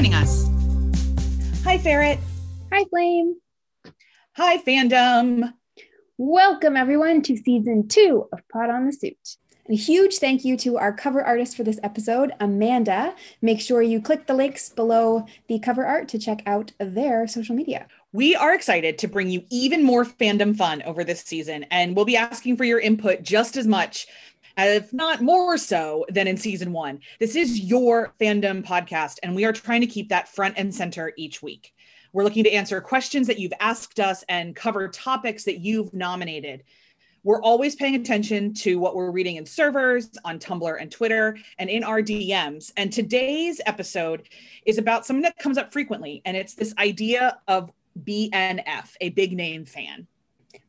joining us. Hi, Ferret. Hi, Flame. Hi, fandom. Welcome, everyone, to season two of Pot on the Suit. And a huge thank you to our cover artist for this episode, Amanda. Make sure you click the links below the cover art to check out their social media. We are excited to bring you even more fandom fun over this season, and we'll be asking for your input just as much if not more so than in season one. This is your fandom podcast, and we are trying to keep that front and center each week. We're looking to answer questions that you've asked us and cover topics that you've nominated. We're always paying attention to what we're reading in servers, on Tumblr and Twitter, and in our DMs. And today's episode is about something that comes up frequently, and it's this idea of BNF, a big name fan.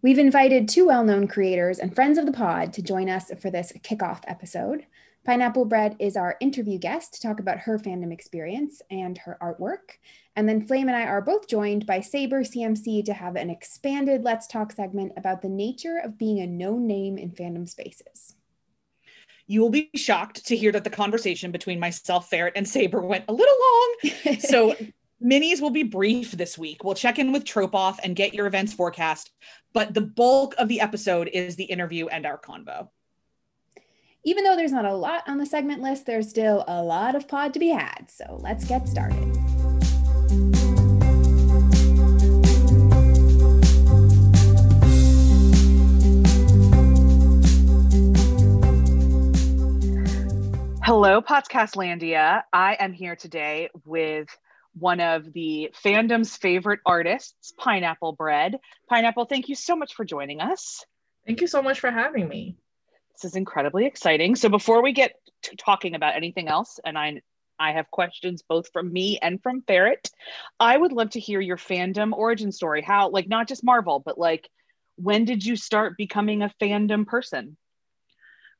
We've invited two well known creators and friends of the pod to join us for this kickoff episode. Pineapple Bread is our interview guest to talk about her fandom experience and her artwork. And then Flame and I are both joined by Saber CMC to have an expanded Let's Talk segment about the nature of being a known name in fandom spaces. You will be shocked to hear that the conversation between myself, Ferret, and Saber went a little long. so Minis will be brief this week. We'll check in with Trope and get your events forecast, but the bulk of the episode is the interview and our convo. Even though there's not a lot on the segment list, there's still a lot of pod to be had. So let's get started. Hello, Podcastlandia. I am here today with one of the fandom's favorite artists, Pineapple Bread. Pineapple, thank you so much for joining us. Thank you so much for having me. This is incredibly exciting. So before we get to talking about anything else, and I I have questions both from me and from Ferret, I would love to hear your fandom origin story. How like not just Marvel, but like when did you start becoming a fandom person?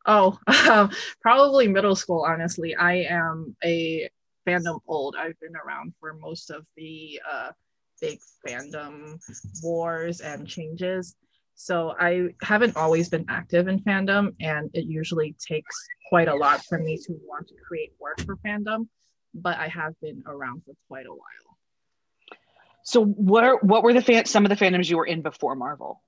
Oh, um, probably middle school, honestly. I am a fandom old. I've been around for most of the uh, big fandom wars and changes. So I haven't always been active in fandom, and it usually takes quite a lot for me to want to create work for fandom. But I have been around for quite a while. So what are, what were the fan, some of the fandoms you were in before Marvel?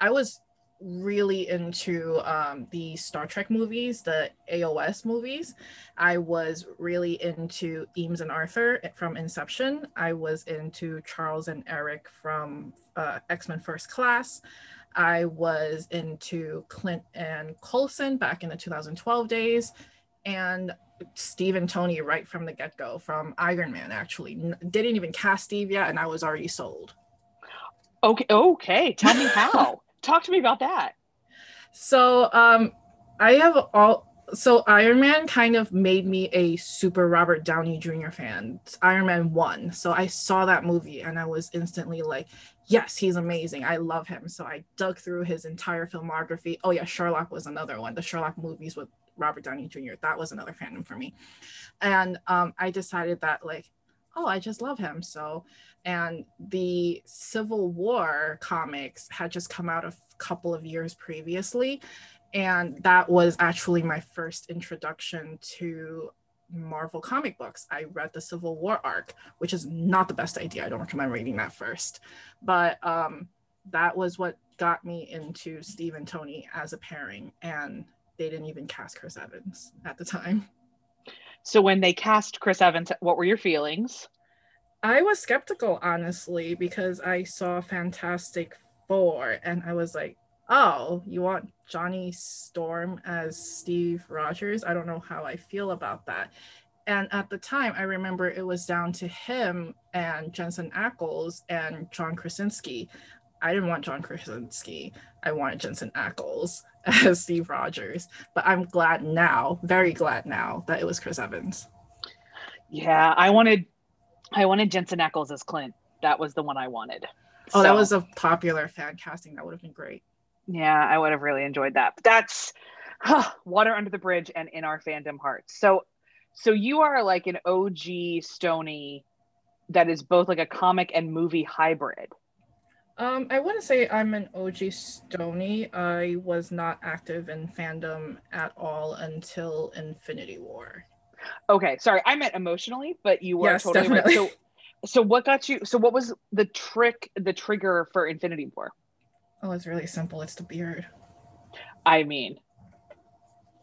I was really into um, the Star Trek movies, the AOS movies. I was really into Eames and Arthur from Inception. I was into Charles and Erik from uh, X Men First Class. I was into Clint and Coulson back in the 2012 days. And Steve and Tony right from the get go from Iron Man, actually. Didn't even cast Steve yet, and I was already sold. Okay, okay. Tell me how. Talk to me about that. So um, I have all. So Iron Man kind of made me a super Robert Downey Jr. fan. Iron Man one. So I saw that movie and I was instantly like, yes, he's amazing. I love him. So I dug through his entire filmography. Oh yeah, Sherlock was another one. The Sherlock movies with Robert Downey Jr. That was another fandom for me. And um, I decided that like, oh, I just love him. So and the Civil War comics had just come out a couple of years previously. And that was actually my first introduction to Marvel comic books. I read the Civil War arc, which is not the best idea. I don't recommend reading that first. But um, that was what got me into Steve and Tony as a pairing. And they didn't even cast Chris Evans at the time. So when they cast Chris Evans, what were your feelings? I was skeptical, honestly, because I saw Fantastic Four and I was like, oh, you want Johnny Storm as Steve Rogers? I don't know how I feel about that. And at the time, I remember it was down to him and Jensen Ackles and John Krasinski. I didn't want John Krasinski. I wanted Jensen Ackles as Steve Rogers. But I'm glad now, very glad now, that it was Chris Evans. Yeah, I wanted I wanted Jensen Ackles as Clint. That was the one I wanted. Oh, so, that was a popular fan casting. That would have been great. Yeah, I would have really enjoyed that. But that's huh, water under the bridge and in our fandom hearts. So, so you are like an OG Stony that is both like a comic and movie hybrid. Um, I wouldn't say I'm an OG Stony. I was not active in fandom at all until Infinity War. Okay, sorry, I meant emotionally, but you were Yes, totally definitely. right. So, so what got you? So, what was the trick, the trigger for Infinity War? Oh, it's really simple. It's the beard. I mean,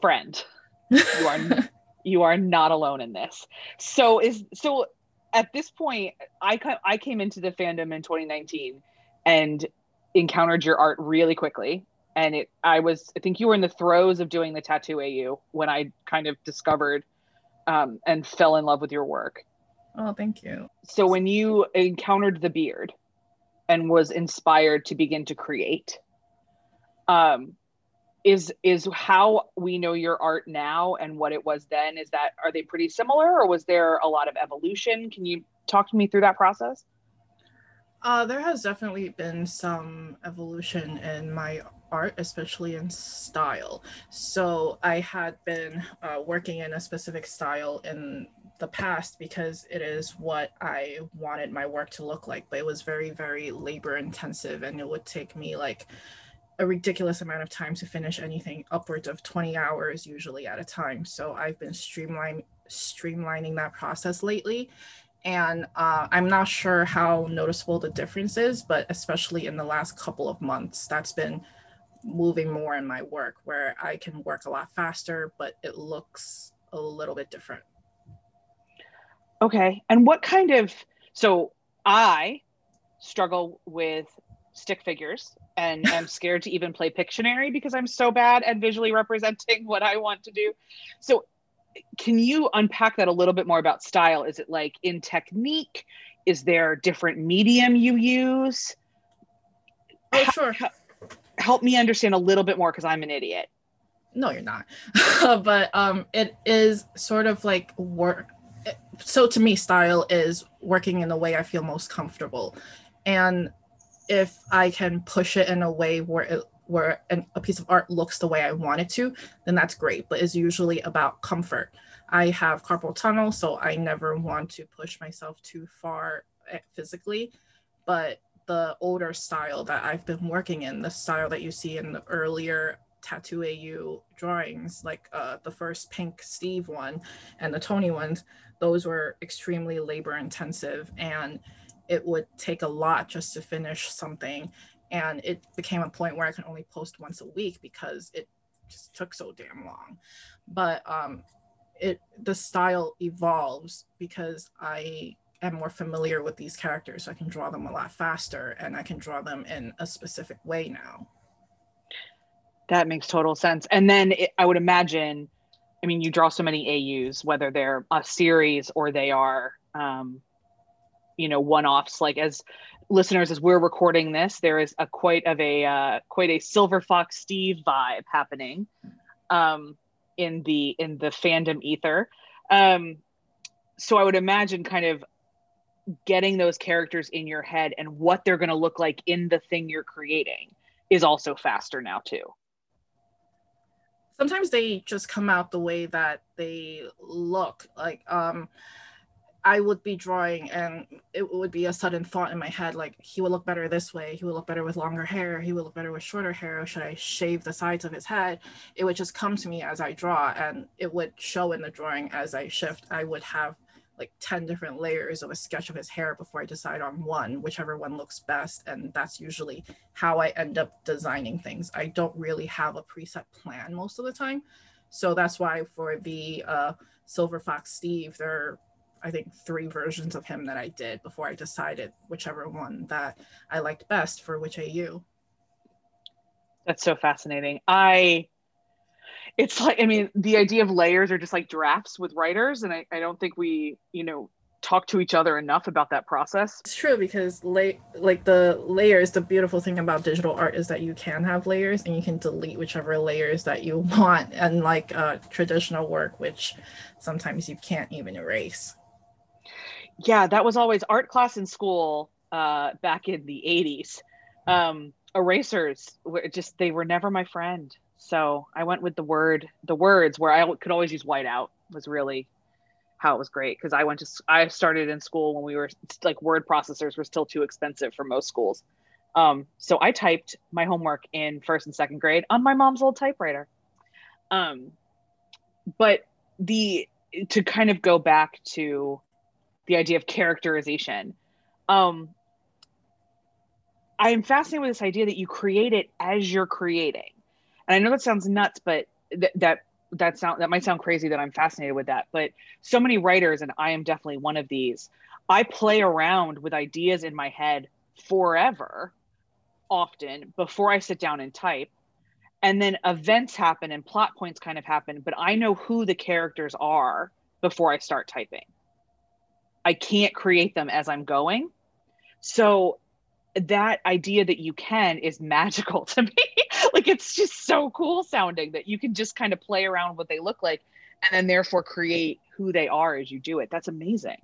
friend, you are you are not alone in this. So is so at this point, I I came into the fandom in 2019 and encountered your art really quickly. And it, I was, I think you were in the throes of doing the tattoo AU when I kind of discovered um, and fell in love with your work. Oh, thank you. So when you encountered the beard and was inspired to begin to create, um, is is how we know your art now and what it was then is that are they pretty similar or was there a lot of evolution can you talk to me through that process Uh, there has definitely been some evolution in my art, especially in style. So I had been uh, working in a specific style in the past because it is what I wanted my work to look like, but it was very, very labor intensive and it would take me like a ridiculous amount of time to finish anything upwards of 20 hours usually at a time. So I've been streamlining streamlining that process lately and uh, I'm not sure how noticeable the difference is, but especially in the last couple of months, that's been moving more in my work where I can work a lot faster, but it looks a little bit different. okay and what kind of so i struggle with stick figures and am scared to even play pictionary because i'm so bad at visually representing what i want to do so can you unpack that a little bit more about style is it like in technique is there different medium you use Oh, sure. Help me understand a little bit more because i'm an idiot No, you're not. but um, it is sort of like work. So to me, style is working in the way I feel most comfortable, and if I can push it in a way where it where an, a piece of art looks the way I want it to, then that's great. But it's usually about comfort. I have carpal tunnel, so I never want to push myself too far eh, physically. But the older style that I've been working in, the style that you see in the earlier Tattoo AU drawings, like uh, the first Pink Steve one and the Tony ones, those were extremely labor intensive and it would take a lot just to finish something. And it became a point where I could only post once a week because it just took so damn long. But um, it the style evolves because I am more familiar with these characters. So I can draw them a lot faster and I can draw them in a specific way now. That makes total sense. And then it, I would imagine, I mean, you draw so many AUs, whether they're a series or they are, um, you know, one-offs. Like as listeners, as we're recording this, there is a quite of a uh, quite a Silver Fox Steve vibe happening um, in the in the fandom ether. Um, so I would imagine kind of getting those characters in your head and what they're going to look like in the thing you're creating is also faster now too. sometimes they just come out the way that they look. Like um i would be drawing and it would be a sudden thought in my head like he would look better this way. He would look better with longer hair. He would look better with shorter hair. Should i shave the sides of his head? It would just come to me as i draw and it would show in the drawing as i shift. I would have like 10 different layers of a sketch of his hair before I decide on one, whichever one looks best. And that's usually how I end up designing things. I don't really have a preset plan most of the time. So that's why for the uh, Silver Fox Steve, there are, I think, three versions of him that I did before I decided whichever one that I liked best for which AU. That's so fascinating. I it's like I mean, the idea of layers are just like drafts with writers, and I, I don't think we, you know, talk to each other enough about that process. It's true because la- like the layers, the beautiful thing about digital art is that you can have layers and you can delete whichever layers that you want, unlike uh, traditional work, which sometimes you can't even erase. Yeah, that was always art class in school uh, back in the 80s. Um, erasers were just they were never my friend. So I went with the word, the words where I could always use whiteout was really how it was great because I went to I started in school when we were like word processors were still too expensive for most schools. Um, so I typed my homework in first and second grade on my mom's old typewriter. Um, but the to kind of go back to the idea of characterization um i'm fascinated with this idea that you create it as you're creating and i know that sounds nuts but th- that that sound that might sound crazy that i'm fascinated with that but so many writers and i am definitely one of these i play around with ideas in my head forever often before i sit down and type. And then events happen and plot points kind of happen but i know who the characters are before i start typing. I can't create them as i'm going. So that idea that you can is magical to me. Like it's just so cool sounding that you can just kind of play around what they look like and then therefore create who they are as you do it. That's amazing.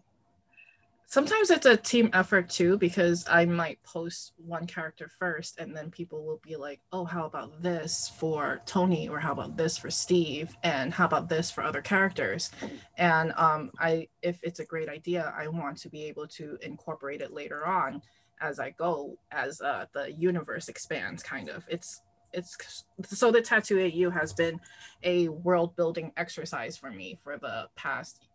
Sometimes it's a team effort too because i might post one character first and then people will be like oh how about this for tony or how about this for steve and how about this for other characters? And um, i if it's a great idea i want to be able to incorporate it later on as i go as uh, the universe expands kind of. It's it's so the tattoo au has been a world building exercise for me for the past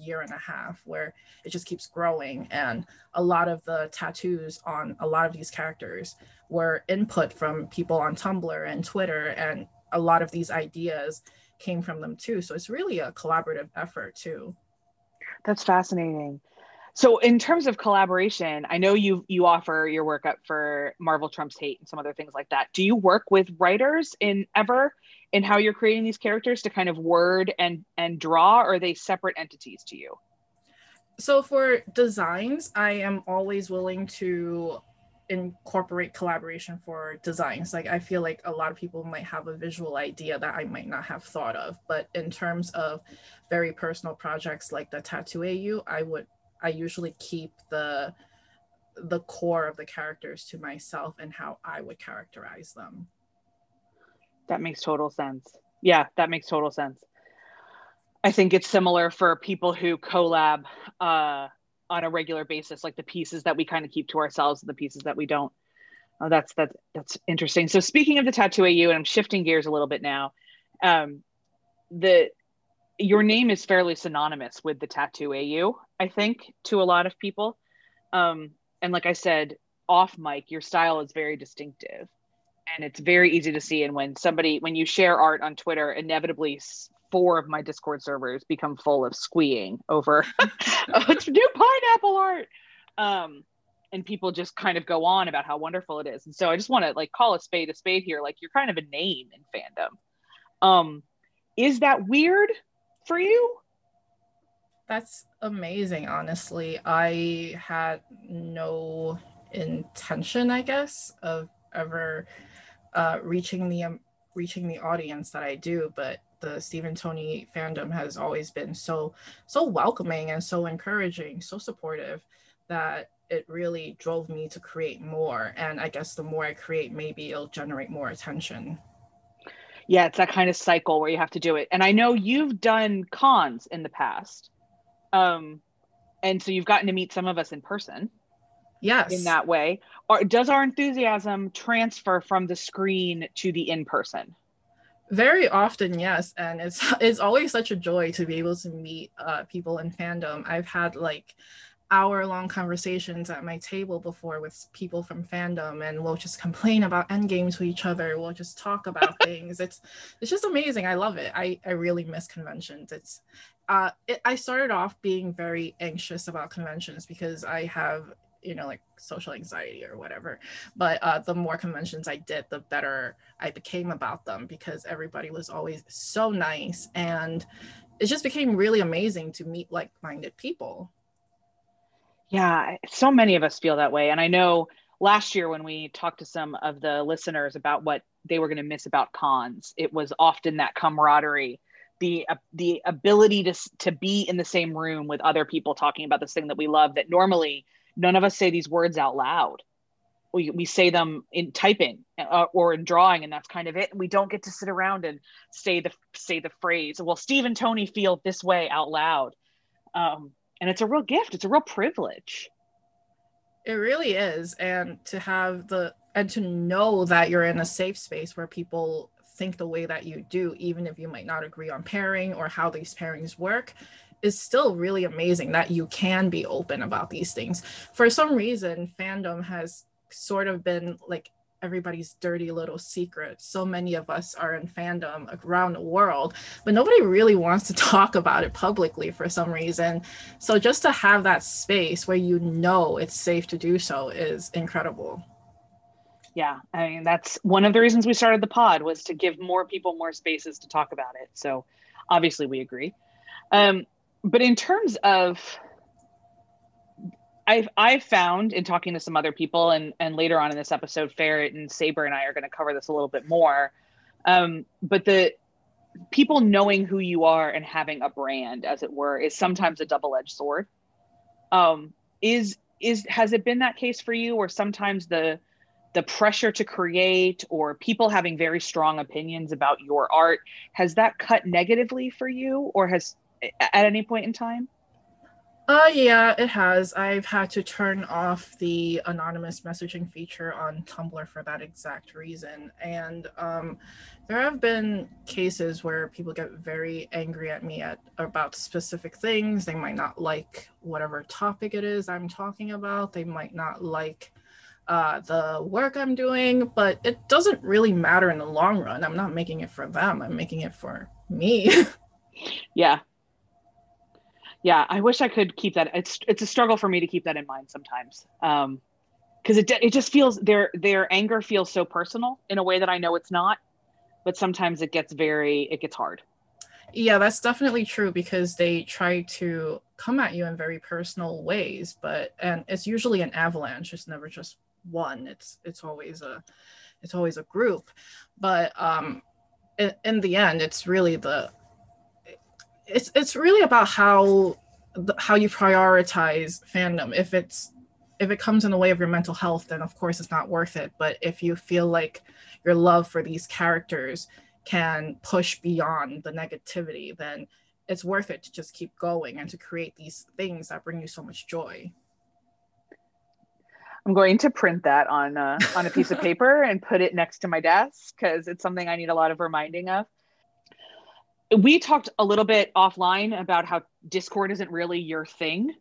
year and a half where it just keeps growing and a lot of the tattoos on a lot of these characters were input from people on tumblr and twitter and a lot of these ideas came from them too. So it's really a collaborative effort too. That's fascinating so in terms of collaboration i know you you offer your work up for marvel trumps hate and some other things like that. Do you work with writers in ever in how you're creating these characters to kind of word and and draw or are they separate entities to you? So for designs i am always willing to incorporate collaboration for designs. Like i feel like a lot of people might have a visual idea that i might not have thought of but in terms of very personal projects like the tattoo au i would I usually keep the the core of the characters to myself and how I would characterize them. That makes total sense. Yeah, that makes total sense. I think it's similar for people who collab uh, on a regular basis, like the pieces that we kind of keep to ourselves and the pieces that we don't. Oh, that's that's that's interesting. So speaking of the tattoo AU, and I'm shifting gears a little bit now. Um, the your name is fairly synonymous with the tattoo AU, I think, to a lot of people. Um, and like I said, off mic, your style is very distinctive and it's very easy to see. And when somebody, when you share art on Twitter, inevitably four of my Discord servers become full of squeeing over oh, it's new pineapple art. Um, and people just kind of go on about how wonderful it is. And so I just want to like call a spade a spade here. Like you're kind of a name in fandom. Um, is that weird for you? That's amazing, honestly. I had no intention, I guess, of ever uh, reaching the um, reaching the audience that I do, but the Stephen Tony fandom has always been so so welcoming and so encouraging, so supportive that it really drove me to create more. And I guess the more I create, maybe it'll generate more attention yeah, it's that kind of cycle where you have to do it. And I know you've done cons in the past. Um, and so you've gotten to meet some of us in person. Yes. In that way. Or does our enthusiasm transfer from the screen to the in person? Very often, yes. And it's it's always such a joy to be able to meet uh, people in fandom. I've had like hour long conversations at my table before with people from fandom and we'll just complain about endgame to each other we'll just talk about things it's it's just amazing i love it i i really miss conventions it's uh it, i started off being very anxious about conventions because i have you know like social anxiety or whatever but uh, the more conventions i did the better i became about them because everybody was always so nice and it just became really amazing to meet like-minded people yeah, so many of us feel that way. And I know last year when we talked to some of the listeners about what they were going to miss about cons, it was often that camaraderie, the uh, the ability to to be in the same room with other people talking about this thing that we love that normally none of us say these words out loud. We, we say them in typing uh, or in drawing and that's kind of it. We don't get to sit around and say the say the phrase well steve and tony feel this way out loud. Um, and it's a real gift. It's a real privilege. It really is. And to have the and to know that you're in a safe space where people think the way that you do, even if you might not agree on pairing or how these pairings work, is still really amazing that you can be open about these things. For some reason, fandom has sort of been like everybody's dirty little secret. So many of us are in fandom around the world, but nobody really wants to talk about it publicly for some reason. So just to have that space where you know it's safe to do so is incredible. Yeah, I mean that's one of the reasons we started the pod was to give more people more spaces to talk about it. So obviously we agree. Um, but in terms of I've I've found in talking to some other people and and later on in this episode, Ferret and Saber and I are going to cover this a little bit more. Um, but the people knowing who you are and having a brand, as it were, is sometimes a double-edged sword. Um, is is has it been that case for you, or sometimes the the pressure to create or people having very strong opinions about your art has that cut negatively for you, or has at any point in time? Uh, yeah, it has. I've had to turn off the anonymous messaging feature on Tumblr for that exact reason. And um, there have been cases where people get very angry at me at about specific things. They might not like whatever topic it is I'm talking about. They might not like uh, the work I'm doing, but it doesn't really matter in the long run. I'm not making it for them. I'm making it for me. yeah, yeah i wish i could keep that it's it's a struggle for me to keep that in mind sometimes um because it, it just feels their their anger feels so personal in a way that i know it's not but sometimes it gets very it gets hard yeah that's definitely true because they try to come at you in very personal ways but and it's usually an avalanche it's never just one it's it's always a it's always a group but um in, in the end it's really the it's it's really about how how you prioritize fandom. If it's if it comes in the way of your mental health, then of course it's not worth it. But if you feel like your love for these characters can push beyond the negativity, then it's worth it to just keep going and to create these things that bring you so much joy. I'm going to print that on uh, on a piece of paper and put it next to my desk because it's something I need a lot of reminding of we talked a little bit offline about how Discord isn't really your thing.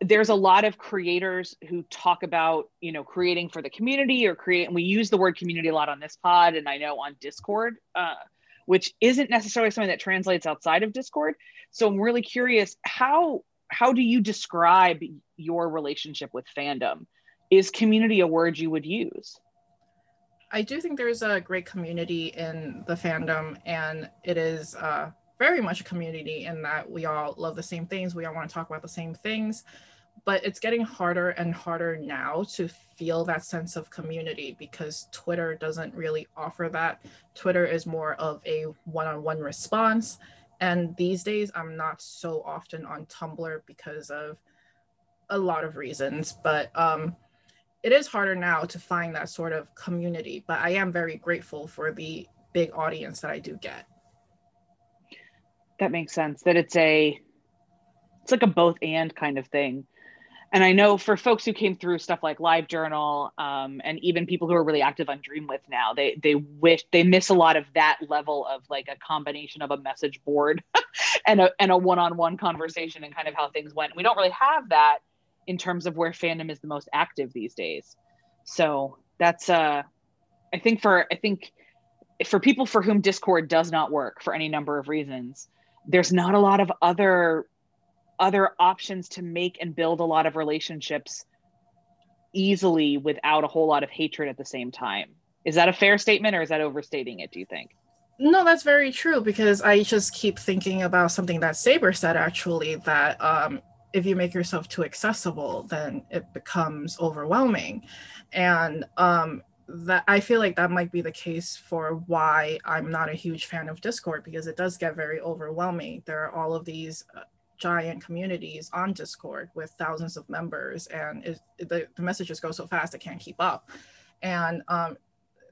There's a lot of creators who talk about, you know, creating for the community or create, and we use the word community a lot on this pod, and I know on Discord, uh, which isn't necessarily something that translates outside of Discord. So I'm really curious how how do you describe your relationship with fandom? Is community a word you would use? I do think there's a great community in the fandom, and it is uh, very much a community in that we all love the same things. We all want to talk about the same things, but it's getting harder and harder now to feel that sense of community because Twitter doesn't really offer that. Twitter is more of a one on one response. And these days, I'm not so often on Tumblr because of a lot of reasons, but um, it is harder now to find that sort of community, but I am very grateful for the big audience that I do get. That makes sense. That it's a it's like a both and kind of thing. And I know for folks who came through stuff like LiveJournal, um, and even people who are really active on Dreamwidth now, they they wish they miss a lot of that level of like a combination of a message board and a and a one-on-one conversation and kind of how things went. We don't really have that in terms of where fandom is the most active these days. So that's uh I think for I think for people for whom Discord does not work for any number of reasons, there's not a lot of other other options to make and build a lot of relationships easily without a whole lot of hatred at the same time. Is that a fair statement or is that overstating it, do you think? No, that's very true because I just keep thinking about something that Saber said actually that um, if you make yourself too accessible, then it becomes overwhelming. And um, that I feel like that might be the case for why I'm not a huge fan of Discord because it does get very overwhelming. There are all of these uh, giant communities on Discord with thousands of members, and it, the, the messages go so fast I can't keep up. And um,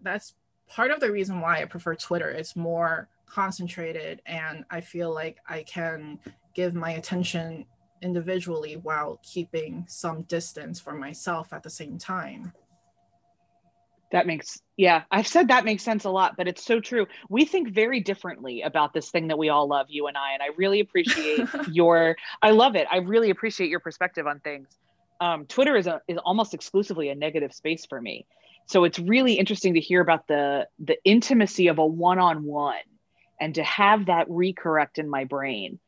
that's part of the reason why I prefer Twitter. It's more concentrated, and I feel like I can give my attention individually while keeping some distance for myself at the same time That makes, yeah, I've said that makes sense a lot, but it's so true. We think very differently about this thing that we all love, you and I. And I really appreciate your, I love it. I really appreciate your perspective on things. Um, Twitter is, a, is almost exclusively a negative space for me. So it's really interesting to hear about the, the intimacy of a one on one and to have that recorrect in my brain.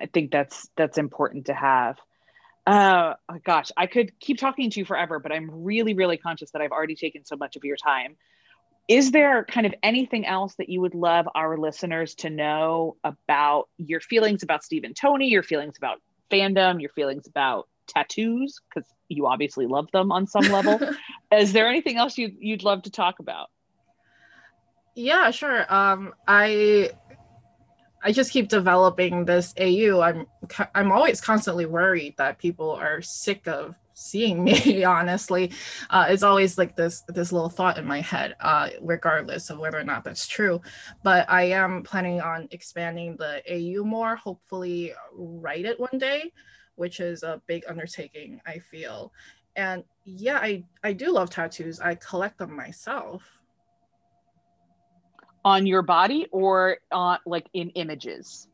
I think that's, that's important to have. Uh, oh gosh, I could keep talking to you forever, but I'm really, really conscious that I've already taken so much of your time. Is there kind of anything else that you would love our listeners to know about your feelings about Steve and Tony, your feelings about fandom, your feelings about tattoos? Because you obviously love them on some level. Is there anything else you'd, you'd love to talk about? Yeah, sure. Um, I I just keep developing this AU. I'm I'm always constantly worried that people are sick of seeing me. Honestly, uh, it's always like this this little thought in my head, uh, regardless of whether or not that's true. But I am planning on expanding the AU more. Hopefully, write it one day, which is a big undertaking. I feel, and yeah, I I do love tattoos. I collect them myself on your body or on like in images?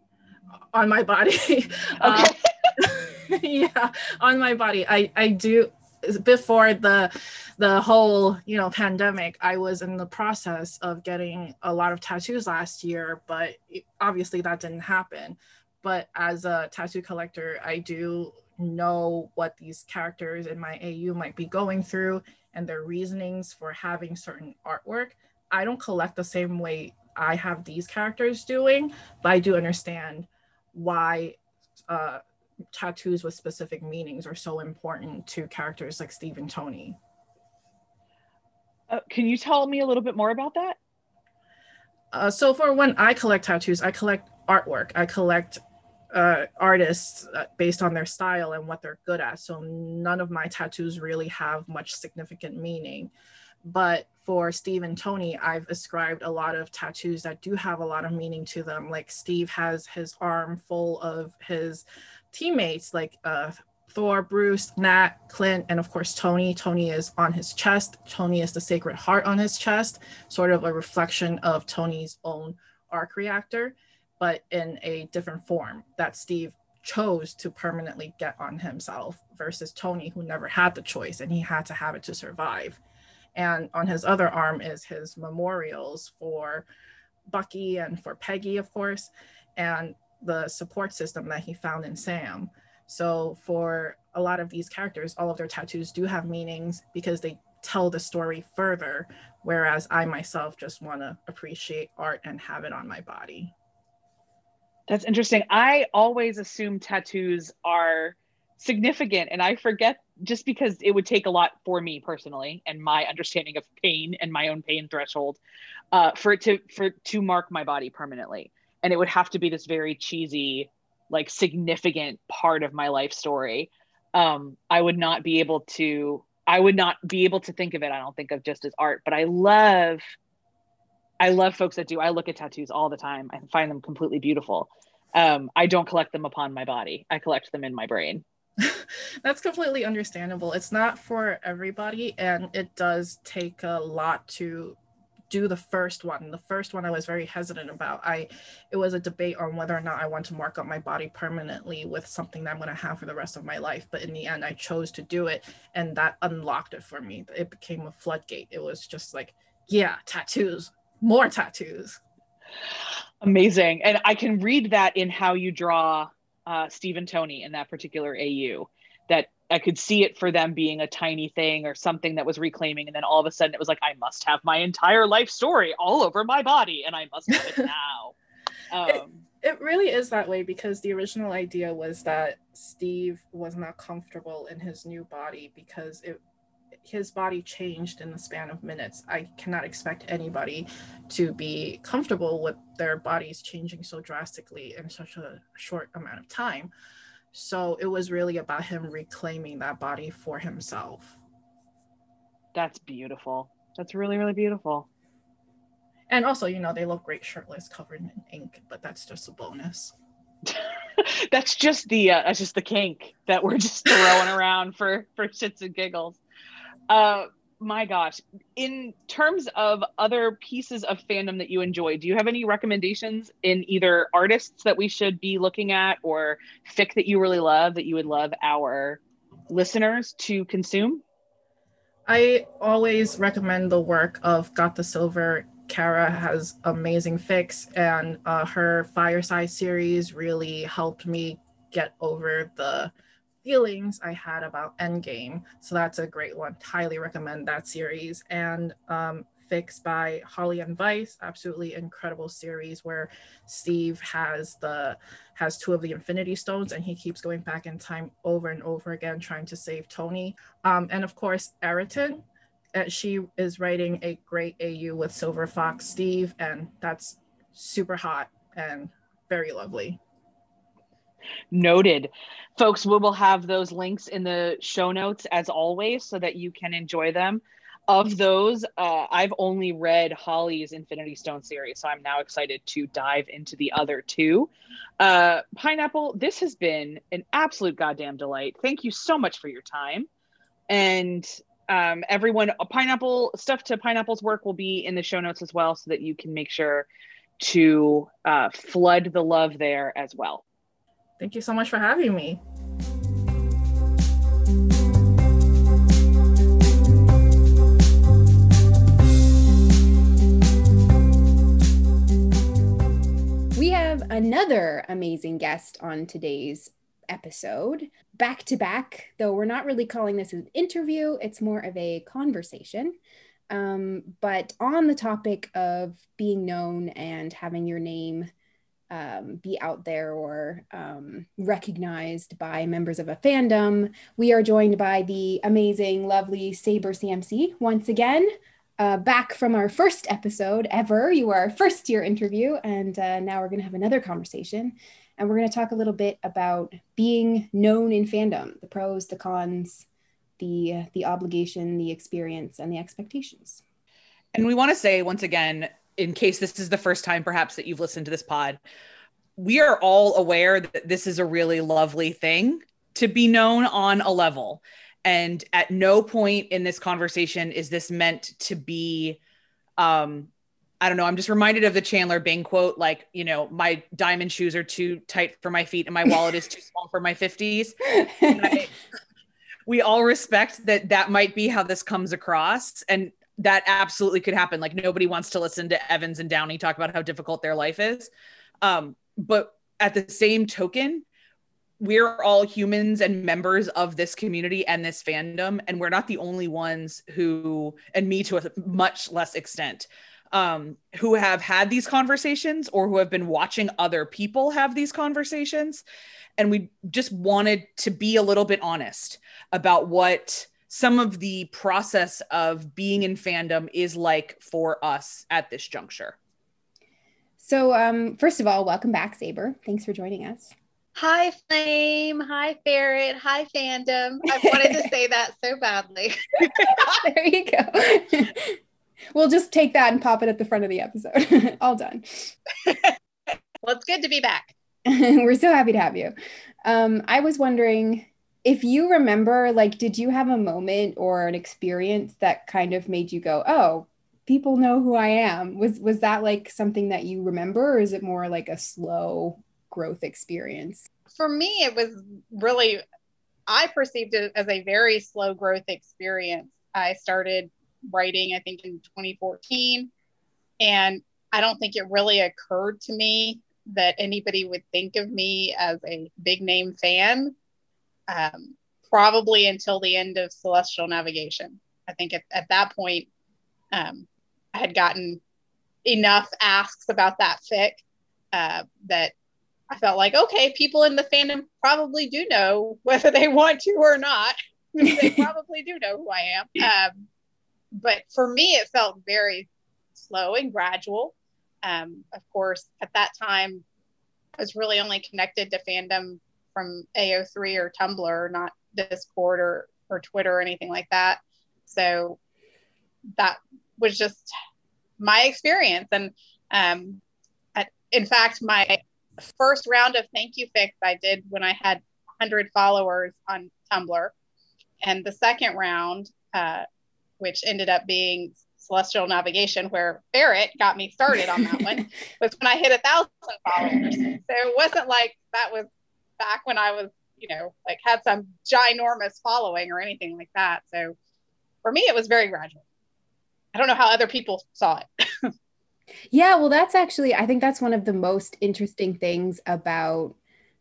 On my body. Uh, yeah on my body. I i do before the the whole you know pandemic i was in the process of getting a lot of tattoos last year but obviously that didn't happen. But as a tattoo collector i do know what these characters in my au might be going through and their reasonings for having certain artwork I don't collect the same way I have these characters doing, but I do understand why uh, tattoos with specific meanings are so important to characters like Steve and Tony. Uh, can you tell me a little bit more about that? Uh, so for when I collect tattoos, I collect artwork. I collect uh, artists uh, based on their style and what they're good at. So none of my tattoos really have much significant meaning. But for Steve and Tony, I've ascribed a lot of tattoos that do have a lot of meaning to them. Like Steve has his arm full of his teammates, like uh, Thor, Bruce, Nat, Clint, and of course Tony. Tony is on his chest. Tony is the Sacred Heart on his chest, sort of a reflection of Tony's own arc reactor, but in a different form that Steve chose to permanently get on himself versus Tony, who never had the choice and he had to have it to survive. And on his other arm is his memorials for Bucky and for Peggy, of course, and the support system that he found in Sam. So for a lot of these characters, all of their tattoos do have meanings because they tell the story further, whereas I myself just want to appreciate art and have it on my body. That's interesting. I always assume tattoos are significant and I forget just because it would take a lot for me personally and my understanding of pain and my own pain threshold uh, for it to for to mark my body permanently. And it would have to be this very cheesy like significant part of my life story. Um, i would not be able to i would not be able to think of it i don't think of just as art but i love i love folks that do. I look at tattoos all the time. I find them completely beautiful. Um, i don't collect them upon my body. I collect them in my brain That's completely understandable. It's not for everybody, and it does take a lot to do the first one. The first one I was very hesitant about. I it was a debate on whether or not I want to mark up my body permanently with something that I'm going to have for the rest of my life. But in the end, I chose to do it, and that unlocked it for me. It became a floodgate. It was just like, yeah, tattoos, more tattoos. Amazing, and I can read that in how you draw uh, Steve and Tony in that particular AU that I could see it for them being a tiny thing or something that was reclaiming. And then all of a sudden it was like, I must have my entire life story all over my body and I must have it now. Um, it, it really is that way because the original idea was that Steve was not comfortable in his new body because it his body changed in the span of minutes. I cannot expect anybody to be comfortable with their bodies changing so drastically in such a short amount of time. So it was really about him reclaiming that body for himself. That's beautiful. That's really, really beautiful. And also, you know, they look great shirtless, covered in ink, but that's just a bonus. that's just the uh, that's just the kink that we're just throwing around for for shits and giggles. Uh, my gosh. In terms of other pieces of fandom that you enjoy, do you have any recommendations in either artists that we should be looking at or fic that you really love that you would love our listeners to consume? I always recommend the work of Got the Silver. Kara has amazing fics, and uh, her Fireside series really helped me get over the feelings I had about Endgame. So that's a great one. Highly recommend that series. And um, Fix by Holly and Vice, absolutely incredible series where Steve has the has two of the Infinity Stones and he keeps going back in time over and over again trying to save Tony. Um, and of course, Eriton. Uh, she is writing a great AU with Silver Fox Steve, and that's super hot and very lovely. Noted. Folks, we will have those links in the show notes as always so that you can enjoy them. Of those, uh, I've only read Holly's Infinity Stone series, so I'm now excited to dive into the other two. Uh, Pineapple, this has been an absolute goddamn delight. Thank you so much for your time. And um, everyone, Pineapple stuff to Pineapple's work will be in the show notes as well, so that you can make sure to uh, flood the love there as well. Thank you so much for having me. We have another amazing guest on today's episode, back to back, though we're not really calling this an interview, it's more of a conversation. Um, but on the topic of being known and having your name um, be out there or um, recognized by members of a fandom. We are joined by the amazing, lovely Saber CMC once again. Uh, back from our first episode ever. You are our first year interview, and uh, now we're going to have another conversation. And we're going to talk a little bit about being known in fandom the pros, the cons, the, the obligation, the experience, and the expectations. And we want to say once again, in case this is the first time perhaps that you've listened to this pod, we are all aware that this is a really lovely thing to be known on a level. And at no point in this conversation is this meant to be um I don't know. I'm just reminded of the Chandler Bing quote, like, you know, my diamond shoes are too tight for my feet and my wallet is too small for my 50s. I, we all respect that that might be how this comes across. And that absolutely could happen. Like nobody wants to listen to Evans and Downey talk about how difficult their life is. Um, but at the same token, we're all humans and members of this community and this fandom, and we're not the only ones who, and me to a much less extent, um, who have had these conversations or who have been watching other people have these conversations. And we just wanted to be a little bit honest about what some of the process of being in fandom is like for us at this juncture. So, um, first of all, welcome back, Saber. Thanks for joining us. Hi, Flame. Hi, Ferret. Hi, fandom. I wanted to say that so badly. there you go. we'll just take that and pop it at the front of the episode. all done. well, it's good to be back. We're so happy to have you. Um, I was wondering if you remember, like, did you have a moment or an experience that kind of made you go, oh, people know who I am? Was was that like something that you remember, or is it more like a slow growth experience? For me, it was really I perceived it as a very slow growth experience. I started writing, I think, in 2014, and I don't think it really occurred to me that anybody would think of me as a big name fan um, probably until the end of Celestial Navigation. I think at, at that point, um, I had gotten enough asks about that fic uh, that I felt like, okay, people in the fandom probably do know whether they want to or not. they probably do know who I am. Um, but for me, it felt very slow and gradual. Um, of course, at that time, I was really only connected to fandom from AO3 or Tumblr, not Discord or, or Twitter or anything like that. So that was just my experience. And um, at, in fact, my first round of thank you fics I did when I had 100 followers on Tumblr. And the second round, uh, which ended up being celestial navigation where Barrett got me started on that one was when I hit a thousand followers. So it wasn't like that was back when I was, you know, like had some ginormous following or anything like that. So for me, it was very gradual. I don't know how other people saw it. yeah, well, that's actually, I think that's one of the most interesting things about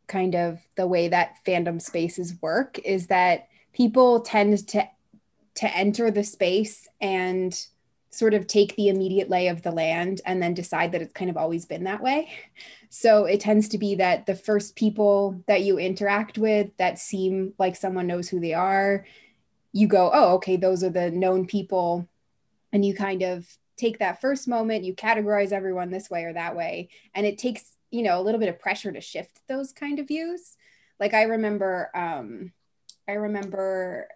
kind of the way that fandom spaces work is that people tend to to enter the space and sort of take the immediate lay of the land and then decide that it's kind of always been that way. So it tends to be that the first people that you interact with that seem like someone knows who they are, you go, oh, okay, those are the known people. And you kind of take that first moment, you categorize everyone this way or that way. And it takes, you know, a little bit of pressure to shift those kind of views. Like I remember, um, I remember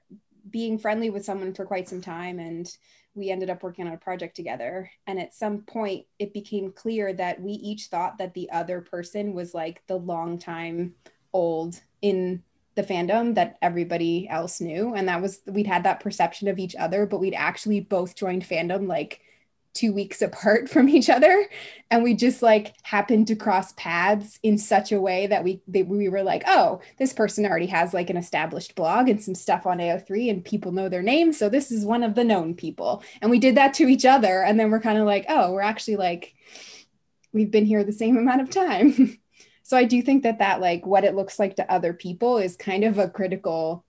being friendly with someone for quite some time and we ended up working on a project together. And at some point, it became clear that we each thought that the other person was like the long time old in the fandom that everybody else knew. And that was, we'd had that perception of each other, but we'd actually both joined fandom like two weeks apart from each other. And we just like happened to cross paths in such a way that we they, we were like oh this person already has like an established blog and some stuff on AO3 and people know their name. So this is one of the known people. And we did that to each other. And then we're kind of like oh we're actually like we've been here the same amount of time. So I do think that that like what it looks like to other people is kind of a critical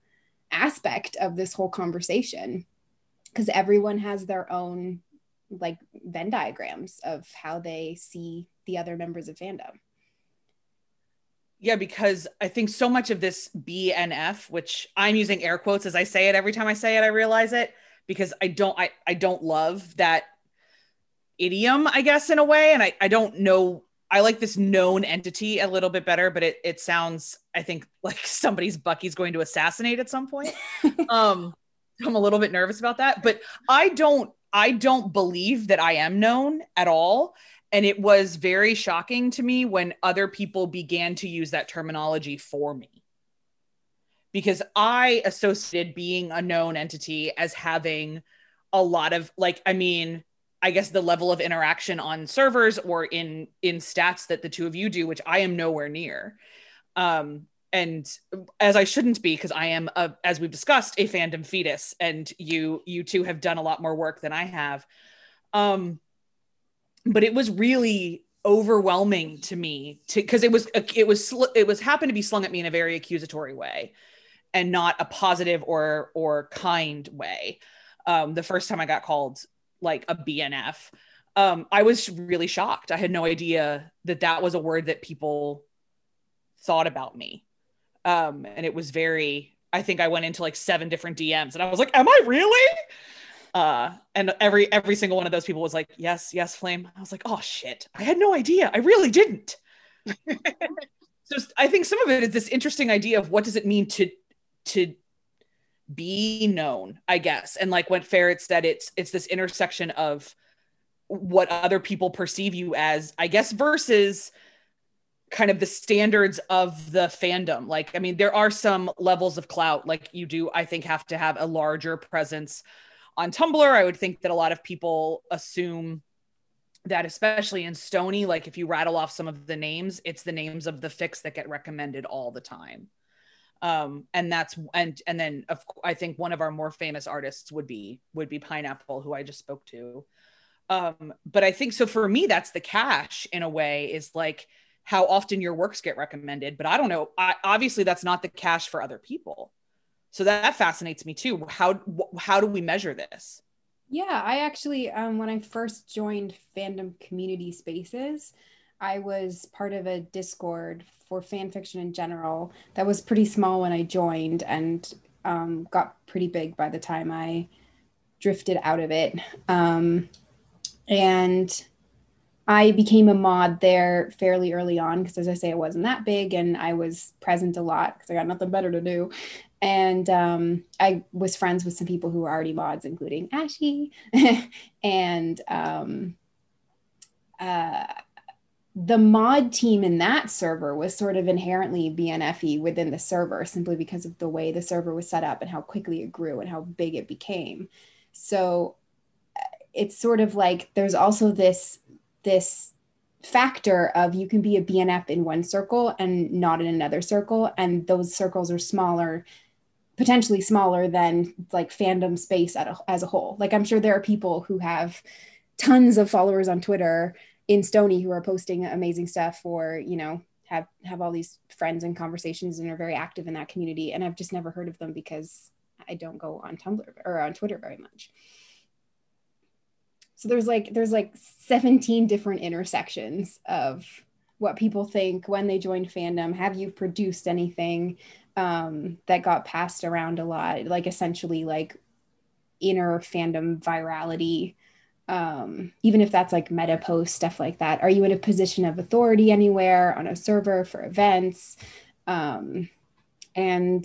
aspect of this whole conversation. Because everyone has their own like Venn diagrams of how they see the other members of fandom. Yeah, because I think so much of this BNF, which I'm using air quotes as I say it every time I say it, I realize it because I don't I, I don't love that idiom, I guess, in a way. And I, I don't know I like this known entity a little bit better, but it it sounds, I think, like somebody's Bucky's going to assassinate at some point. um I'm a little bit nervous about that, but I don't I don't believe that I am known at all. And it was very shocking to me when other people began to use that terminology for me. Because I associated being a known entity as having a lot of, like, I mean, I guess the level of interaction on servers or in in stats that the two of you do, which I am nowhere near. Um, and as I shouldn't be, because I am, a, as we've discussed, a fandom fetus, and you you two have done a lot more work than I have. Um, but it was really overwhelming to me to because it was it was it was happened to be slung at me in a very accusatory way, and not a positive or or kind way. Um, the first time I got called like a BNF, um, I was really shocked. I had no idea that that was a word that people thought about me um, and it was very, I think I went into like seven different DMs and I was like, am I really? Uh, and every every single one of those people was like, yes, yes, flame. I was like, oh shit, I had no idea. I really didn't. so I think some of it is this interesting idea of what does it mean to to be known, I guess. And like what Ferret said, it's it's this intersection of what other people perceive you as, I guess, versus kind of the standards of the fandom. Like, I mean, there are some levels of clout. Like, you do, I think, have to have a larger presence on Tumblr. I would think that a lot of people assume that, especially in Stony, like if you rattle off some of the names, it's the names of the fics that get recommended all the time. Um, and that's and and then of, I think one of our more famous artists would be would be Pineapple, who I just spoke to. Um, but I think so for me, that's the cash in a way is like how often your works get recommended but i don't know. I, obviously that's not the cash for other people. So that fascinates me too. How how do we measure this? Yeah i actually um, when i first joined fandom community spaces i was part of a discord for fan fiction in general that was pretty small when i joined and um, got pretty big by the time i drifted out of it. Um, and I became a mod there fairly early on because, as I say, it wasn't that big and I was present a lot because I got nothing better to do. And um, I was friends with some people who were already mods, including Ashy. and um, uh, the mod team in that server was sort of inherently BNFE within the server simply because of the way the server was set up and how quickly it grew and how big it became. So uh, it's sort of like there's also this this factor of you can be a BNF in one circle and not in another circle and those circles are smaller potentially smaller than like fandom space a, as a whole. Like i'm sure there are people who have tons of followers on twitter in stony who are posting amazing stuff or you know have have all these friends and conversations and are very active in that community and i've just never heard of them because i don't go on tumblr or on twitter very much so there's like there's like 17 different intersections of what people think when they joined fandom. Have you produced anything um, that got passed around a lot? Like essentially like inner fandom virality um, even if that's like meta post stuff like that. Are you in a position of authority anywhere on a server for events? Um, and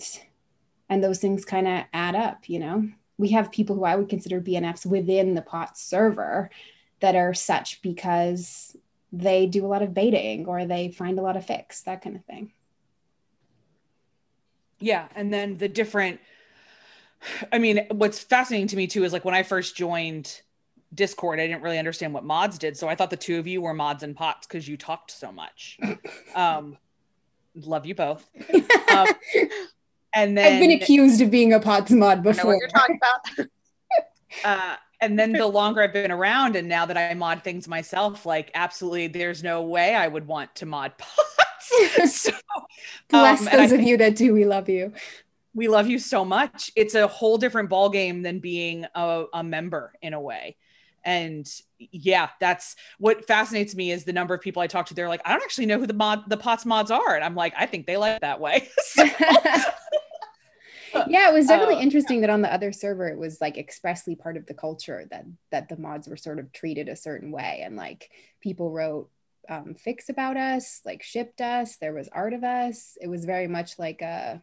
and those things kind of add up you know we have people who I would consider BNFs within the pot server that are such because they do a lot of baiting or they find a lot of fics, that kind of thing. Yeah. And then the different, I mean, what's fascinating to me too is like when I first joined Discord, I didn't really understand what mods did. So I thought the two of you were mods and pots because you talked so much. Um, love you both. Um, and then I've been accused of being a pots mod before. What you're talking about. uh, and then the longer I've been around, and now that I mod things myself, like absolutely, there's no way I would want to mod pots. so, Bless um, those of you that do. We love you. We love you so much. It's a whole different ball game than being a, a member in a way. And yeah, that's what fascinates me is the number of people I talk to. They're like, I don't actually know who the mod the pots mods are, and I'm like, I think they like that way. so, yeah, it was definitely uh, interesting that on the other server it was like expressly part of the culture that that the mods were sort of treated a certain way and like people wrote um, fics about us, like shipped us. There was art of us. It was very much like a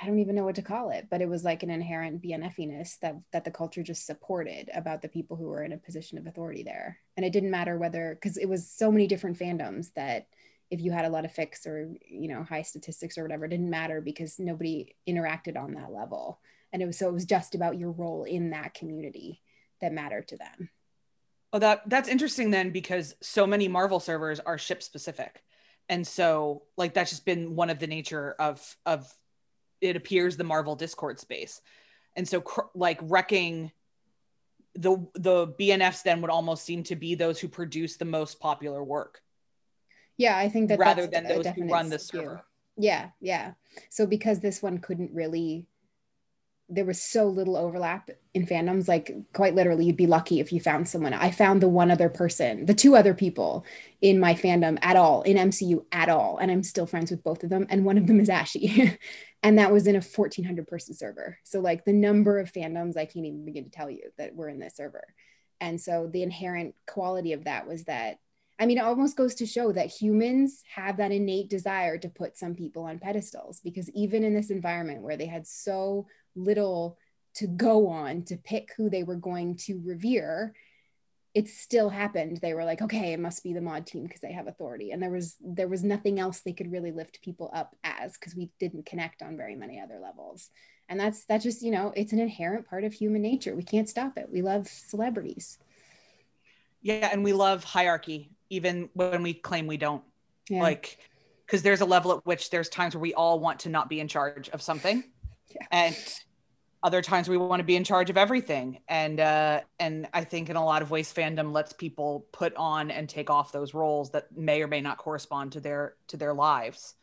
I don't even know what to call it, but it was like an inherent BNFiness that that the culture just supported about the people who were in a position of authority there. And it didn't matter whether because it was so many different fandoms that if you had a lot of fics or you know high statistics or whatever didn't matter because nobody interacted on that level. And it was so it was just about your role in that community that mattered to them. Oh that that's interesting then because so many marvel servers are ship specific. And so like that's just been one of the nature of of it appears the marvel discord space. And so cr- like wrecking the the bnfs then would almost seem to be those who produce the most popular work yeah, I think that rather than those who run the server. Yeah, yeah. So because this one couldn't really there was so little overlap in fandoms like quite literally you'd be lucky if you found someone i found the one other person the two other people in my fandom at all in mcu at all and i'm still friends with both of them and one of them is ashy and that was in a 1400 person server so like the number of fandoms i can't even begin to tell you that were in this server and so the inherent quality of that was that I mean, it almost goes to show that humans have that innate desire to put some people on pedestals because even in this environment where they had so little to go on to pick who they were going to revere, it still happened. They were like, okay, it must be the mod team because they have authority. And there was there was nothing else they could really lift people up as because we didn't connect on very many other levels. And that's that's just, you know, it's an inherent part of human nature. We can't stop it. We love celebrities. Yeah, and we love hierarchy even when we claim we don't. Yeah. Like, because there's a level at which there's times where we all want to not be in charge of something, yeah. and other times we want to be in charge of everything. And uh, and I think in a lot of ways, fandom lets people put on and take off those roles that may or may not correspond to their to their lives.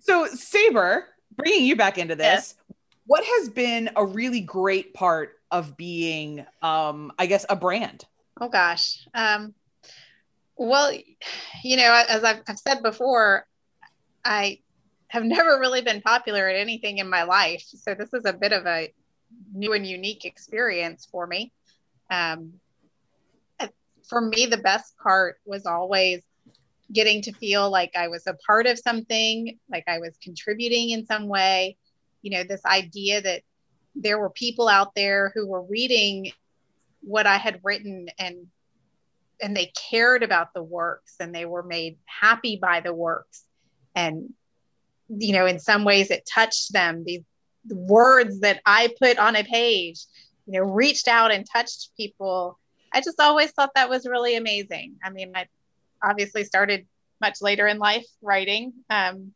So Saber, bringing you back into this, yeah. what has been a really great part of being, um, I guess, a brand? Oh gosh. Um, well, you know, as I've, I've said before, I have never really been popular at anything in my life. So this is a bit of a new and unique experience for me. Um, for me, the best part was always getting to feel like I was a part of something, like I was contributing in some way. You know, this idea that there were people out there who were reading what I had written and and they cared about the works and they were made happy by the works and you know in some ways it touched them these words that I put on a page, you know, reached out and touched people. I just always thought that was really amazing. I mean, I obviously started much later in life writing. Um,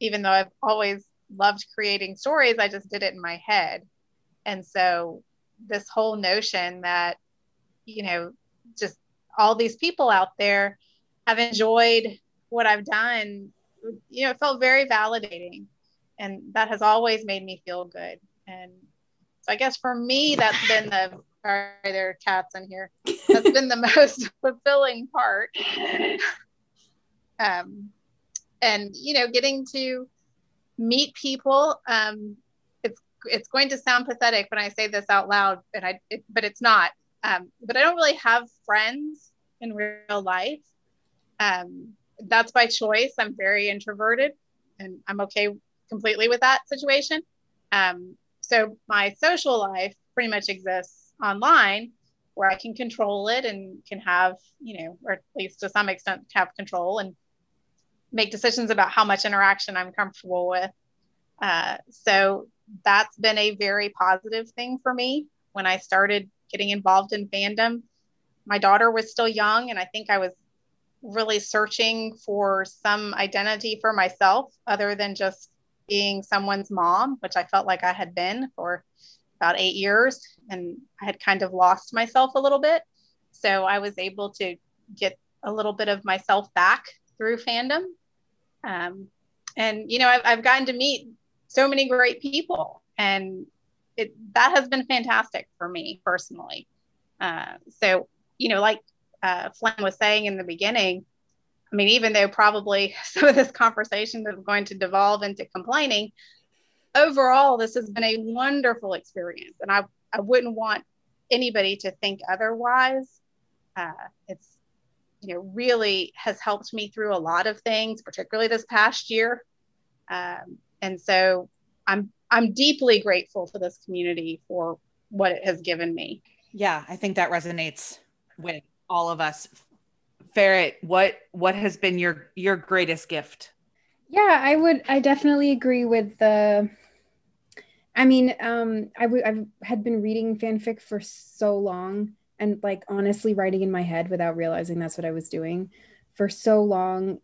even though I've always loved creating stories, I just did it in my head. And so this whole notion that, you know, just all these people out there have enjoyed what I've done, you know, it felt very validating. And that has always made me feel good. And so I guess for me, that's been the, sorry, there are cats in here. That's been the most fulfilling part. Um, and, you know, getting to meet people. Um, it's, it's going to sound pathetic when I say this out loud, and I, it, but it's not. Um, but I don't really have friends in real life. Um, that's by choice. I'm very introverted and I'm okay completely with that situation. Um, so my social life pretty much exists online where I can control it and can have, you know, or at least to some extent have control and make decisions about how much interaction I'm comfortable with. Uh, so that's been a very positive thing for me when I started getting involved in fandom. My daughter was still young, and I think I was really searching for some identity for myself other than just being someone's mom, which I felt like I had been for about eight years. And I had kind of lost myself a little bit. So I was able to get a little bit of myself back through fandom. Um, and, you know, I've, I've gotten to meet so many great people. And it, that has been fantastic for me personally. Uh, so, you know, like uh, Flynn was saying in the beginning, I mean, even though probably some of this conversation is going to devolve into complaining, overall, this has been a wonderful experience. And I, I wouldn't want anybody to think otherwise. Uh, it's, you know, really has helped me through a lot of things, particularly this past year. Um, and so I'm, I'm deeply grateful to this community for what it has given me. Yeah, I think that resonates with all of us. Ferret, what what has been your your greatest gift? Yeah, I would I definitely agree with the I mean, um I would I had been reading fanfic for so long and like honestly writing in my head without realizing that's what I was doing for so long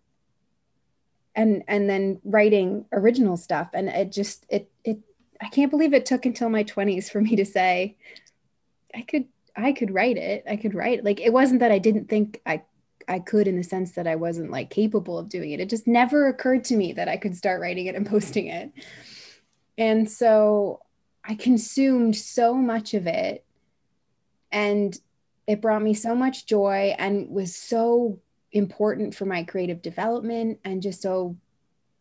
and and then writing original stuff and it just it it I can't believe it took until my 20s for me to say I could I could write it. I could write. Like it wasn't that I didn't think I I could in the sense that I wasn't like capable of doing it. It just never occurred to me that I could start writing it and posting it. And so I consumed so much of it and it brought me so much joy and was so important for my creative development and just so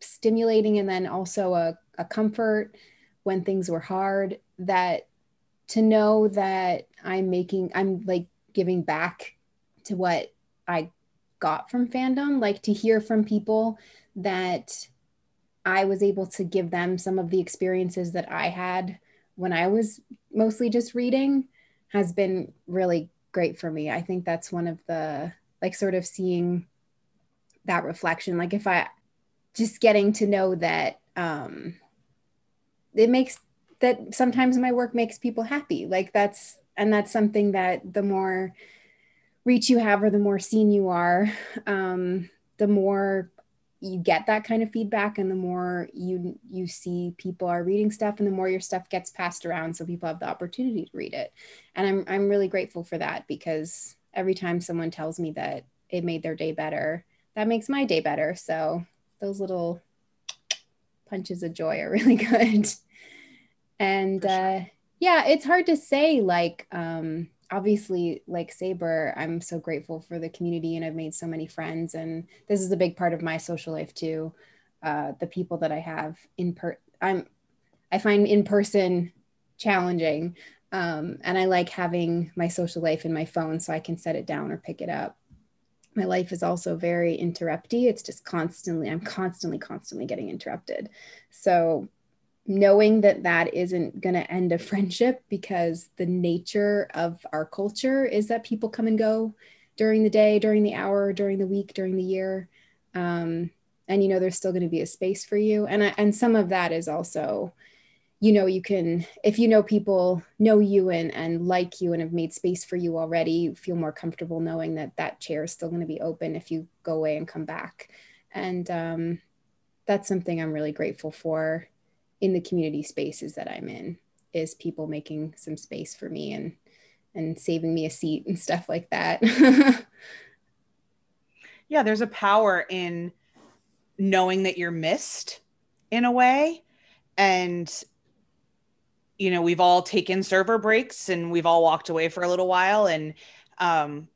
stimulating and then also a, a comfort when things were hard that to know that I'm making, I'm like giving back to what I got from fandom, like to hear from people that I was able to give them some of the experiences that I had when I was mostly just reading has been really great for me. I think that's one of the like sort of seeing that reflection. Like if I just getting to know that um it makes that sometimes my work makes people happy like that's and that's something that the more reach you have or the more seen you are um, the more you get that kind of feedback and the more you you see people are reading stuff and the more your stuff gets passed around so people have the opportunity to read it. And i'm i'm really grateful for that because every time someone tells me that it made their day better that makes my day better. So those little punches of joy are really good. And uh, yeah it's hard to say like um, obviously like saber i'm so grateful for the community and i've made so many friends and this is a big part of my social life too uh, the people that i have in per i'm i find in person challenging um, and i like having my social life in my phone so i can set it down or pick it up. My life is also very interrupty it's just constantly i'm constantly constantly getting interrupted. So knowing that that isn't going to end a friendship because the nature of our culture is that people come and go during the day, during the hour, during the week, during the year. Um, and you know there's still going to be a space for you. And I, and some of that is also you know you can if you know people know you and and like you and have made space for you already you feel more comfortable knowing that that chair is still going to be open if you go away and come back. And um, that's something i'm really grateful for in the community spaces that i'm in is people making some space for me and and saving me a seat and stuff like that. Yeah there's a power in knowing that you're missed in a way. And you know we've all taken server breaks and we've all walked away for a little while. And um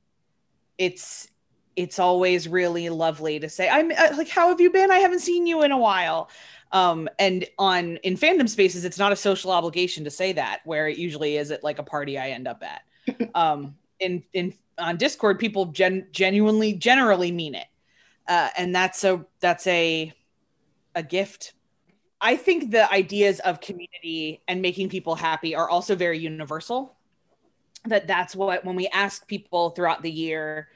it's it's always really lovely to say i'm uh, like how have you been? I haven't seen you in a while um and on in fandom spaces it's not a social obligation to say that where it usually is at like a party i end up at. Um in in on discord people gen- genuinely generally mean it. Uh, and that's a that's a a gift. I think the ideas of community and making people happy are also very universal. That that's what when we ask people throughout the year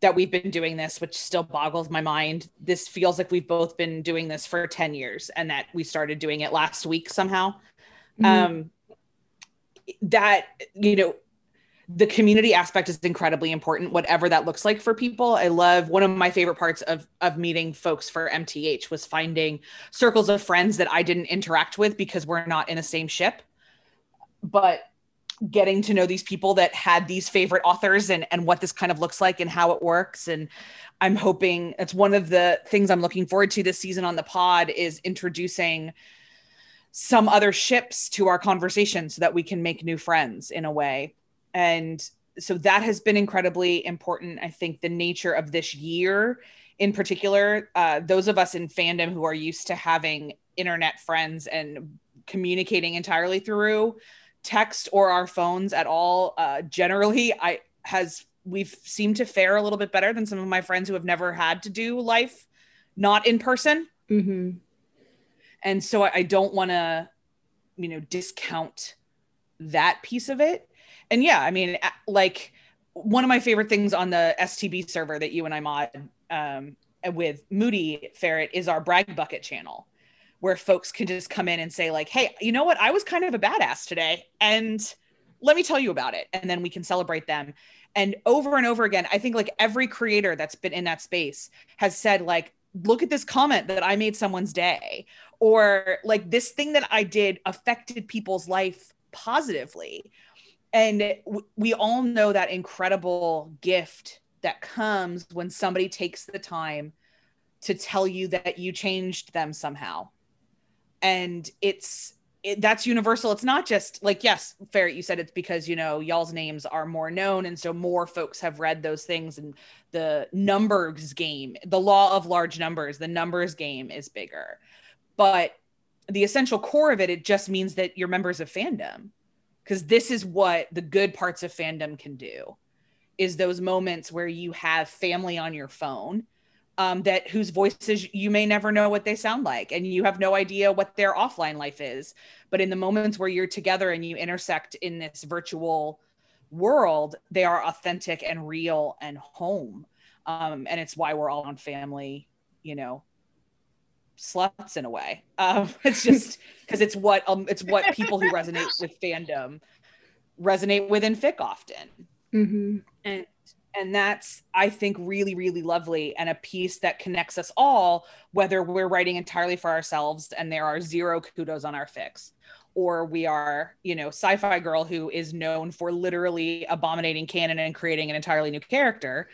that we've been doing this, which still boggles my mind. This feels like we've both been doing this for 10 years and that we started doing it last week somehow. Mm-hmm. Um that you know the community aspect is incredibly important whatever that looks like for people i love one of my favorite parts of of meeting folks for mth was finding circles of friends that i didn't interact with because we're not in the same ship but getting to know these people that had these favorite authors and and what this kind of looks like and how it works. And i'm hoping it's one of the things i'm looking forward to this season on the pod is introducing some other ships to our conversation so that we can make new friends in a way. And so that has been incredibly important i think the nature of this year in particular. Uh, those of us in fandom who are used to having internet friends and communicating entirely through text or our phones at all uh, generally i has we've seemed to fare a little bit better than some of my friends who have never had to do life not in person. Mm-hmm. and so I, I don't want to you know discount that piece of it. And yeah, I mean, like one of my favorite things on the STB server that you and I mod um, with Moody Ferret is our brag bucket channel, where folks can just come in and say like, "Hey, you know what? I was kind of a badass today, and let me tell you about it," and then we can celebrate them. And over and over again, I think like every creator that's been in that space has said like, "Look at this comment that I made someone's day," or like this thing that I did affected people's life positively and we all know that incredible gift that comes when somebody takes the time to tell you that you changed them somehow and it's it, that's universal. It's not just like yes ferret you said it's because you know y'all's names are more known and so more folks have read those things and the numbers game the law of large numbers the numbers game is bigger. But the essential core of it it just means that you're members of fandom because this is what the good parts of fandom can do is those moments where you have family on your phone um, that whose voices you may never know what they sound like and you have no idea what their offline life is but in the moments where you're together and you intersect in this virtual world they are authentic and real and home um, and it's why we're all on family you know sluts in a way. Um, it's just because it's what um, it's what people who resonate with fandom resonate with in fic often, mm-hmm. and and that's I think really really lovely and a piece that connects us all, whether we're writing entirely for ourselves and there are zero kudos on our fics or we are you know sci-fi girl who is known for literally abominating canon and creating an entirely new character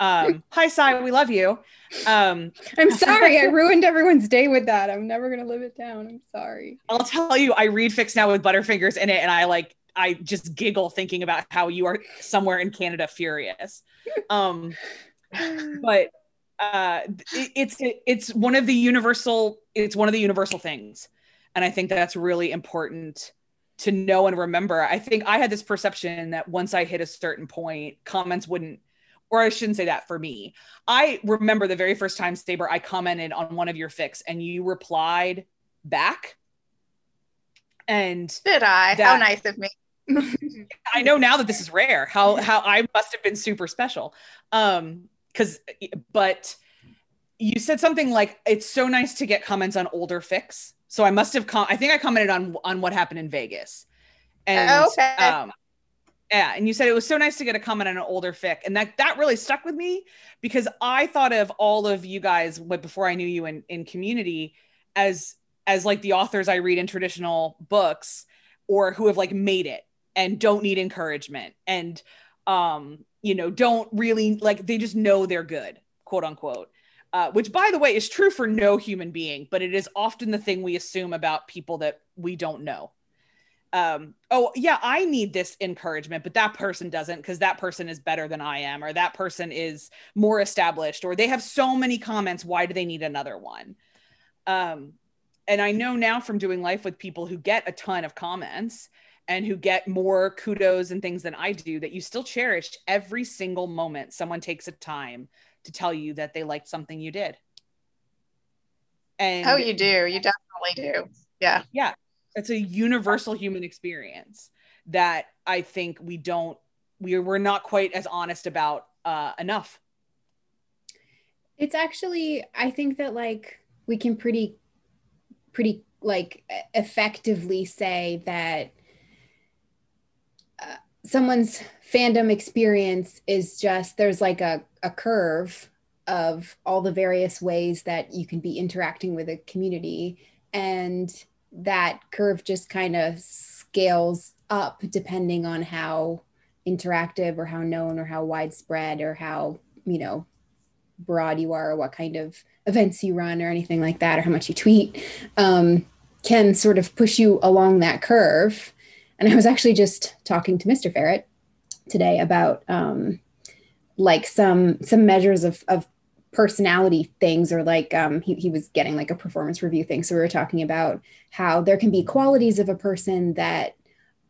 um, hi, Sai, we love you. Um, I'm sorry, I ruined everyone's day with that. I'm never gonna live it down. I'm sorry. I'll tell you, I read Fics now with Butterfingers in it, and I like, I just giggle thinking about how you are somewhere in Canada furious. Um, but uh, it, it's it, it's one of the universal. It's one of the universal things, and I think that's really important to know and remember. I think I had this perception that once I hit a certain point, comments wouldn't or I shouldn't say that for me. I remember the very first time, Saber, I commented on one of your fics and you replied back. And did I? That, How nice of me. I know now that this is rare. How how I must have been super special. Um, because but you said something like it's so nice to get comments on older fics So I must have com- I think I commented on on what happened in Vegas. And Oh, okay. um yeah, and you said it was so nice to get a comment on an older fic, and that that really stuck with me because I thought of all of you guys before I knew you in in community as as like the authors I read in traditional books or who have like made it and don't need encouragement. And um you know don't really like they just know they're good quote unquote. Uh, which by the way is true for no human being but it is often the thing we assume about people that we don't know. Um oh yeah i need this encouragement but that person doesn't because that person is better than i am or that person is more established or they have so many comments why do they need another one? Um and i know now from doing life with people who get a ton of comments and who get more kudos and things than i do that you still cherish every single moment someone takes a time to tell you that they liked something you did and oh, you do. You definitely do. Yeah. yeah it's a universal human experience that i think we don't we're, we're not quite as honest about uh, enough It's actually, I think that like we can pretty, pretty like effectively say that someone's fandom experience is just there's like a, a curve of all the various ways that you can be interacting with a community. And that curve just kind of scales up depending on how interactive or how known or how widespread or how you know broad you are or what kind of events you run or anything like that or how much you tweet um, can sort of push you along that curve and i was actually just talking to mr ferret today about um, like some some measures of, of personality things or like um, he, he was getting like a performance review thing. So we were talking about how there can be qualities of a person that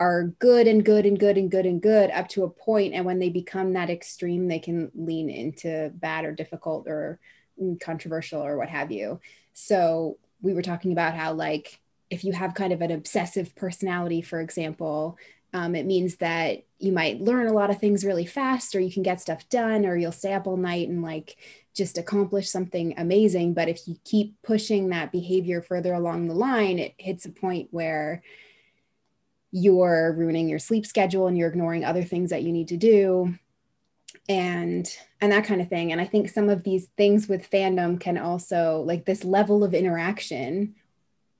are good and good and good and good and good up to a point. And when they become that extreme they can lean into bad or difficult or mm, controversial or what have you. So we were talking about how like if you have kind of an obsessive personality for example um, it means that you might learn a lot of things really fast or you can get stuff done or you'll stay up all night and like just accomplish something amazing. But if you keep pushing that behavior further along the line it hits a point where you're ruining your sleep schedule and you're ignoring other things that you need to do and and that kind of thing. And i think some of these things with fandom can also like this level of interaction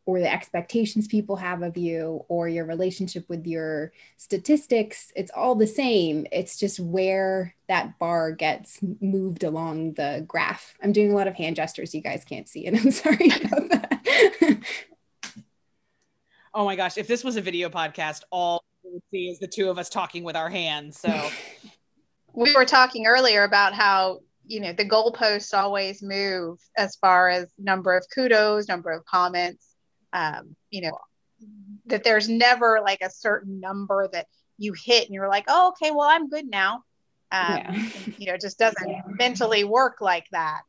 or the expectations people have of you or your relationship with your statistics it's all the same. It's just where that bar gets moved along the graph. I'm doing a lot of hand gestures. You guys can't see and i'm sorry about that. Oh my gosh. If this was a video podcast all we would see is the two of us talking with our hands. So we were talking earlier about how you know the goalposts always move as far as number of kudos number of comments um, you know that there's never like a certain number that you hit and you're like oh okay well i'm good now um, Yeah. you know it just doesn't mentally work like that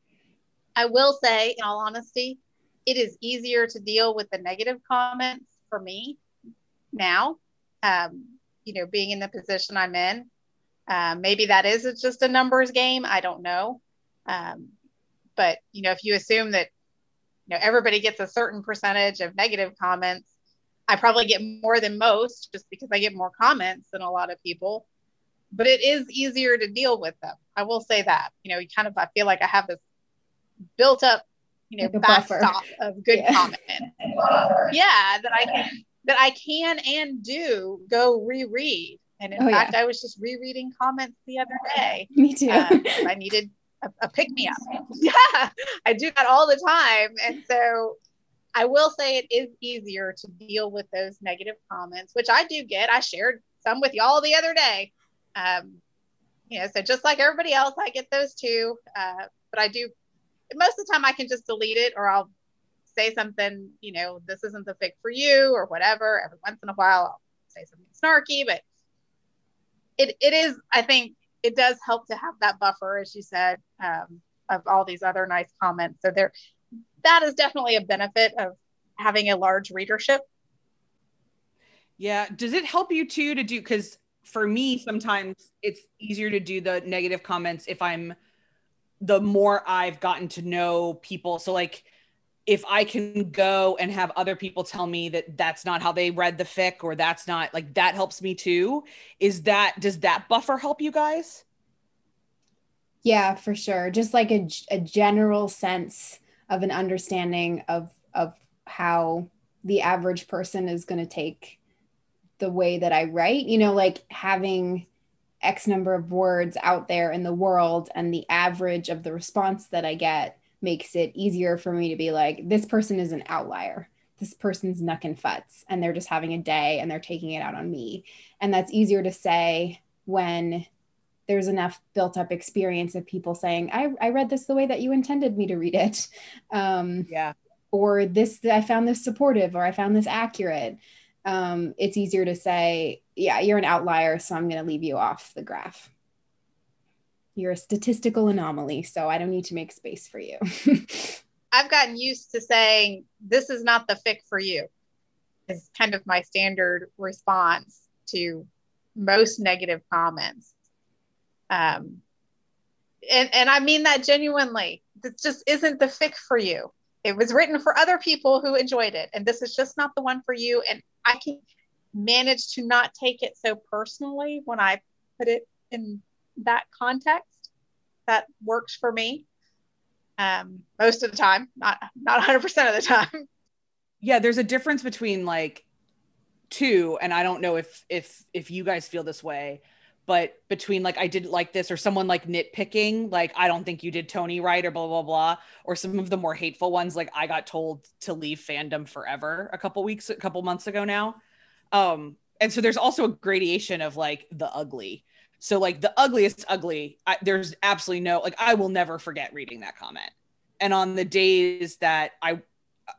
i will say in all honesty it is easier to deal with the negative comments for me now um, you know being in the position i'm in um, maybe that is it's just a numbers game. I don't know. Um, but you know, if you assume that you know everybody gets a certain percentage of negative comments, I probably get more than most just because I get more comments than a lot of people. But it is easier to deal with them. I will say that. You know, you kind of I feel like I have this built up, you know, Like backstop of good Yeah. comment. Yeah, that I can that I can and do go reread. And in Oh, yeah. fact, I was just rereading comments the other day. me too Um, I needed a, a pick me up. Yeah, I do that all the time. And so I will say it is easier to deal with those negative comments, which I do get. I shared some with y'all the other day. Um, you know, so just like everybody else, I get those too. Uh, but I do, most of the time, I can just delete it or I'll say something, you know, this isn't the fic for you or whatever. Every once in a while, I'll say something snarky, but it, it is, I think, it does help to have that buffer, as you said, um, of all these other nice comments. So there, that is definitely a benefit of having a large readership. Yeah. Does it help you too to do? Because for me, sometimes it's easier to do the negative comments if I'm the more I've gotten to know people. So, like, if I can go and have other people tell me that that's not how they read the fic or that's not like that helps me too. Is that does that buffer help you guys? Yeah, for sure. Just like a, a general sense of an understanding of of how the average person is going to take the way that I write, you know, like having X number of words out there in the world and the average of the response that I get makes it easier for me to be like, this person is an outlier. This person's nuck and futs, and they're just having a day and they're taking it out on me. And that's easier to say when there's enough built up experience of people saying, I, I read this the way that you intended me to read it. Um, yeah. Or this, I found this supportive, or I found this accurate. Um, it's easier to say, yeah, you're an outlier, so I'm going to leave you off the graph. You're a statistical anomaly, so I don't need to make space for you. I've gotten used to saying, this is not the fic for you, is kind of my standard response to most negative comments. Um, and, and I mean that genuinely. This just isn't the fic for you. It was written for other people who enjoyed it, and this is just not the one for you. And I can manage to not take it so personally when I put it in that context that works for me um, most of the time not not 100% of the time. Yeah there's a difference between like two and i don't know if if if you guys feel this way but between like i didn't like this or someone like nitpicking like i don't think you did tony right or blah blah blah or some of the more hateful ones like i got told to leave fandom forever a couple weeks a couple months ago now. Um and so there's also a gradation of like the ugly so like the ugliest ugly, I, there's absolutely no like I will never forget reading that comment. And on the days that I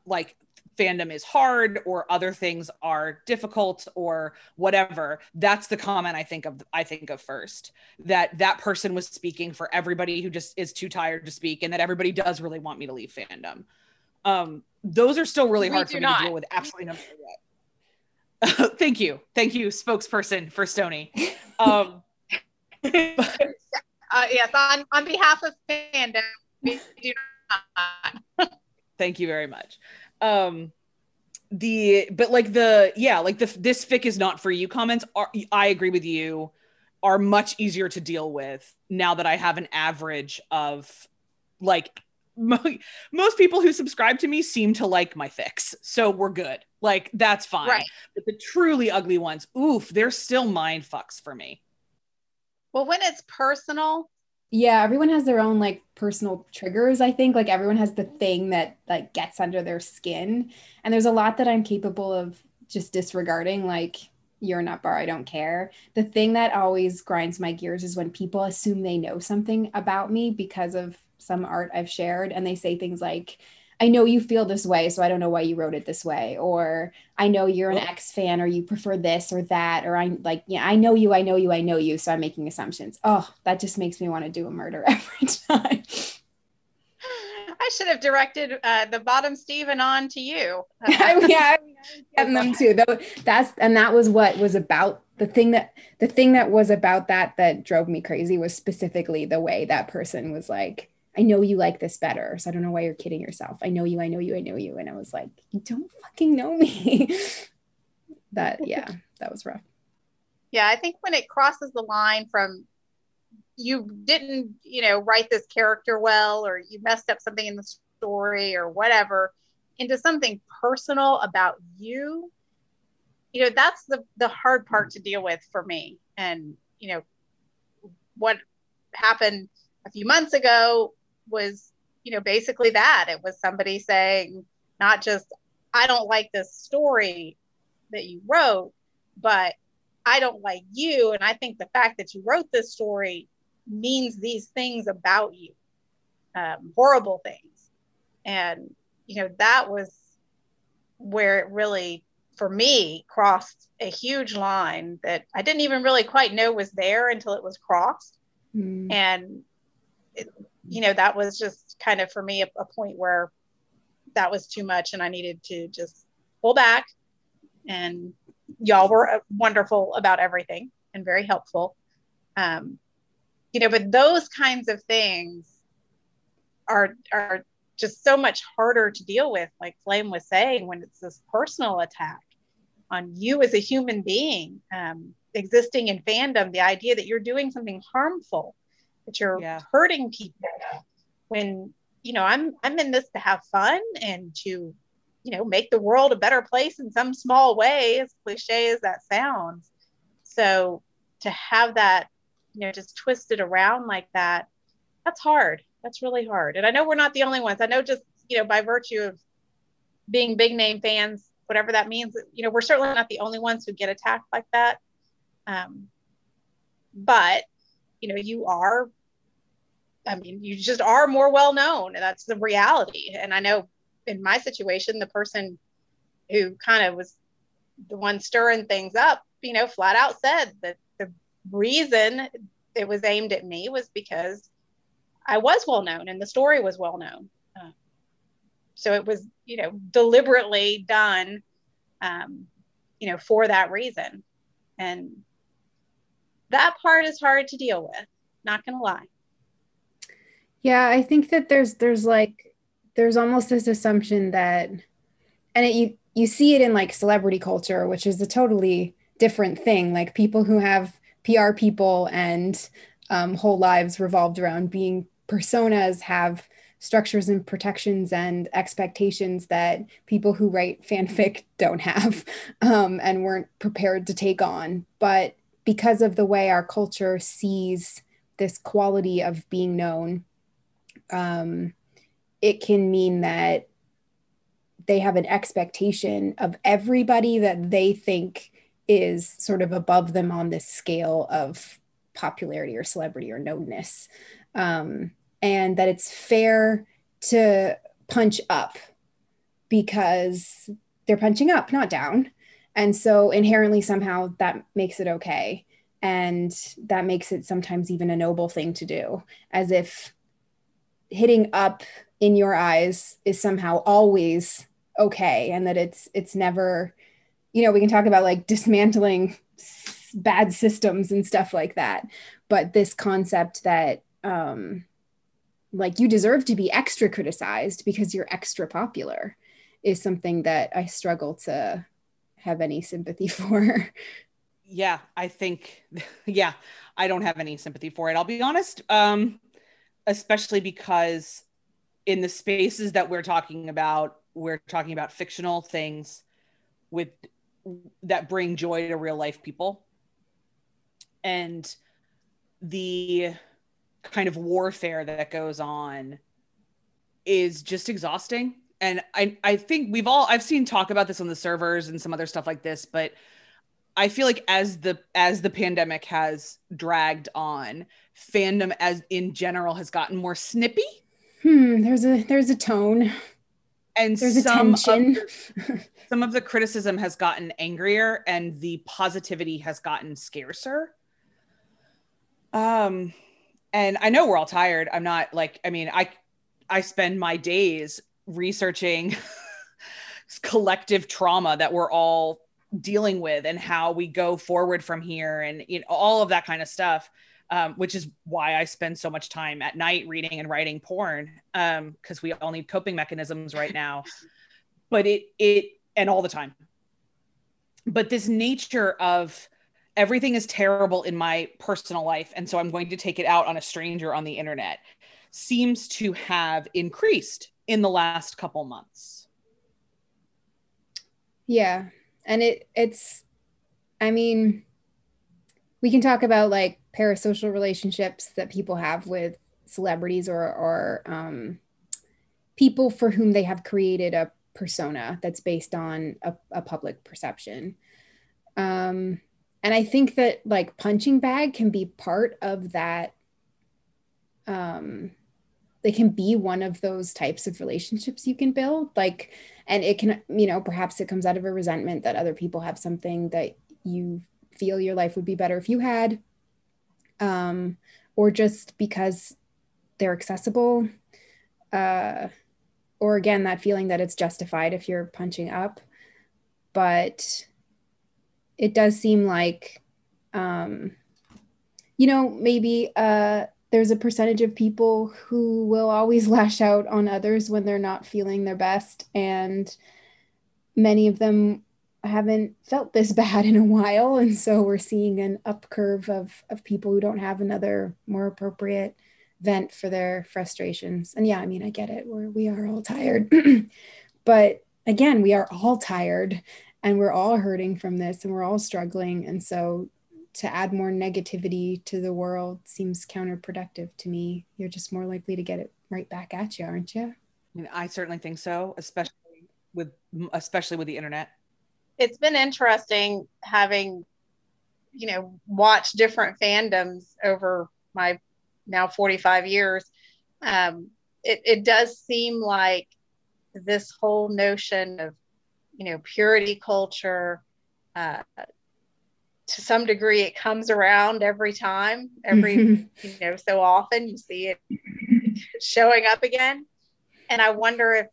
like fandom is hard or other things are difficult or whatever that's the comment i think of i think of first. That that person was speaking for everybody who just is too tired to speak and that everybody does really want me to leave fandom. Um those are still really We hard for me not. to deal with absolutely no matter what. Thank you. Thank you spokesperson for stony um uh, yes on, on behalf of fandom we do not. Thank you very much. Um the but like the yeah like the this fic is not for you comments are i agree with you are much easier to deal with now that i have an average of like mo- most people who subscribe to me seem to like my fics so we're good. Like that's fine. Right. but the truly ugly ones oof they're still mind fucks for me well when it's personal. Yeah everyone has their own like personal triggers i think. Like everyone has the thing that like gets under their skin. And there's a lot that i'm capable of just disregarding like you're not bar i don't care. The thing that always grinds my gears is when people assume they know something about me because of some art i've shared and they say things like I know you feel this way, so I don't know why you wrote it this way. Or I know you're an X fan, or you prefer this or that. Or I'm like, yeah, I know you, I know you, I know you. So I'm making assumptions. Oh, that just makes me want to do a murder every time. i should have directed uh, the bottom Steven on to you I yeah, I mean, getting them too. Though that's and that was what was about the thing that the thing that was about that that drove me crazy was specifically the way that person was like, I know you like this better, so I don't know why you're kidding yourself. I know you, I know you, I know you, and I was like, you don't fucking know me. that yeah, that was rough. yeah i think when it crosses the line from you didn't you know write this character well or you messed up something in the story or whatever into something personal about you you know that's the the hard part to deal with for me and you know what happened a few months ago was you know basically that it was somebody saying not just i don't like this story that you wrote but I don't like you. And I think the fact that you wrote this story means these things about you, um, horrible things. And, you know, that was where it really, for me, crossed a huge line that I didn't even really quite know was there until it was crossed. Mm. And, it, you know, that was just kind of for me a, a point where that was too much and I needed to just pull back. And y'all were uh, wonderful about everything and very helpful. Um, you know but those kinds of things are are just so much harder to deal with, like Flame was saying, when it's this personal attack on you as a human being um, existing in fandom, the idea that you're doing something harmful, that you're yeah. hurting people. When you know, I'm I'm in this to have fun and to, you know, make the world a better place in some small way, as cliche as that sounds. So to have that, you know, just twisted around like that, that's hard that's really hard. And I know we're not the only ones. I know just, you know, by virtue of being big name fans, whatever that means, you know, we're certainly not the only ones who get attacked like that. Um, but, you know, you are, I mean, you just are more well known, and that's the reality. And I know in my situation, the person who kind of was the one stirring things up, you know, flat out said that the reason it was aimed at me was because I was well known and the story was well known. Uh, so it was, you know, deliberately done, um, you know, for that reason. And that part is hard to deal with, not going to lie. Yeah, I think that there's, there's like, there's almost this assumption that, and it, you, you see it in like celebrity culture, which is a totally different thing. Like people who have PR people and um, whole lives revolved around being personas have structures and protections and expectations that people who write fanfic don't have um, and weren't prepared to take on. But because of the way our culture sees this quality of being known, um, it can mean that they have an expectation of everybody that they think is sort of above them on this scale of popularity or celebrity or knownness. Um, and that it's fair to punch up because they're punching up, not down. And so inherently, somehow that makes it okay. And that makes it sometimes even a noble thing to do, as if hitting up in your eyes is somehow always okay and that it's it's never you know we can talk about like dismantling bad systems and stuff like that but this concept that um like you deserve to be extra criticized because you're extra popular is something that I struggle to have any sympathy for. Yeah, I think yeah, I don't have any sympathy for it. I'll be honest. Um especially because in the spaces that we're talking about, we're talking about fictional things with that bring joy to real life people. And the kind of warfare that goes on is just exhausting and I, I think we've all i've seen talk about this on the servers and some other stuff like this but i feel like as the as the pandemic has dragged on fandom as in general has gotten more snippy. Hmm there's a there's a tone. And there's some tension. of the, some of the criticism has gotten angrier and the positivity has gotten scarcer. Um and I know we're all tired. I'm not like, I mean, I I spend my days researching collective trauma that we're all dealing with and how we go forward from here and you know all of that kind of stuff um, which is why I spend so much time at night reading and writing porn because um, we all need coping mechanisms right now. But it it and all the time. But this nature of everything is terrible in my personal life and so i'm going to take it out on a stranger on the internet seems to have increased in the last couple months yeah and it it's i mean we can talk about like parasocial relationships that people have with celebrities or or um, people for whom they have created a persona that's based on a, a public perception. Um, and i think that like punching bag can be part of that um they can be one of those types of relationships you can build. Like and it can you know perhaps it comes out of a resentment that other people have something that you feel your life would be better if you had um or just because they're accessible uh or again that feeling that it's justified if you're punching up. But it does seem like um, you know maybe uh, there's a percentage of people who will always lash out on others when they're not feeling their best and many of them haven't felt this bad in a while and so we're seeing an up curve of of people who don't have another more appropriate vent for their frustrations. And yeah i mean i get it. We're we are all tired. But again we are all tired and we're all hurting from this and we're all struggling. And so to add more negativity to the world seems counterproductive to me you're just more likely to get it right back at you aren't you I mean, I certainly think so, especially with especially with the internet. It's been interesting having, you know, watched different fandoms over my now 45 years. Um, it, it does seem like this whole notion of, you know, purity culture, uh, to some degree, it comes around every time, every, you know, so often you see it showing up again and I wonder if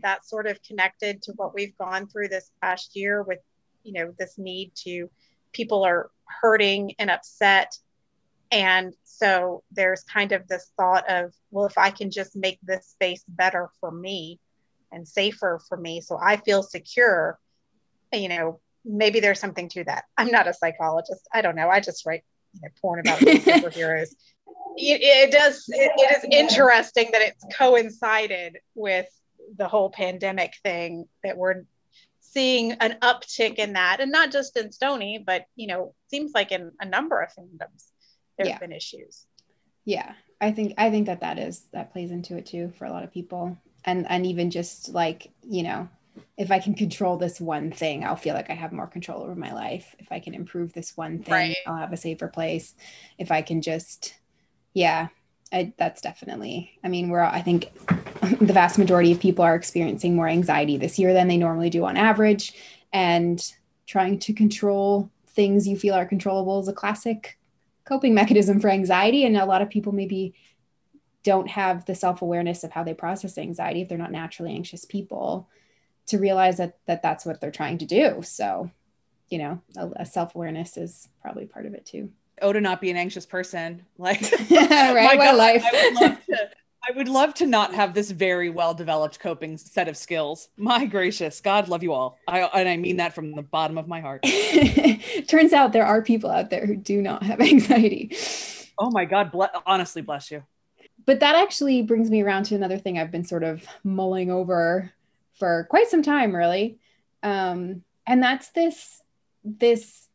that's sort of connected to what we've gone through this past year with, you know, this need to, people are hurting and upset. And so there's kind of this thought of, well, if I can just make this space better for me and safer for me, so I feel secure, you know, maybe there's something to that. I'm not a psychologist. I don't know. I just write you know, porn about superheroes it, it does it, it is interesting that it's coincided with the whole pandemic thing that we're seeing an uptick in that and not just in stony but you know seems like in a number of fandoms there's yeah. been issues yeah i think i think that that is that plays into it too for a lot of people and and even just like you know if i can control this one thing i'll feel like i have more control over my life if i can improve this one thing right. i'll have a safer place if i can just yeah, I, that's definitely. I mean, we're. I think the vast majority of people are experiencing more anxiety this year than they normally do on average, and trying to control things you feel are controllable is a classic coping mechanism for anxiety. And a lot of people maybe don't have the self awareness of how they process anxiety if they're not naturally anxious people to realize that that that's what they're trying to do. So, you know, a, a self awareness is probably part of it too. Oh, to not be an anxious person. Like, yeah, right. My God, life. I would, love to, I would love to not have this very well developed coping set of skills. My gracious, God love you all. I, and I mean that from the bottom of my heart. Turns out there are people out there who do not have anxiety. Oh my God, ble- honestly, bless you. But that actually brings me around to another thing I've been sort of mulling over for quite some time, really. Um, and that's this this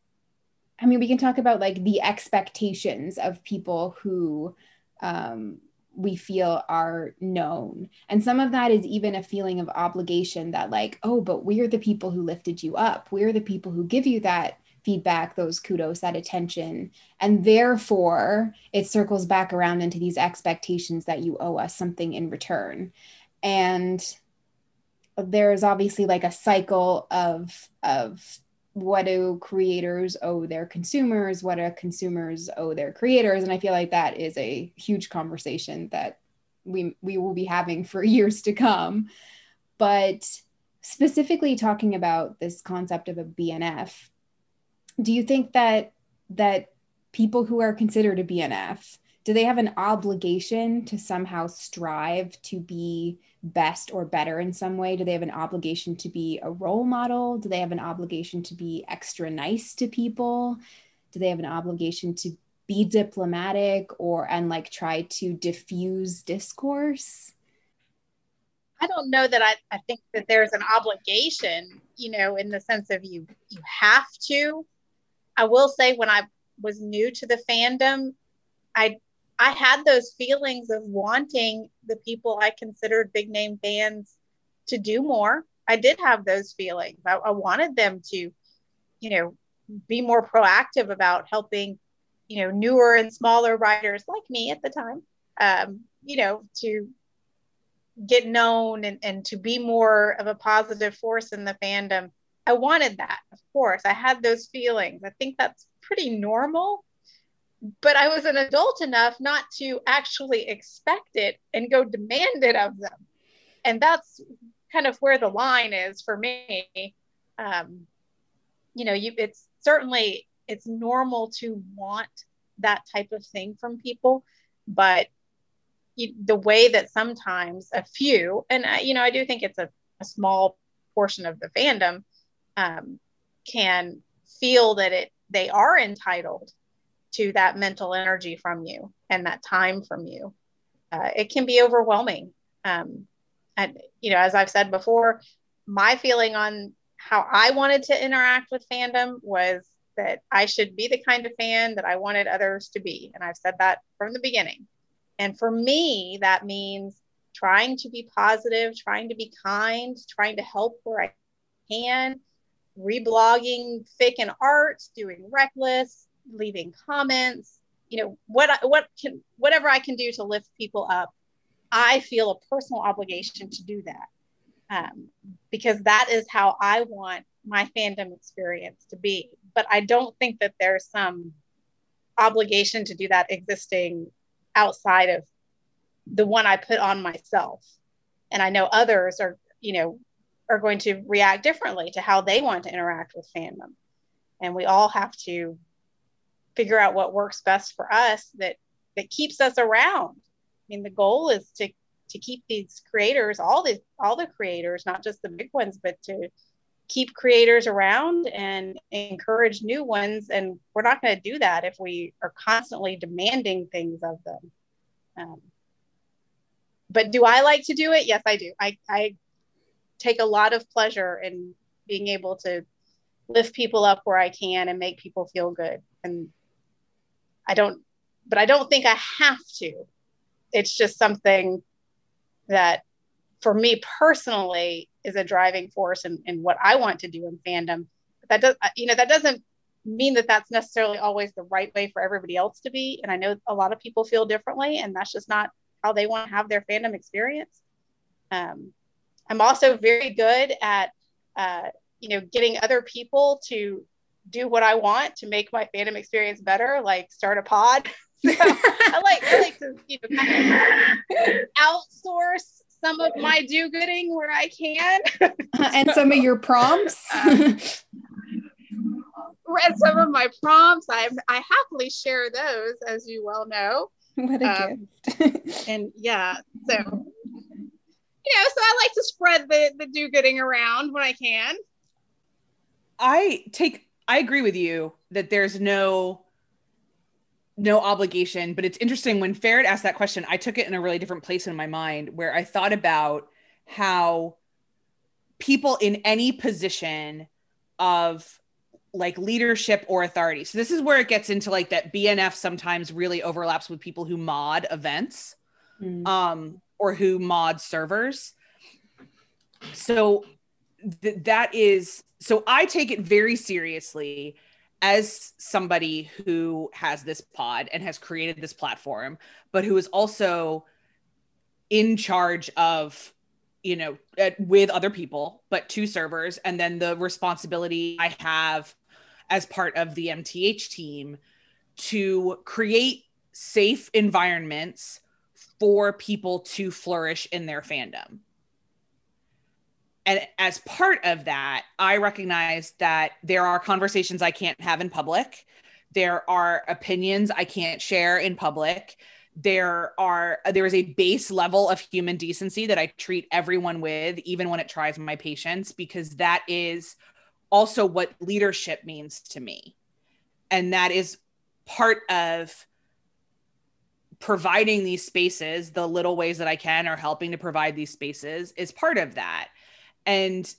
I mean, we can talk about like the expectations of people who um, we feel are known. And some of that is even a feeling of obligation that, like, oh, but we're the people who lifted you up. We're the people who give you that feedback, those kudos, that attention. And therefore, it circles back around into these expectations that you owe us something in return. And there's obviously like a cycle of of what do creators owe their consumers what do consumers owe their creators and i feel like that is a huge conversation that we we will be having for years to come. But specifically talking about this concept of a bnf do you think that that people who are considered a bnf do they have an obligation to somehow strive to be best or better in some way? Do they have an obligation to be a role model? Do they have an obligation to be extra nice to people? Do they have an obligation to be diplomatic or and like try to diffuse discourse? I don't know that I, I think that there's an obligation, you know, in the sense of you you have to. I will say when I was new to the fandom, I I had those feelings of wanting the people I considered big name fans to do more. I did have those feelings. I, I wanted them to, you know, be more proactive about helping, you know, newer and smaller writers like me at the time, um, you know, to get known and, and to be more of a positive force in the fandom. I wanted that, of course. I had those feelings. I think that's pretty normal but I was an adult enough not to actually expect it and go demand it of them. And that's kind of where the line is for me. Um, you know, you it's certainly it's normal to want that type of thing from people. but you, the way that sometimes a few, and I, you know, I do think it's a, a small portion of the fandom, um, can feel that it they are entitled to that mental energy from you and that time from you. Uh, it can be overwhelming. Um, and you know, as I've said before, my feeling on how I wanted to interact with fandom was that I should be the kind of fan that I wanted others to be. And I've said that from the beginning. And for me, that means trying to be positive, trying to be kind, trying to help where I can, reblogging fic and art, doing rec lists, leaving comments, you know, what what can whatever I can do to lift people up. I feel a personal obligation to do that. Um, because that is how I want my fandom experience to be. But I don't think that there's some obligation to do that existing outside of the one I put on myself. And I know others are, you know, are going to react differently to how they want to interact with fandom. And we all have to figure out what works best for us that that keeps us around. I mean, the goal is to to keep these creators, all the all the creators, not just the big ones, but to keep creators around and encourage new ones. And we're not going to do that if we are constantly demanding things of them. Um, but do I like to do it? Yes, I do. I, I take a lot of pleasure in being able to lift people up where I can and make people feel good. And I don't, but I don't think I have to. It's just something that for me personally is a driving force in, in what I want to do in fandom. But that does, you know, that doesn't mean that that's necessarily always the right way for everybody else to be. And I know a lot of people feel differently, and that's just not how they want to have their fandom experience. Um, I'm also very good at, uh, you know, getting other people to do what I want to make my fandom experience better, like start a pod. so I like I like to you know kind of outsource some of my do-gooding where I can, and some of your prompts. um, read some of my prompts. I I happily share those, as you well know. What a um, gift! and yeah, so you know, so I like to spread the the do-gooding around when I can. I take I agree with you that there's no no obligation, but it's interesting when Ferret asked that question, I took it in a really different place in my mind where I thought about how people in any position of like leadership or authority. So this is where it gets into like that BNF sometimes really overlaps with people who mod events mm. um or who mod servers. So th- that is so I take it very seriously as somebody who has this pod and has created this platform, but who is also in charge of you know uh, with other people but two servers. And then the responsibility i have as part of the mth team to create safe environments for people to flourish in their fandom and as part of that, I recognize that there are conversations I can't have in public. There are opinions I can't share in public. There are there is a base level of human decency that I treat everyone with, even when it tries my patience, because that is also what leadership means to me. And that is part of providing these spaces, the little ways that I can or helping to provide these spaces is part of that and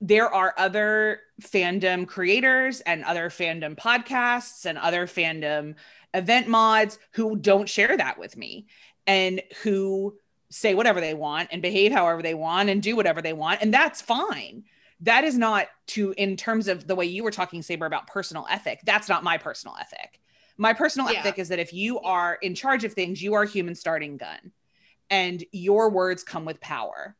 there are other fandom creators and other fandom podcasts and other fandom event mods who don't share that with me and who say whatever they want and behave however they want and do whatever they want. And that's fine. That is not to in terms of the way you were talking saber about personal ethic that's not my personal ethic. My personal yeah. ethic is that if you are in charge of things you are a human starting gun and your words come with power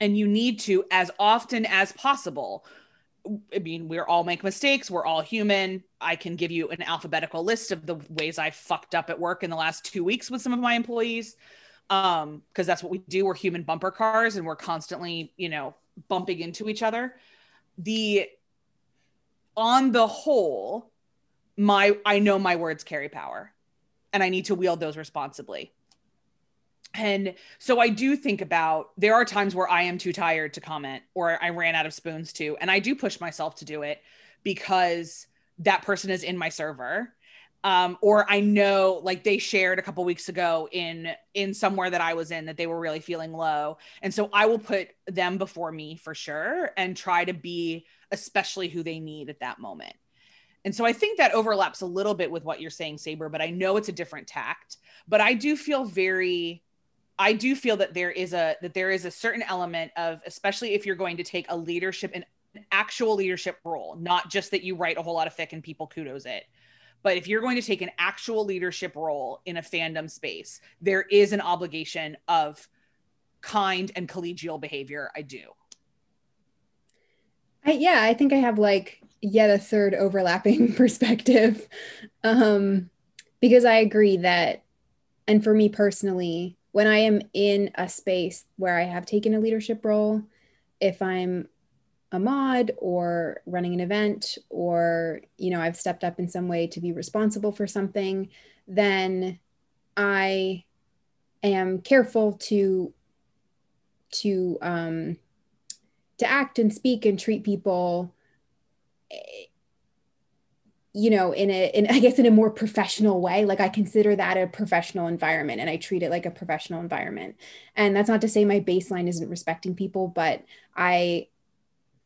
and you need to as often as possible I mean, we're all make mistakes. We're all human. I can give you an alphabetical list of the ways I fucked up at work in the last two weeks with some of my employees. Um, because that's what we do. We're human bumper cars and we're constantly, you know, bumping into each other. The on the whole, my I know my words carry power. and I need to wield those responsibly. And so I do think about there are times where I am too tired to comment or I ran out of spoons to, and I do push myself to do it because that person is in my server um, or I know like they shared a couple weeks ago in in somewhere that I was in that they were really feeling low, and so I will put them before me for sure and try to be especially who they need at that moment. And so I think that overlaps a little bit with what you're saying, Saber, but I know it's a different tact. But I do feel very I do feel that there is a that there is a certain element of especially if you're going to take a leadership an actual leadership role, not just that you write a whole lot of fic and people kudos it but if you're going to take an actual leadership role in a fandom space, there is an obligation of kind and collegial behavior. I do. I, yeah, I think I have like yet a third overlapping perspective. Um, because I agree that, and for me personally, when I am in a space where I have taken a leadership role, if I'm a mod or running an event or you know i've stepped up in some way to be responsible for something then i am careful to to um to act and speak and treat people you know in a in i guess in a more professional way like i consider that a professional environment and i treat it like a professional environment and that's not to say my baseline isn't respecting people but i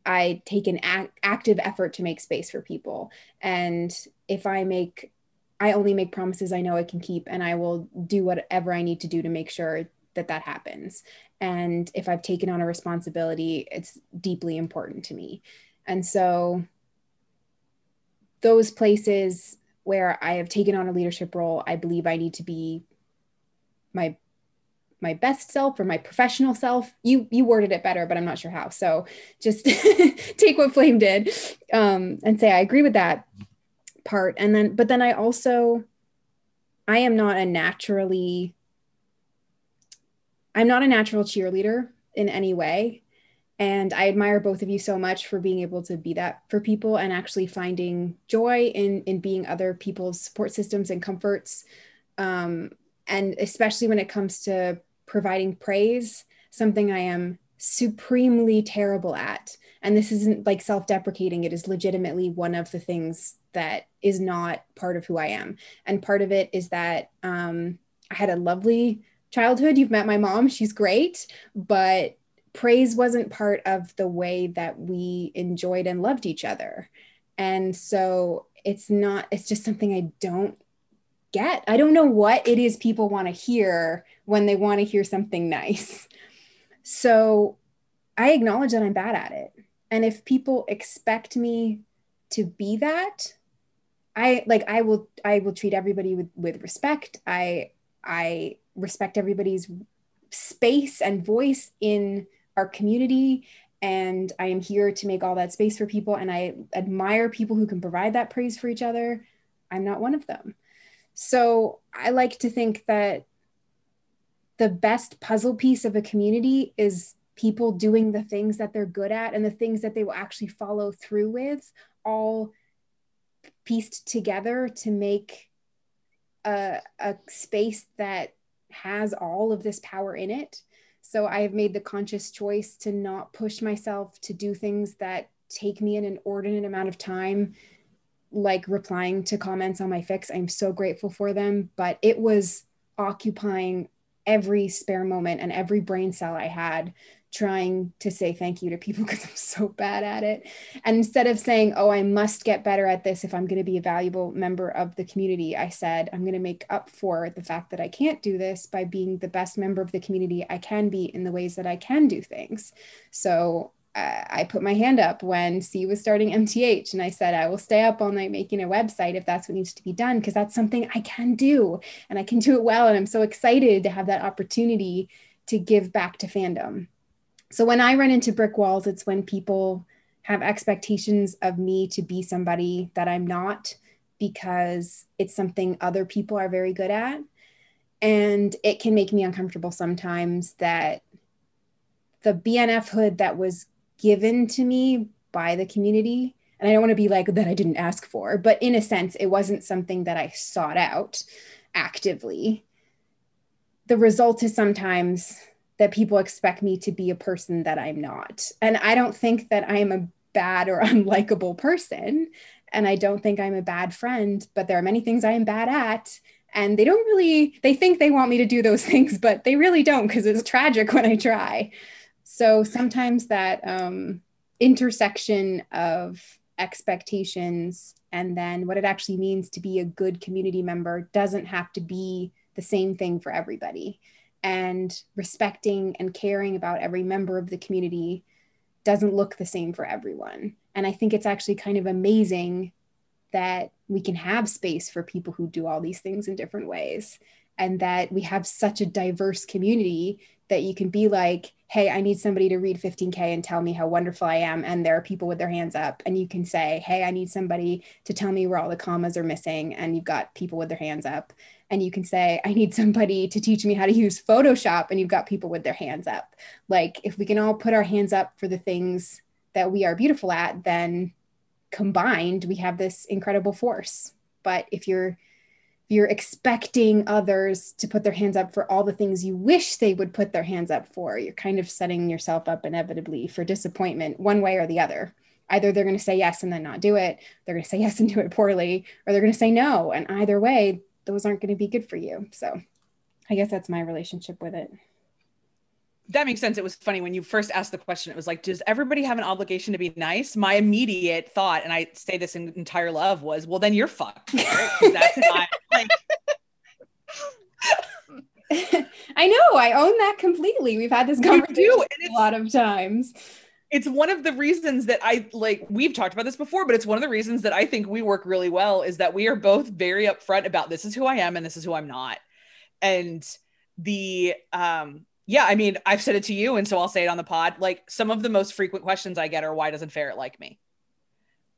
I take an act, active effort to make space for people. And if I make, I only make promises I know I can keep, and I will do whatever I need to do to make sure that that happens. And if I've taken on a responsibility, it's deeply important to me. And so, those places where I have taken on a leadership role, I believe I need to be my my best self or my professional self. You you worded it better but i'm not sure how. So just take what flame did um, and say i agree with that part. And then but then i also i am not a naturally i'm not a natural cheerleader in any way and i admire both of you so much for being able to be that for people and actually finding joy in in being other people's support systems and comforts um, and especially when it comes to providing praise, something I am supremely terrible at. And this isn't like self deprecating, it is legitimately one of the things that is not part of who I am. And part of it is that um, I had a lovely childhood. You've met my mom, she's great, but praise wasn't part of the way that we enjoyed and loved each other. And so it's not, it's just something I don't get. I don't know what it is people want to hear when they want to hear something nice. So I acknowledge that I'm bad at it. And if people expect me to be that, I like I will I will treat everybody with with respect. I I respect everybody's space and voice in our community and I am here to make all that space for people and I admire people who can provide that praise for each other. I'm not one of them. So I like to think that the best puzzle piece of a community is people doing the things that they're good at and the things that they will actually follow through with, all pieced together to make a, a space that has all of this power in it. So I have made the conscious choice to not push myself to do things that take me an inordinate amount of time like replying to comments on my fics. I'm so grateful for them, but it was occupying every spare moment and every brain cell I had trying to say thank you to people because I'm so bad at it. And instead of saying, oh, I must get better at this if I'm going to be a valuable member of the community, I said, I'm going to make up for the fact that I can't do this by being the best member of the community I can be in the ways that I can do things. So uh, I put my hand up when C was starting MTH and I said, I will stay up all night making a website if that's what needs to be done, because that's something I can do and I can do it well. And I'm so excited to have that opportunity to give back to fandom. So when I run into brick walls, it's when people have expectations of me to be somebody that I'm not because it's something other people are very good at. And it can make me uncomfortable sometimes that the BNF hood that was given to me by the community And I don't want to be like that I didn't ask for, but in a sense, it wasn't something that I sought out actively. The result is sometimes that people expect me to be a person that I'm not. And I don't think that I'm a bad or unlikable person. And I don't think I'm a bad friend, but there are many things I am bad at. And they don't really, they think they want me to do those things, but they really don't because it's tragic when I try. So sometimes that um, intersection of expectations and then what it actually means to be a good community member doesn't have to be the same thing for everybody and respecting and caring about every member of the community doesn't look the same for everyone. And I think it's actually kind of amazing that we can have space for people who do all these things in different ways and that we have such a diverse community that you can be like, hey, I need somebody to read 15K and tell me how wonderful I am. And there are people with their hands up. And you can say, hey, I need somebody to tell me where all the commas are missing. And you've got people with their hands up and you can say i need somebody to teach me how to use photoshop and you've got people with their hands up. Like if we can all put our hands up for the things that we are beautiful at then combined we have this incredible force. But if you're you're expecting others to put their hands up for all the things you wish they would put their hands up for you're kind of setting yourself up inevitably for disappointment one way or the other. Either they're going to say yes and then not do it they're going to say yes and do it poorly or they're going to say no. And either way those aren't going to be good for you. So I guess that's my relationship with it. That makes sense. It was funny when you first asked the question. It was like, does everybody have an obligation to be nice? My immediate thought, and I say this in entire love, was, well, then you're fucked. Right? That's not like. I know. I own that completely. We've had this conversation a lot of times it's one of the reasons that I like we've talked about this before, but it's one of the reasons that I think we work really well is that we are both very upfront about this is who I am and this is who I'm not. And the um yeah, I mean, I've said it to you and so I'll say it on the pod. Like some of the most frequent questions I get are why doesn't Ferret like me?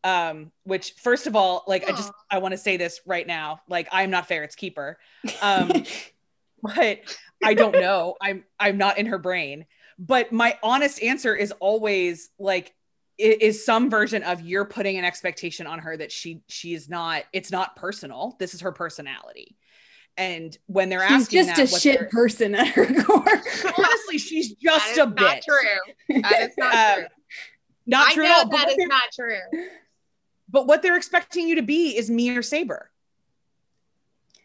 Um, which first of all, like Aww. I just I want to say this right now. Like I'm not Ferret's keeper. Um but I don't know. I'm I'm not in her brain but my honest answer is always like it is some version of you're putting an expectation on her that she she is not it's not personal. This is her personality. And when they're she's asking just that, a shit person at her core. Honestly she's just a bit not true. That is not uh, true. not I true know at all that is not true. But what they're expecting you to be is me or saber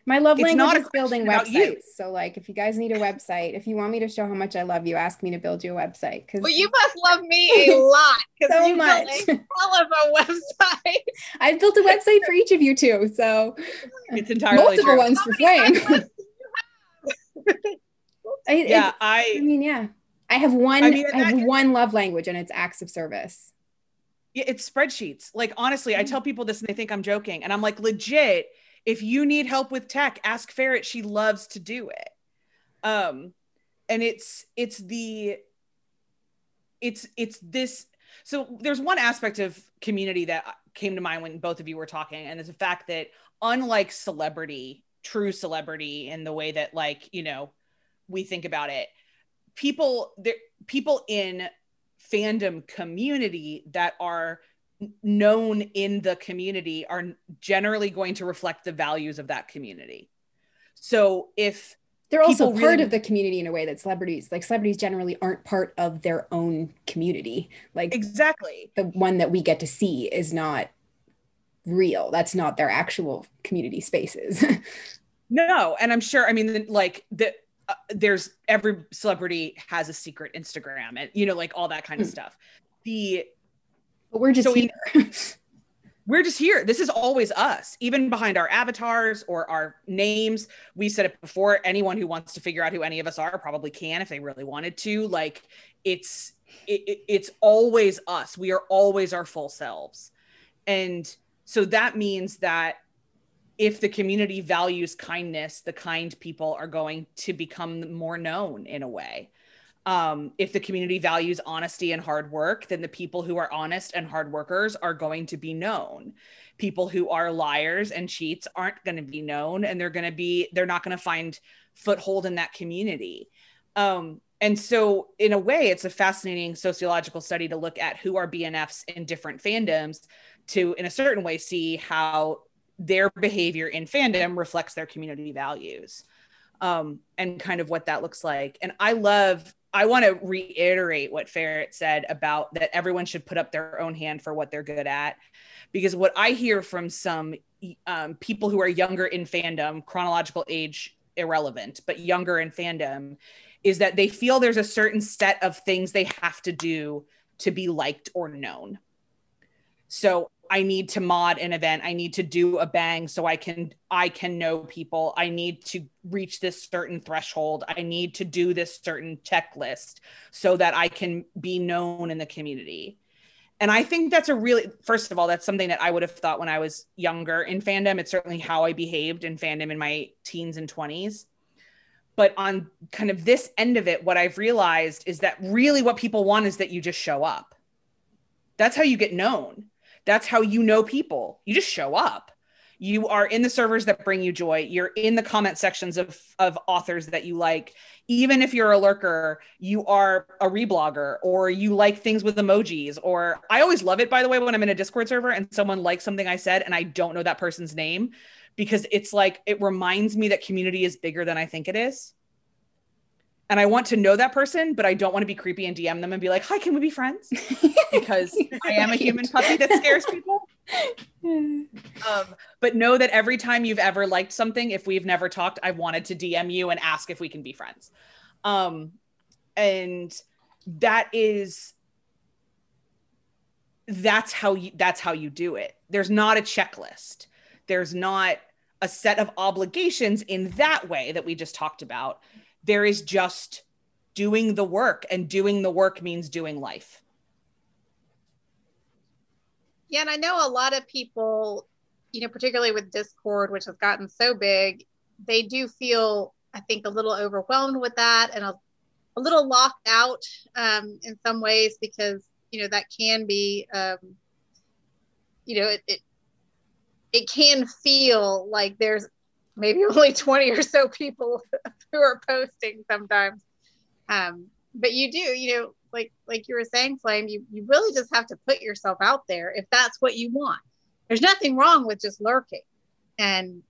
my love it's language is building websites. You. So, like, if you guys need a website, if you want me to show how much I love you, ask me to build you a website. Because well, you must love me a lot. so you much. All of a website. I've built a website for each of you too. So it's entirely multiple true. ones for Flame. I, yeah, I. I mean, yeah, I have one. I, mean, I have one love language, and it's acts of service. Yeah, it's spreadsheets. Like honestly, I tell people this, and they think I'm joking, and I'm like, legit if you need help with tech ask ferret. She loves to do it. Um and it's it's the it's it's this so there's one aspect of community that came to mind when both of you were talking and it's the fact that unlike celebrity true celebrity in the way that like you know we think about it people there people in fandom community that are known in the community are generally going to reflect the values of that community. So if they're also part really... of the community in a way that celebrities like celebrities generally aren't part of their own community. Like exactly the one that we get to see is not real. That's not their actual community spaces. no, and I'm sure. I mean, like the uh, there's every celebrity has a secret Instagram and you know like all that kind of mm. stuff. The but we're just so here. We, we're just here. This is always us, even behind our avatars or our names. We said it before. Anyone who wants to figure out who any of us are probably can if they really wanted to. Like it's it, it's always us. We are always our full selves, and so that means that if the community values kindness, the kind people are going to become more known in a way um, if the community values honesty and hard work, then the people who are honest and hard workers are going to be known. People who are liars and cheats aren't going to be known, and they're going to be they're not going to find foothold in that community. Um, and so, in a way, it's a fascinating sociological study to look at who are BNFs in different fandoms to in a certain way see how their behavior in fandom reflects their community values um, and kind of what that looks like and i love i want to reiterate what ferret said about that everyone should put up their own hand for what they're good at. Because what i hear from some um, people who are younger in fandom chronological age irrelevant but younger in fandom is that they feel there's a certain set of things they have to do to be liked or known so I need to mod an event. I need to do a bang so I can I can know people. I need to reach this certain threshold. I need to do this certain checklist so that I can be known in the community. And I think that's a really first of all that's something that I would have thought when I was younger in fandom. It's certainly how I behaved in fandom in my teens and 20s. But on kind of this end of it what I've realized is that really what people want is that you just show up. That's how you get known that's how you know people. You just show up. You are in the servers that bring you joy. You're in the comment sections of, of authors that you like. Even if you're a lurker, you are a reblogger or you like things with emojis. Or I always love it, by the way, when I'm in a Discord server and someone likes something I said and I don't know that person's name because it's like it reminds me that community is bigger than I think it is and I want to know that person, but I don't want to be creepy and DM them and be like, "Hi, can we be friends?" Because I am a human puppy that scares people. um, but know that every time you've ever liked something, if we've never talked, I've wanted to DM you and ask if we can be friends. Um, and that is that's how you that's how you do it. There's not a checklist. There's not a set of obligations in that way that we just talked about there is just doing the work and doing the work means doing life. Yeah and i know a lot of people you know particularly with discord which has gotten so big they do feel i think a little overwhelmed with that and a, a little locked out um, in some ways because you know that can be um, you know it, it it can feel like there's maybe only 20 or so people who are posting sometimes. Um, but you do, you know, like like you were saying, Flame, you, you really just have to put yourself out there if that's what you want. There's nothing wrong with just lurking. And,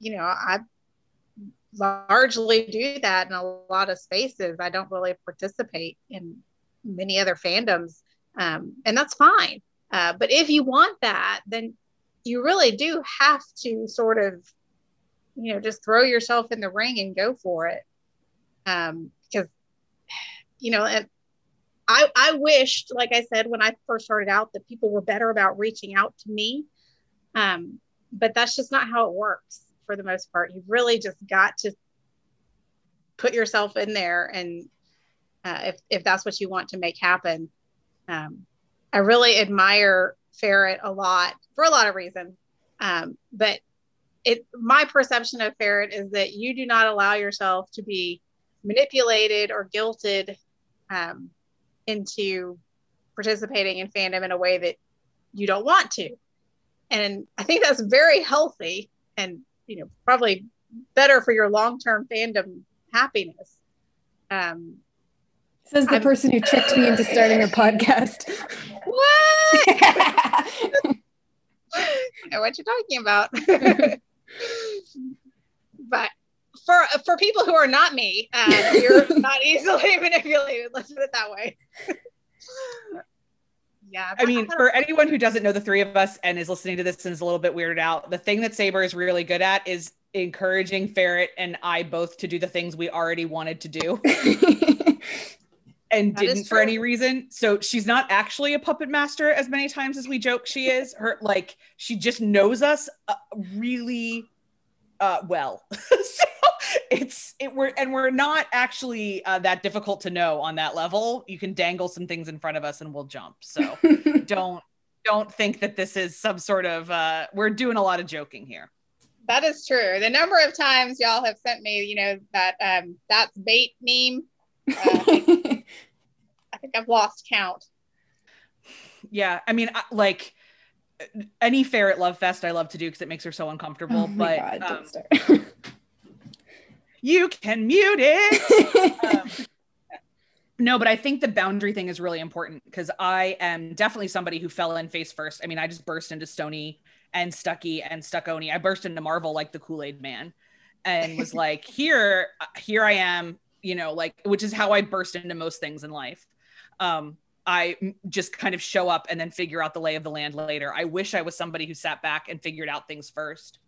you know, I largely do that in a lot of spaces. I don't really participate in many other fandoms. Um, and that's fine. Uh, but if you want that, then you really do have to sort of you know just throw yourself in the ring and go for it. Um because you know and i i wished like i said when i first started out that people were better about reaching out to me. Um but that's just not how it works for the most part. You've really just got to put yourself in there and uh, if, if that's what you want to make happen. Um, i really admire ferret a lot for a lot of reasons. Um, but it my perception of ferret is that you do not allow yourself to be manipulated or guilted um, into participating in fandom in a way that you don't want to. And i think that's very healthy and you know probably better for your long-term fandom happiness. Um, says the I'm, person who tricked me into starting a podcast. What? Know what you're talking about but for for people who are not me, um, you're not easily manipulated. Let's put it that way. yeah. I mean, for anyone who doesn't know the three of us and is listening to this and is a little bit weirded out, the thing that Saber is really good at is encouraging Ferret and I both to do the things we already wanted to do. And that didn't for any reason. So she's not actually a puppet master as many times as we joke she is. Her like she just knows us uh, really uh, well. so it's it we're and we're not actually uh, that difficult to know on that level. You can dangle some things in front of us and we'll jump. So don't don't think that this is some sort of uh, we're doing a lot of joking here. That is true. The number of times y'all have sent me, you know, that um that's bait meme uh, I think I've lost count. Yeah, I mean, like any ferret love fest I love to do because it makes her so uncomfortable. Oh but God, um, you can mute it. um, No, but I think the boundary thing is really important because I am definitely somebody who fell in face first. I mean, I just burst into Stony and Stucky and Stuckony. I burst into Marvel like the Kool Aid Man, and was like, "Here, here I am," you know, like which is how I burst into most things in life. Um, I just kind of show up and then figure out the lay of the land later. I wish I was somebody who sat back and figured out things first.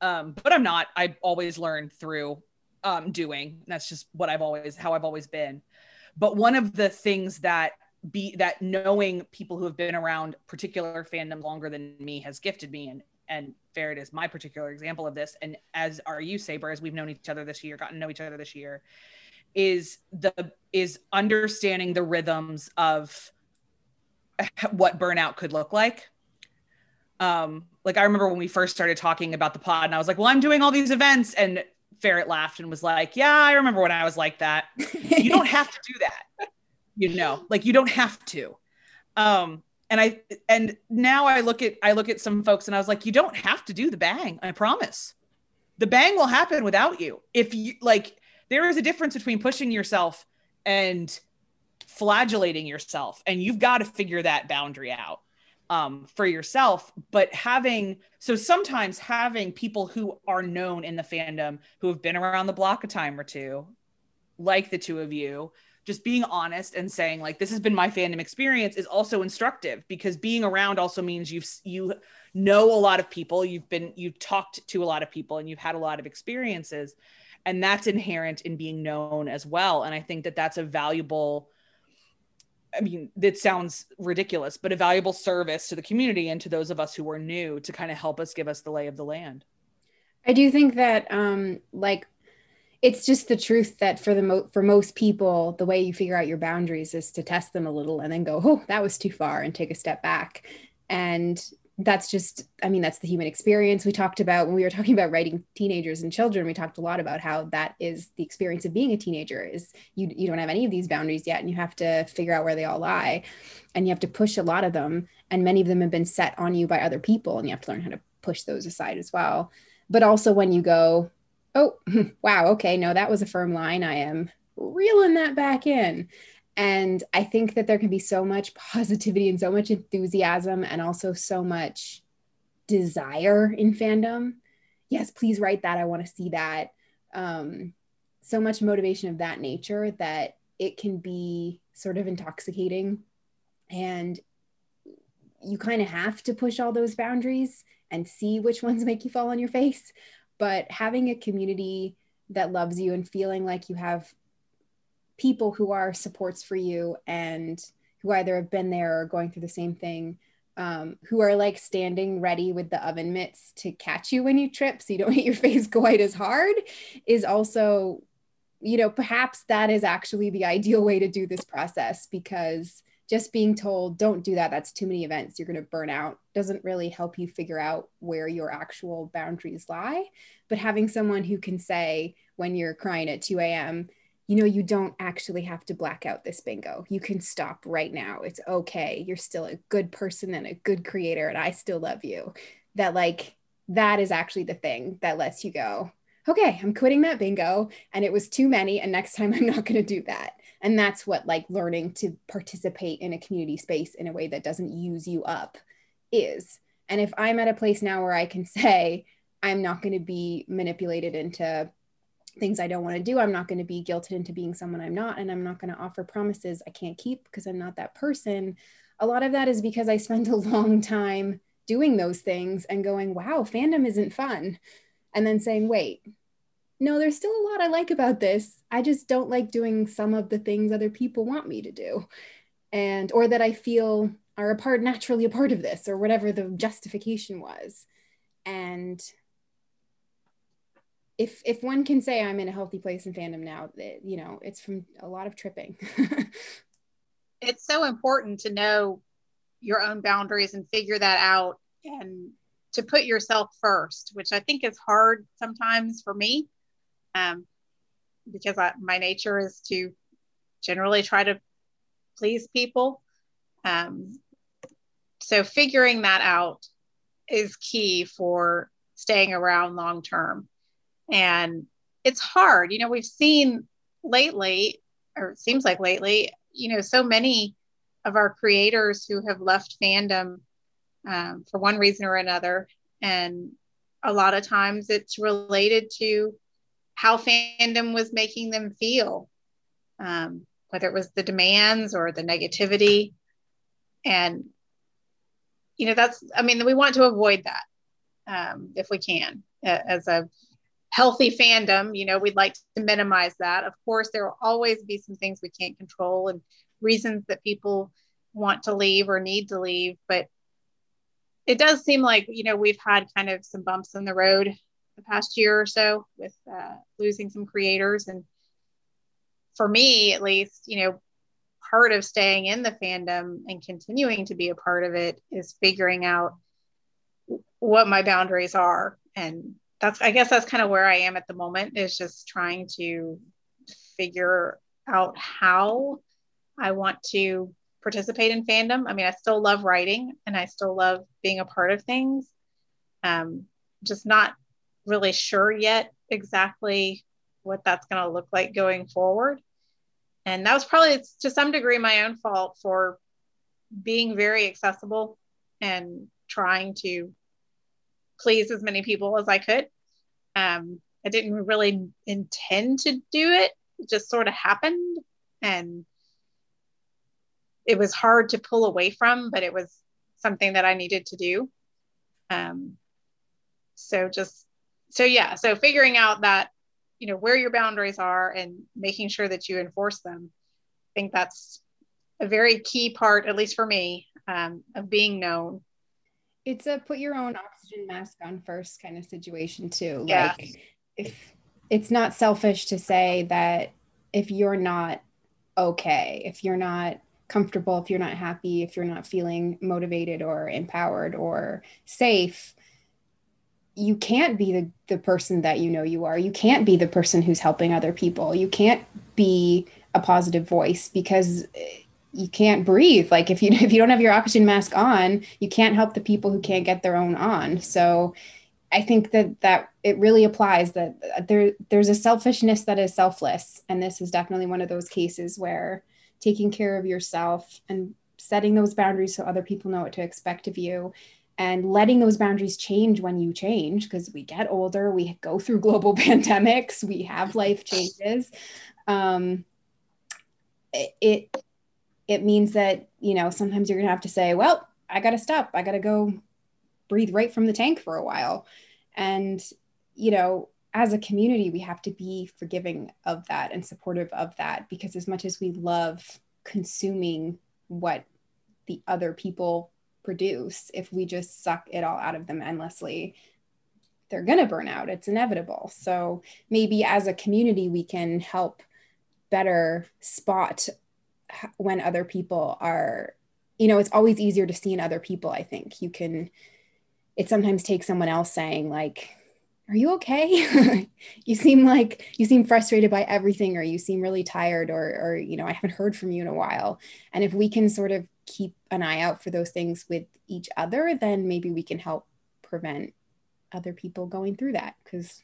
Um, but I'm not. I always learn through um, doing. That's just what I've always, how I've always been. But one of the things that be that knowing people who have been around particular fandom longer than me has gifted me and and Ferret is my particular example of this. And as are you, Saber, as we've known each other this year, gotten to know each other this year, is the is understanding the rhythms of what burnout could look like. Um, like I remember when we first started talking about the pod, and I was like, "Well, I'm doing all these events," and Ferret laughed and was like, "Yeah, I remember when I was like that. you don't have to do that, you know. Like you don't have to." Um, and I and now I look at I look at some folks and I was like, "You don't have to do the bang. I promise. The bang will happen without you. If you like, there is a difference between pushing yourself and flagellating yourself, and you've got to figure that boundary out." um, for yourself, but having so sometimes having people who are known in the fandom who have been around the block a time or two, like the two of you, just being honest and saying like this has been my fandom experience is also instructive because being around also means you've you know a lot of people, you've been you've talked to a lot of people, and you've had a lot of experiences, and that's inherent in being known as well. And I think that that's a valuable I mean, it sounds ridiculous, but a valuable service to the community and to those of us who are new to kind of help us give us the lay of the land. I do think that, um, like, it's just the truth that for the mo- for most people, the way you figure out your boundaries is to test them a little and then go, oh, that was too far, and take a step back. And that's just i mean that's the human experience we talked about when we were talking about writing teenagers and children. We talked a lot about how that is the experience of being a teenager is you you don't have any of these boundaries yet and you have to figure out where they all lie and you have to push a lot of them. And many of them have been set on you by other people and you have to learn how to push those aside as well. But also when you go oh wow okay no that was a firm line. I am reeling that back in and I think that there can be so much positivity and so much enthusiasm and also so much desire in fandom. Yes, please write that. I want to see that. Um, so much motivation of that nature that it can be sort of intoxicating. And you kind of have to push all those boundaries and see which ones make you fall on your face. But having a community that loves you and feeling like you have people who are supports for you and who either have been there or going through the same thing um, who are like standing ready with the oven mitts to catch you when you trip so you don't hit your face quite as hard is also you know perhaps that is actually the ideal way to do this process because just being told don't do that. That's too many events. You're going to burn out doesn't really help you figure out where your actual boundaries lie. But having someone who can say when you're crying at 2 a.m you know, you don't actually have to black out this bingo. You can stop right now. It's okay. You're still a good person and a good creator, and I still love you. That, like, that is actually the thing that lets you go, okay, I'm quitting that bingo, and it was too many, and next time I'm not going to do that. And that's what, like, learning to participate in a community space in a way that doesn't use you up is. And if I'm at a place now where I can say, I'm not going to be manipulated into things I don't want to do. I'm not going to be guilted into being someone I'm not. And I'm not going to offer promises I can't keep because I'm not that person. A lot of that is because I spend a long time doing those things and going, wow, fandom isn't fun. And then saying, wait, no, there's still a lot I like about this. I just don't like doing some of the things other people want me to do. And, or that I feel are a part, naturally a part of this, or whatever the justification was. And if if one can say I'm in a healthy place in fandom now, that you know, it's from a lot of tripping. it's so important to know your own boundaries and figure that out and to put yourself first, which I think is hard sometimes for me, um, because I, my nature is to generally try to please people. Um, so figuring that out is key for staying around long term. And it's hard. You know, we've seen lately or it seems like lately, you know, so many of our creators who have left fandom um, for one reason or another. And a lot of times it's related to how fandom was making them feel, um, whether it was the demands or the negativity. And, you know, that's, I mean, we want to avoid that um, if we can as a healthy fandom. You know, we'd like to minimize that. Of course, there will always be some things we can't control and reasons that people want to leave or need to leave, but it does seem like you know we've had kind of some bumps in the road the past year or so with uh, losing some creators and for me at least you know part of staying in the fandom and continuing to be a part of it is figuring out what my boundaries are and that's i guess that's kind of where i am at the moment is just trying to figure out how i want to participate in fandom. I mean, I still love writing and I still love being a part of things. Um, just not really sure yet exactly what that's going to look like going forward. And that was probably to some degree my own fault for being very accessible and trying to please as many people as I could. Um, I didn't really intend to do it, it just sort of happened. And it was hard to pull away from, but it was something that I needed to do. Um, so just so yeah, so figuring out that you know where your boundaries are and making sure that you enforce them. I think that's a very key part, at least for me, um, of being known. It's a put your own oxygen mask on first kind of situation too. Yeah. Like if it's not selfish to say that if you're not okay, if you're not comfortable, if you're not happy, if you're not feeling motivated or empowered or safe, you can't be the, the person that you know you are. You can't be the person who's helping other people. You can't be a positive voice because you can't breathe. Like if you if you don't have your oxygen mask on, you can't help the people who can't get their own on. So I think that that it really applies that there there's a selfishness that is selfless and this is definitely one of those cases where taking care of yourself and setting those boundaries so other people know what to expect of you and letting those boundaries change when you change because we get older we go through global pandemics we have life changes um, it, it it means that you know sometimes you're gonna have to say well i gotta stop i gotta go breathe right from the tank for a while and you know as a community, we have to be forgiving of that and supportive of that because as much as we love consuming what the other people produce, if we just suck it all out of them endlessly, they're going to burn out. It's inevitable. So maybe as a community, we can help better spot when other people are, you know, it's always easier to see in other people. I think you can, it sometimes takes someone else saying, like, are you okay you seem like you seem frustrated by everything or you seem really tired or or you know i haven't heard from you in a while and if we can sort of keep an eye out for those things with each other then maybe we can help prevent other people going through that because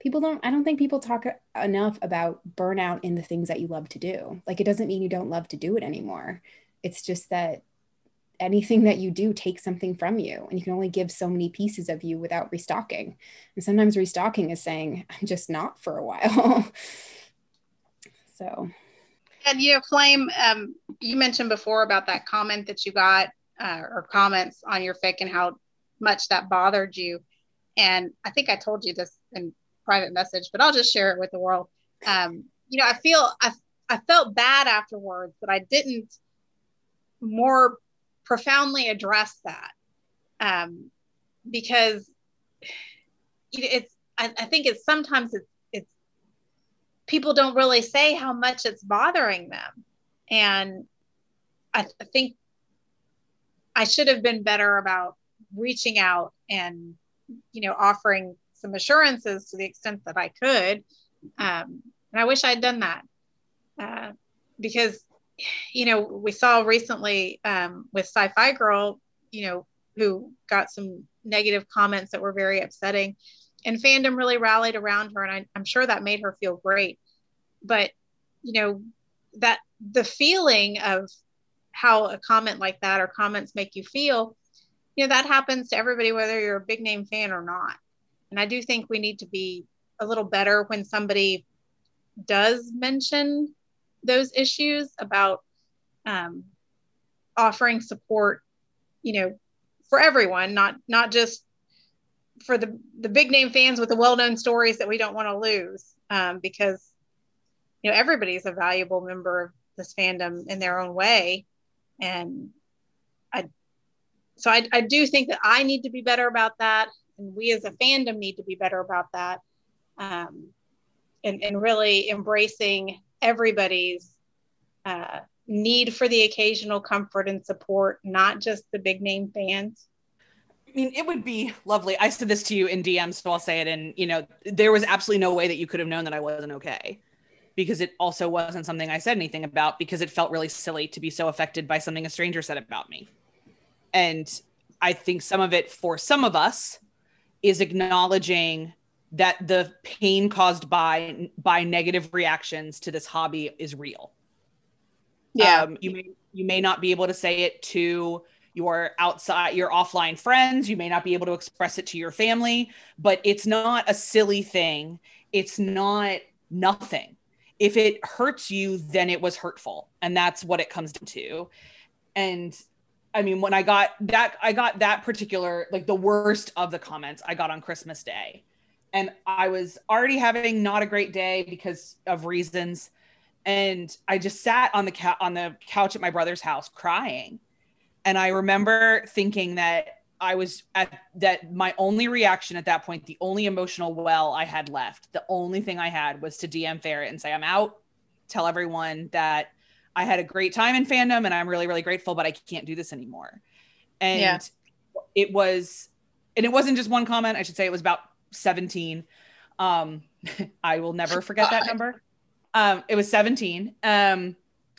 people don't i don't think people talk enough about burnout in the things that you love to do. Like it doesn't mean you don't love to do it anymore. It's just that anything that you do takes something from you and you can only give so many pieces of you without restocking. And sometimes restocking is saying i'm just not for a while. So. And you know flame um, you mentioned before about that comment that you got uh, or comments on your fic and how much that bothered you. And i think i told you this in private message but i'll just share it with the world. Um, you know i feel I, I felt bad afterwards that i didn't more profoundly address that. Um, because it's I, I, think it's sometimes it's it's people don't really say how much it's bothering them. And I, I think I should have been better about reaching out and you know offering some assurances to the extent that I could um, and I wish I'd done that uh, because you know, we saw recently um, with Sci-Fi Girl, you know, who got some negative comments that were very upsetting, and fandom really rallied around her, and I, I'm sure that made her feel great. But you know, that the feeling of how a comment like that or comments make you feel, you know, that happens to everybody, whether you're a big name fan or not. And I do think we need to be a little better when somebody does mention those issues about um, offering support, you know, for everyone, not not just for the the big name fans with the well known stories that we don't want to lose, um, because you know everybody's a valuable member of this fandom in their own way, and I so I, I do think that I need to be better about that, and we as a fandom need to be better about that, um, and and really embracing everybody's uh, need for the occasional comfort and support, not just the big name fans. I mean, it would be lovely. I said this to you in DM, so I'll say it. And you know, there was absolutely no way that you could have known that I wasn't okay, because it also wasn't something I said anything about because it felt really silly to be so affected by something a stranger said about me. And I think some of it for some of us is acknowledging that the pain caused by by negative reactions to this hobby is real. Yeah. Um, you may you may not be able to say it to your outside your offline friends. You may not be able to express it to your family but it's not a silly thing. It's not nothing. If it hurts you then it was hurtful and that's what it comes to. And i mean when i got that i got that particular like the worst of the comments i got on christmas day. And i was already having not a great day because of reasons. And I just sat on the couch on the couch at my brother's house crying. And I remember thinking that I was at that my only reaction at that point, the only emotional well I had left, the only thing I had was to DM Ferret and say, I'm out, tell everyone that I had a great time in fandom and I'm really, really grateful, but I can't do this anymore. And yeah. it was, and it wasn't just one comment, I should say it was about 17. Um, I will never forget that number. Um, it was 17. Um,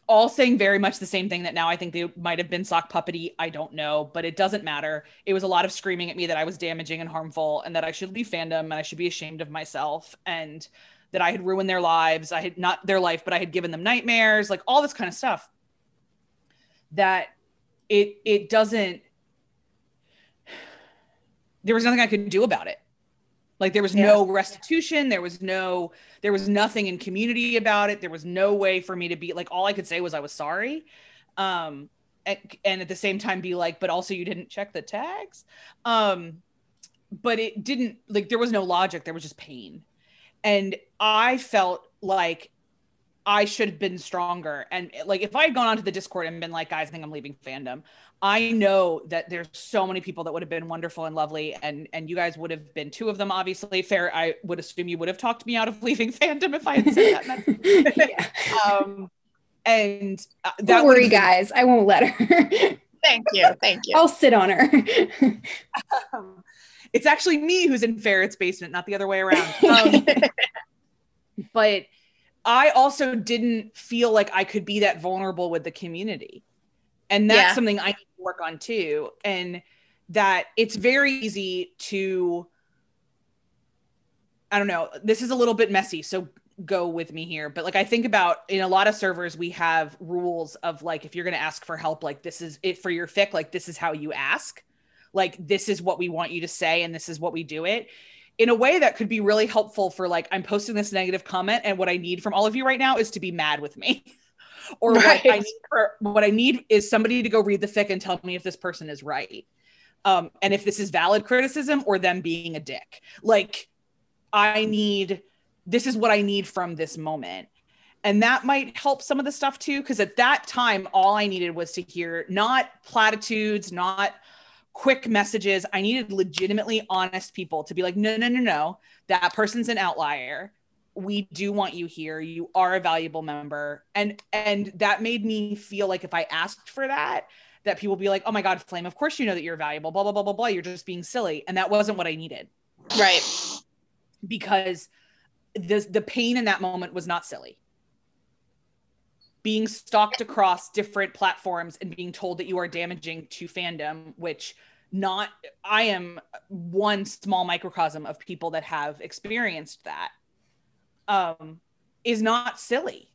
all saying very much the same thing that now I think they might have been sock puppety. I don't know, but it doesn't matter. It was a lot of screaming at me that I was damaging and harmful and that I should leave fandom and I should be ashamed of myself and that I had ruined their lives. I had not their life, but I had given them nightmares, like all this kind of stuff. That it it doesn't there was nothing I could do about it. Like there was yeah. no restitution, there was no there was nothing in community about it. There was no way for me to be like all I could say was I was sorry. Um and, and at the same time be like but also you didn't check the tags. Um but it didn't like there was no logic, there was just pain. And I felt like I should have been stronger. And like if I had gone onto the Discord and been like, guys, I think I'm leaving fandom, I know that there's so many people that would have been wonderful and lovely, and and you guys would have been two of them. Obviously, fair. I would assume you would have talked me out of leaving fandom if I had said that. um, and uh, that don't worry, been- guys. I won't let her. thank you, thank you. I'll sit on her. um, it's actually me who's in Ferret's basement, not the other way around. Um, but I also didn't feel like I could be that vulnerable with the community and that's yeah. something i need to work on too and that it's very easy to i don't know this is a little bit messy so go with me here but like i think about in a lot of servers we have rules of like if you're going to ask for help like this is it for your fic like this is how you ask like this is what we want you to say and this is what we do it in a way that could be really helpful for like i'm posting this negative comment and what i need from all of you right now is to be mad with me or right. what I need for, what I need is somebody to go read the fic and tell me if this person is right. Um, and if this is valid criticism or them being a dick. Like I need this is what I need from this moment. And that might help some of the stuff too. Cause at that time, all I needed was to hear not platitudes, not quick messages. I needed legitimately honest people to be like, no, no, no, no, that person's an outlier. We do want you here. You are a valuable member. And and that made me feel like if i asked for that that people be like oh my god flame of course you know that you're valuable blah blah blah blah blah. You're just being silly. And that wasn't what i needed. Right. Because the the pain in that moment was not silly being stalked across different platforms and being told that you are damaging to fandom which not i am one small microcosm of people that have experienced that um, is not silly.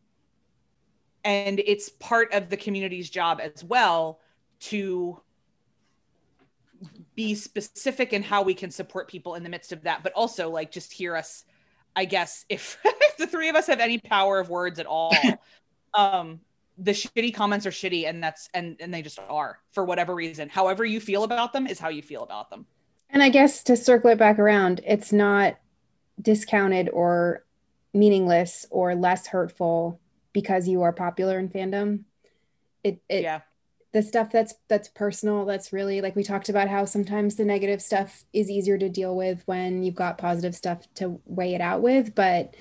and it's part of the community's job as well to be specific in how we can support people in the midst of that but also like just hear us i guess if, if the three of us have any power of words at all um the shitty comments are shitty and that's and and they just are for whatever reason. However you feel about them is how you feel about them. And i guess to circle it back around it's not discounted or meaningless or less hurtful because you are popular in fandom. It, it yeah. the stuff that's that's personal that's really like we talked about how sometimes the negative stuff is easier to deal with when you've got positive stuff to weigh it out with but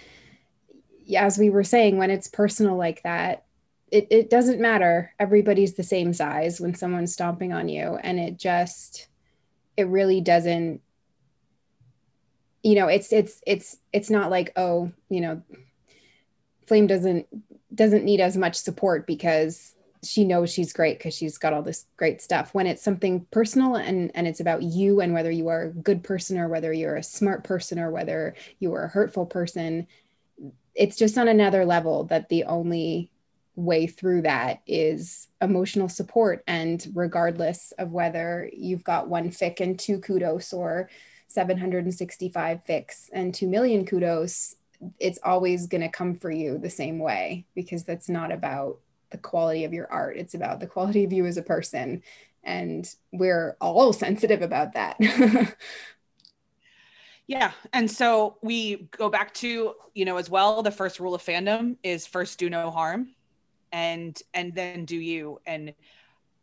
as we were saying when it's personal like that it, it doesn't matter. Everybody's the same size when someone's stomping on you. And it just it really doesn't you know it's it's it's it's not like oh you know flame doesn't doesn't need as much support because she knows she's great because she's got all this great stuff. When it's something personal and and it's about you and whether you are a good person or whether you're a smart person or whether you are a hurtful person it's just on another level that the only way through that is emotional support. And regardless of whether you've got one fic and two kudos or 765 fics and 2 million kudos it's always going to come for you the same way because that's not about the quality of your art. It's about the quality of you as a person. And we're all sensitive about that yeah and so we go back to you know as well the first rule of fandom is first do no harm and and then do you and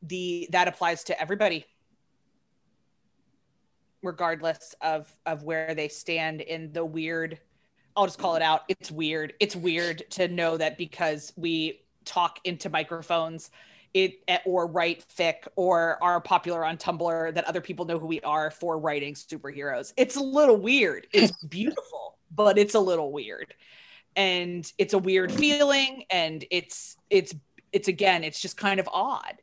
the that applies to everybody regardless of of where they stand in the weird I'll just call it out. It's weird. It's weird to know that because we talk into microphones it eh, or write fic or are popular on Tumblr that other people know who we are for writing superheroes. It's a little weird. It's beautiful, but it's a little weird. And it's a weird feeling and it's it's it's again, it's just kind of odd.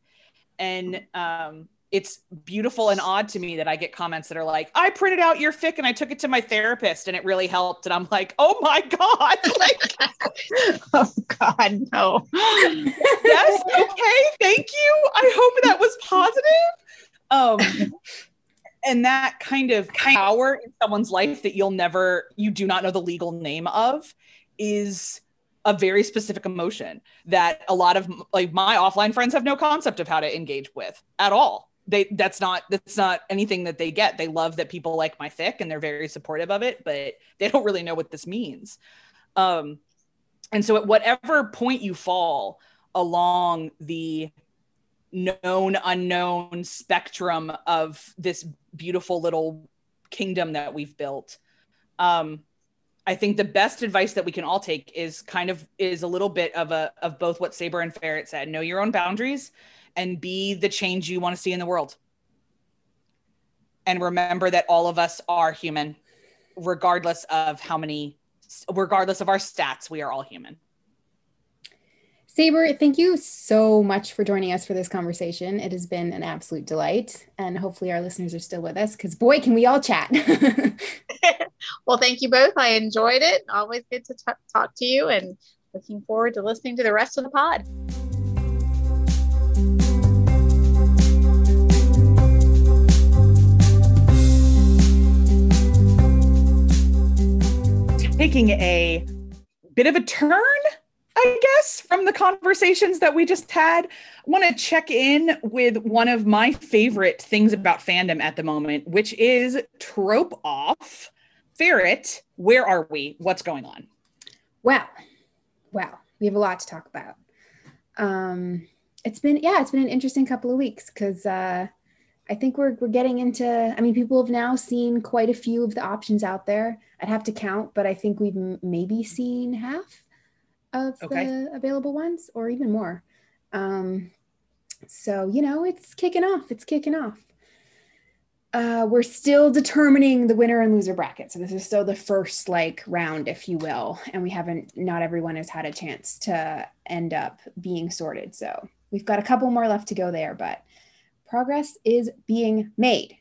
And um it's beautiful and odd to me that I get comments that are like, I printed out your fic and I took it to my therapist and it really helped. And I'm like, oh my God. Like, oh God, no. yes. Okay. Thank you. I hope that was positive. Um, and that kind of power in someone's life that you'll never, you do not know the legal name of is a very specific emotion that a lot of like my offline friends have no concept of how to engage with at all they that's not that's not anything that they get. They love that people like my fic and they're very supportive of it, but they don't really know what this means. Um, and so at whatever point you fall along the known unknown spectrum of this beautiful little kingdom that we've built um, i think the best advice that we can all take is kind of is a little bit of a of both what saber and ferret said know your own boundaries and be the change you want to see in the world. And remember that all of us are human, regardless of how many, regardless of our stats, we are all human. Saber, thank you so much for joining us for this conversation. It has been an absolute delight. And hopefully, our listeners are still with us because, boy, can we all chat. well, thank you both. I enjoyed it. Always good to t- talk to you and looking forward to listening to the rest of the pod. Taking a bit of a turn, I guess, from the conversations that we just had. I want to check in with one of my favorite things about fandom at the moment, which is trope off. Ferret, where are we? What's going on? Well, well, we have a lot to talk about. Um, it's been yeah, it's been an interesting couple of weeks because uh, I think we're we're getting into. I mean, people have now seen quite a few of the options out there. I'd have to count, but I think we've m- maybe seen half of okay. the available ones, or even more. Um, so you know, it's kicking off. It's kicking off. Uh, we're still determining the winner and loser bracket. So this is still the first like round, if you will, and we haven't. Not everyone has had a chance to end up being sorted. So we've got a couple more left to go there, but progress is being made.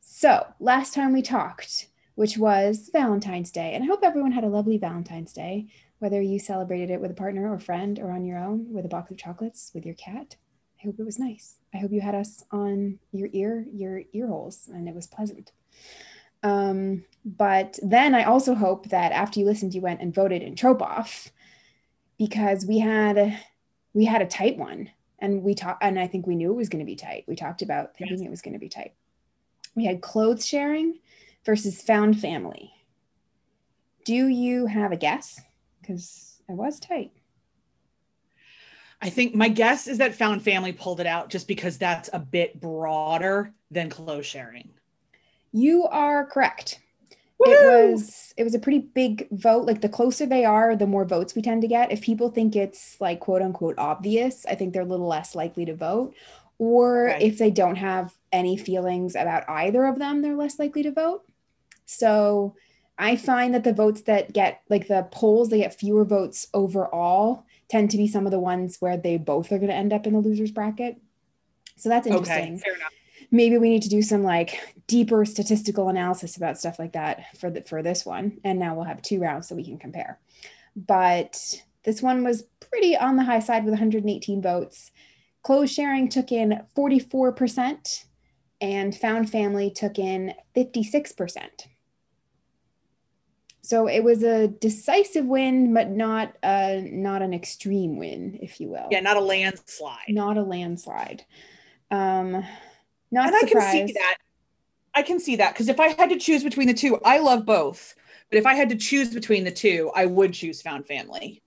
So, last time we talked, which was Valentine's Day. And I hope everyone had a lovely Valentine's Day, whether you celebrated it with a partner or friend or on your own with a box of chocolates with your cat. I hope it was nice. I hope you had us on your ear, your ear holes, and it was pleasant. Um, but then I also hope that after you listened, you went and voted in Trope Off because we had we had a tight one, and we talked, and I think we knew it was going to be tight. We talked about thinking yes. it was going to be tight. We had clothes sharing versus found family. Do you have a guess? Because it was tight. I think my guess is that found family pulled it out just because that's a bit broader than clothes sharing. You are correct. Woo! It was it was a pretty big vote. Like the closer they are, the more votes we tend to get. If people think it's like quote unquote obvious, I think they're a little less likely to vote. Or right. if they don't have any feelings about either of them, they're less likely to vote. So I find that the votes that get like the polls, they get fewer votes overall, tend to be some of the ones where they both are going to end up in the losers bracket. So that's interesting. Okay, Maybe we need to do some like deeper statistical analysis about stuff like that for the, for this one. And now we'll have two rounds so we can compare. But this one was pretty on the high side with 118 votes. Clothes sharing took in 44%, and found family took in 56%. So it was a decisive win, but not a, not an extreme win, if you will. Yeah, not a landslide. Not a landslide. Um, not and surprised. I can see that. I can see that because if I had to choose between the two, I love both. But if I had to choose between the two, I would choose Found Family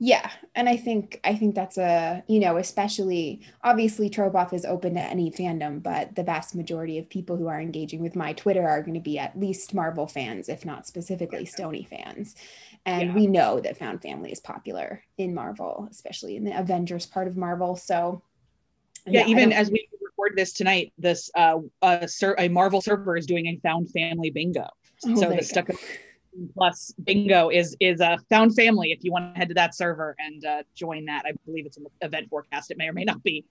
yeah and i think i think that's a you know especially obviously Trope Off is open to any fandom but the vast majority of people who are engaging with my twitter are going to be at least marvel fans if not specifically stony fans and yeah. we know that found family is popular in marvel especially in the avengers part of marvel so yeah, yeah even as we record this tonight this uh, uh a marvel server is doing a found family bingo. Oh, so the stuck plus bingo is is a found family if you want to head to that server and uh, join that. I believe it's an event forecast. It may or may not be.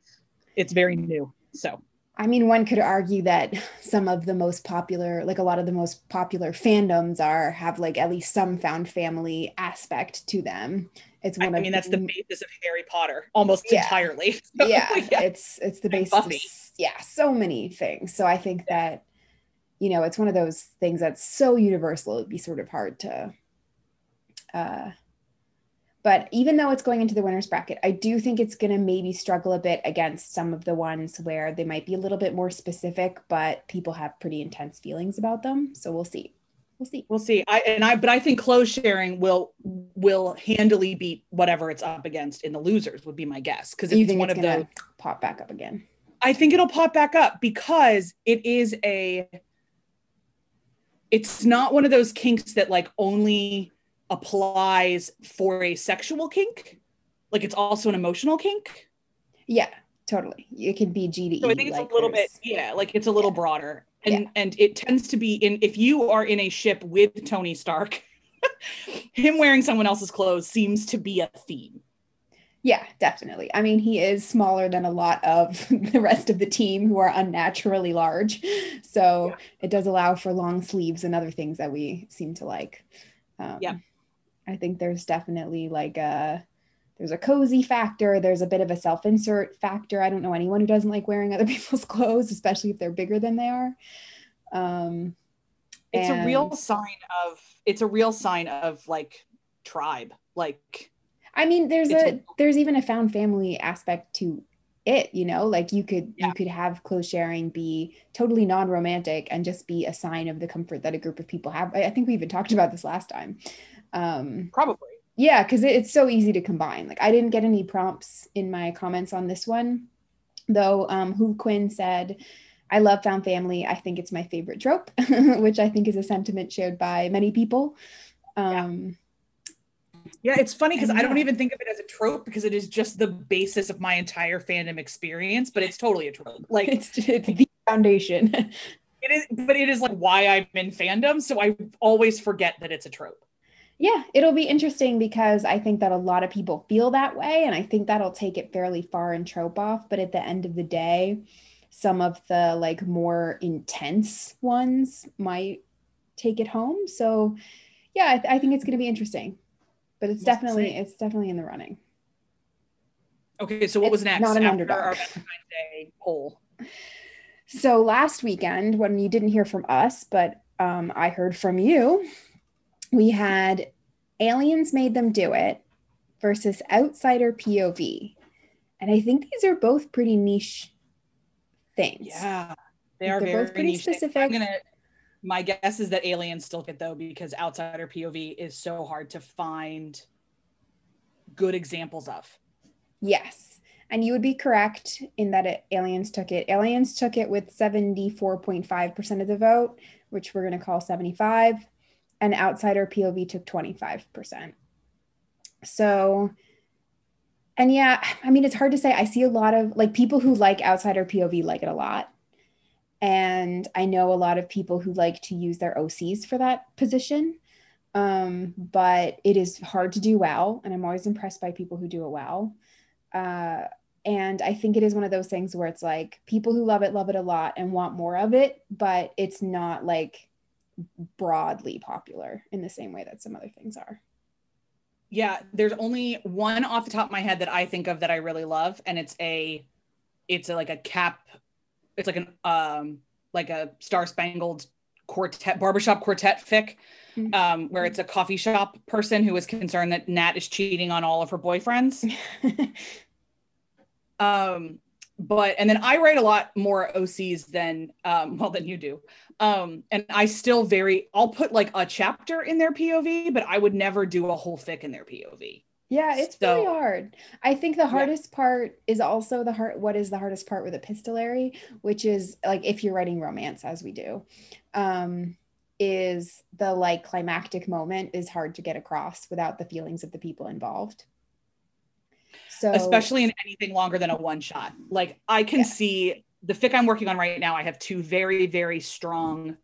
It's very new so. I mean one could argue that some of the most popular like a lot of the most popular fandoms are have like at least some found family aspect to them it's one I mean that's the basis of harry potter almost yeah. entirely so, yeah, yeah, it's it's the basis of, yeah so many things so i think that you know, it's one of those things that's so universal, it'd be sort of hard to. Uh, but even though it's going into the winner's bracket, I do think it's going to maybe struggle a bit against some of the ones where they might be a little bit more specific, but people have pretty intense feelings about them. So we'll see. We'll see. We'll see. I and I, but I think clothes sharing will will handily beat whatever it's up against in the losers. Would be my guess because it's one it's of the pop back up again. I think it'll pop back up because it is a it's not one of those kinks that like only applies for a sexual kink. Like it's also an emotional kink. Yeah, totally. It could be G to E. So I think it's like a little bit, yeah, like it's a little yeah. broader. And yeah. and it tends to be in if you are in a ship with Tony Stark, him wearing someone else's clothes seems to be a theme. Yeah, definitely. I mean, he is smaller than a lot of the rest of the team who are unnaturally large. So yeah. it does allow for long sleeves and other things that we seem to like. Um, yeah. I think there's definitely like a there's a cozy factor. There's a bit of a self-insert factor. I don't know anyone who doesn't like wearing other people's clothes, especially if they're bigger than they are. Um, it's and... a real sign of it's a real sign of like tribe. Like I mean, there's it's a there's even a found family aspect to it, you know, like you could yeah. you could have clothes sharing be totally non-romantic and just be a sign of the comfort that a group of people have. I, I think we even talked about this last time. Um probably. Yeah, because it's so easy to combine. Like I didn't get any prompts in my comments on this one, though um Who Quinn said I love found family. I think it's my favorite trope, which I think is a sentiment shared by many people. Um, yeah yeah, it's funny because I don't even think of it as a trope because it is just the basis of my entire fandom experience, but it's totally a trope. Like it's, it's the foundation. it is, but it is like why I'm in fandom. So I always forget that it's a trope. Yeah, it'll be interesting because I think that a lot of people feel that way. And I think that'll take it fairly far in trope off. But at the end of the day, some of the like more intense ones might take it home. So yeah, I, th- I think it's going to be interesting, but it's We'll definitely see. it's definitely in the running. Okay, so what was next not an after underdog. our Valentine's Day poll? So last weekend, when you didn't hear from us, but um, I heard from you, we had Aliens Made Them Do It versus Outsider POV. And I think these are both pretty niche things. Yeah, they They're are both pretty niche specific. I'm gonna. My guess is that aliens still get though because outsider POV is so hard to find good examples of. Yes. And you would be correct in that it, Aliens took it. Aliens took it with 74.5% of the vote, which we're going to call 75. And Outsider POV took 25%. So, and yeah, I mean, it's hard to say. I see a lot of like people who like Outsider POV like it a lot. And I know a lot of people who like to use their OCs for that position. Um, but it is hard to do well. And I'm always impressed by people who do it well. Uh, and I think it is one of those things where it's like people who love it love it a lot and want more of it, but it's not like broadly popular in the same way that some other things are. Yeah, there's only one off the top of my head that I think of that I really love, and it's a, it's a, like a cap, it's like an um like a Star Spangled quartet barbershop quartet fic, Mhm. um, where it's a coffee shop person who is concerned that Nat is cheating on all of her boyfriends. um but and then i write a lot more ocs than um well than you do um and i still very i'll put like a chapter in their pov but i would never do a whole fic in their pov yeah, it's really hard. I think the hardest part is also the heart. what is the hardest part with epistolary, which is like if you're writing romance as we do. Um is the like climactic moment is hard to get across without the feelings of the people involved. So especially in anything longer than a one shot like i can Yeah. see the fic i'm working on right now i have two very very strong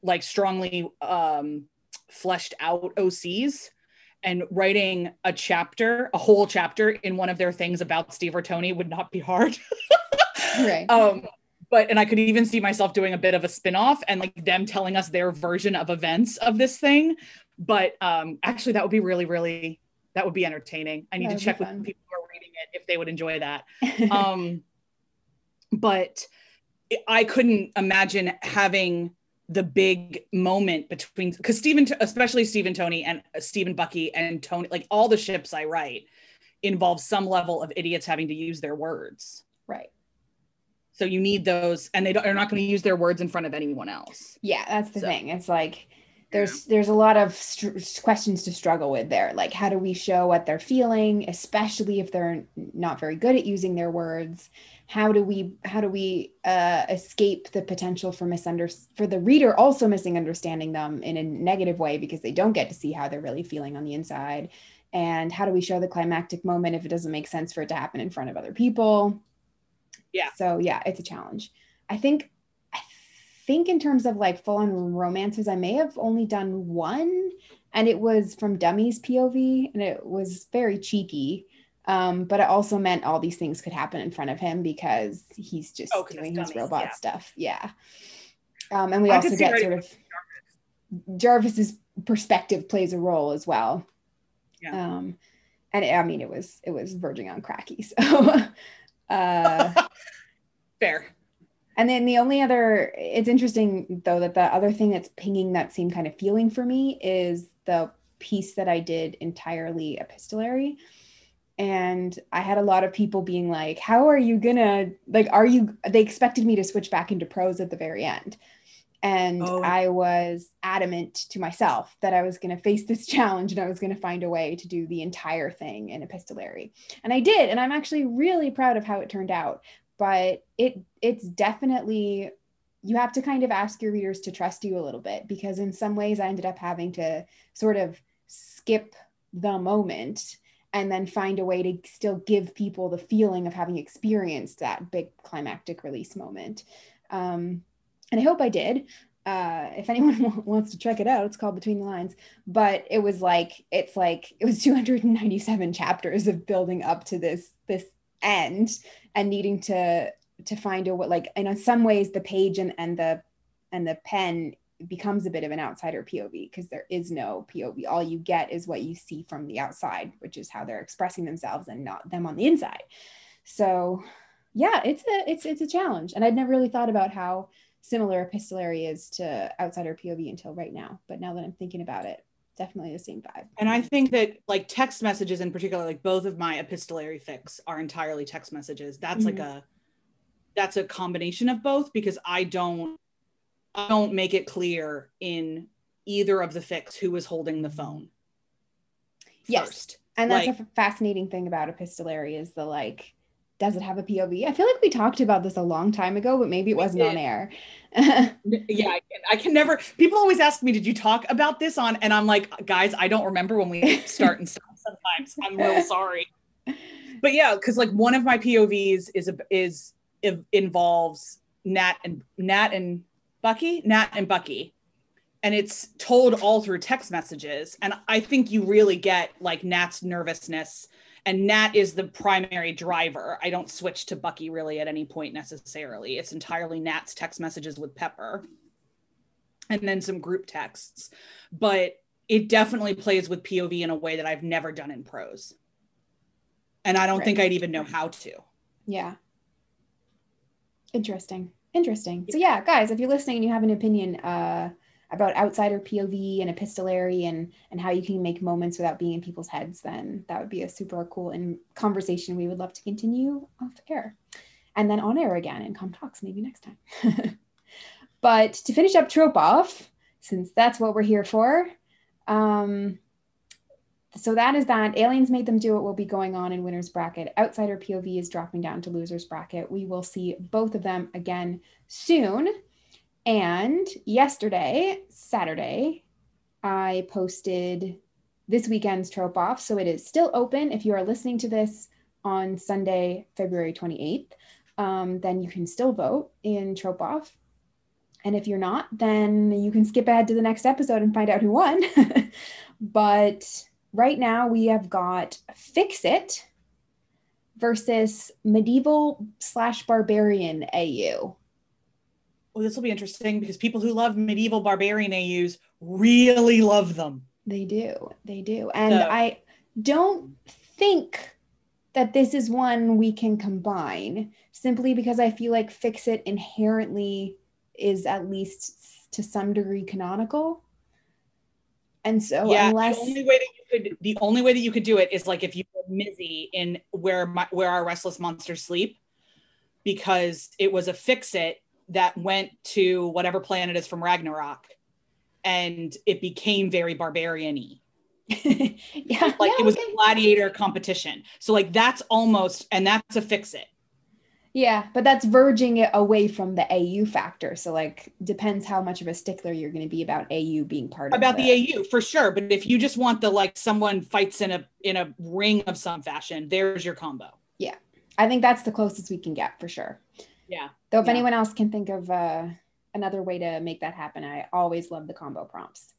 like strongly um fleshed out ocs and writing a chapter a whole chapter in one of their things about steve or tony would not be hard Right. um but and i could even see myself doing a bit of a spin-off and like them telling us their version of events of this thing but um actually that would be really really that would be entertaining i need That to check with people who are reading it if they would enjoy that um but i couldn't imagine having the big moment between because Stephen, especially Steve and Tony and uh, Steve and Bucky and Tony, like all the ships I write involve some level of idiots having to use their words. right. So you need those, and they don't, they're not going to use their words in front of anyone else. Yeah, that's the So- thing. It's like there's there's a lot of str- questions to struggle with there. Like how do we show what they're feeling, especially if they're not very good at using their words? How do we how do we uh, escape the potential for misunder for the reader also misunderstanding them in a negative way because they don't get to see how they're really feeling on the inside? And how do we show the climactic moment if it doesn't make sense for it to happen in front of other people? Yeah. So yeah, it's a challenge. I think think in terms of like full on romances, I may have only done one, and it was from Dummy's POV, and it was very cheeky. Um, but it also meant all these things could happen in front of him because he's just Oh, doing his Dummies, robot yeah. stuff. Yeah. Um, and we I also get sort of Jarvis's perspective plays a role as well. Yeah. Um, and I mean, it was it was verging on cracky. So, uh, Fair. And then the only other, it's interesting though that the other thing that's pinging that same kind of feeling for me is the piece that I did entirely epistolary. And I had a lot of people being like, How are you gonna, like, are you, they expected me to switch back into prose at the very end. And Oh. I was adamant to myself that I was going to face this challenge and I was going to find a way to do the entire thing in epistolary. And I did. And I'm actually really proud of how it turned out but it it's definitely you have to kind of ask your readers to trust you a little bit because in some ways I ended up having to sort of skip the moment and then find a way to still give people the feeling of having experienced that big climactic release moment. Um, and I hope I did. Uh, if anyone wants to check it out, it's called Between the Lines. But it was like it's like it was 297 chapters of building up to this this end and needing to to find a what like in some ways the page and, and the and the pen becomes a bit of an outsider POV because there is no POV. All you get is what you see from the outside, which is how they're expressing themselves and not them on the inside. So yeah, it's a it's it's a challenge. And I'd never really thought about how similar epistolary is to outsider POV until right now. But now that I'm thinking about it, definitely the same vibe. And I think that like text messages in particular, like both of my epistolary fics are entirely text messages. That's mm-hmm. like a that's a combination of both because I don't I don't make it clear in either of the fics who was holding the phone. Yes. And that's like, a fascinating thing about epistolary is the like does it have a POV? I feel like we talked about this a long time ago, but maybe it wasn't on air. yeah, I can, I can never. People always ask me, "Did you talk about this on?" And I'm like, guys, I don't remember when we start and stop. Sometimes I'm real sorry. But yeah, because like one of my POVs is a, is involves Nat and Nat and Bucky, Nat and Bucky, and it's told all through text messages. And I think you really get like Nat's nervousness and Nat is the primary driver. I don't switch to Bucky really at any point necessarily. It's entirely Nat's text messages with Pepper and then some group texts. But it definitely plays with POV in a way that I've never done in prose. And I don't right. think I'd even know how to. Yeah. Interesting. Interesting. So yeah, guys, if you're listening and you have an opinion, uh about outsider POV and epistolary and and how you can make moments without being in people's heads, then that would be a super cool and conversation we would love to continue off air. And then on air again in Com Talks, maybe next time. but to finish up trope off, since that's what we're here for, um, so that is that. Aliens made them do it will be going on in winners bracket. Outsider POV is dropping down to losers bracket. We will see both of them again soon. And yesterday, Saturday, I posted this weekend's trope off. So it is still open. If you are listening to this on Sunday, February 28th, um, then you can still vote in trope off. And if you're not, then you can skip ahead to the next episode and find out who won. but right now we have got Fix It versus Medieval slash Barbarian AU well, this will be interesting because people who love medieval barbarian AUs really love them. They do. They do. And so. I don't think that this is one we can combine simply because I feel like Fix It inherently is at least to some degree canonical. And so yeah, unless the only way that you could the only way that you could do it is like if you put Mizzy in where my, where our restless monsters sleep because it was a fix it that went to whatever planet is from Ragnarok and it became very barbarian-y. yeah, like yeah, it was okay. a gladiator competition. So like that's almost and that's a fix it. Yeah, but that's verging it away from the AU factor. So like depends how much of a stickler you're going to be about AU being part about of the, the AU for sure. But if you just want the like someone fights in a in a ring of some fashion, there's your combo. Yeah, I think that's the closest we can get for sure. Yeah. Though if yeah. anyone else can think of uh, another way to make that happen, I always love the combo prompts.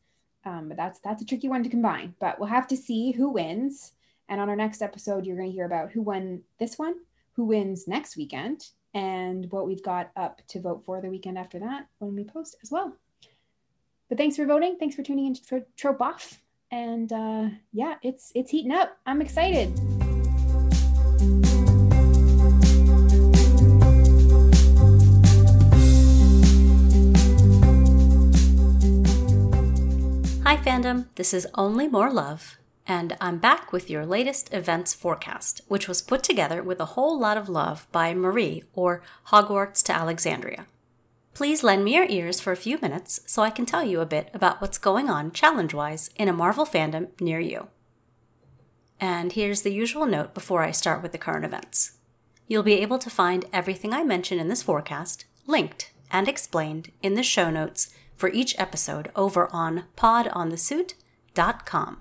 Um, but that's that's a tricky one to combine. But we'll have to see who wins. And on our next episode, you're going to hear about who won this one, who wins next weekend, and what we've got up to vote for the weekend after that when we post as well. But thanks for voting. Thanks for tuning in for Trope Off. And uh, yeah, it's it's heating up. I'm excited. Hi, fandom. This is Only More Love, and I'm back with your latest events forecast, which was put together with a whole lot of love by Marie, or Hogwarts to Alexandria. Please lend me your ears for a few minutes so I can tell you a bit about what's going on challenge wise in a Marvel fandom near you. And here's the usual note before I start with the current events. You'll be able to find everything I mention in this forecast linked and explained in the show notes for each episode over on podonthesuit.com.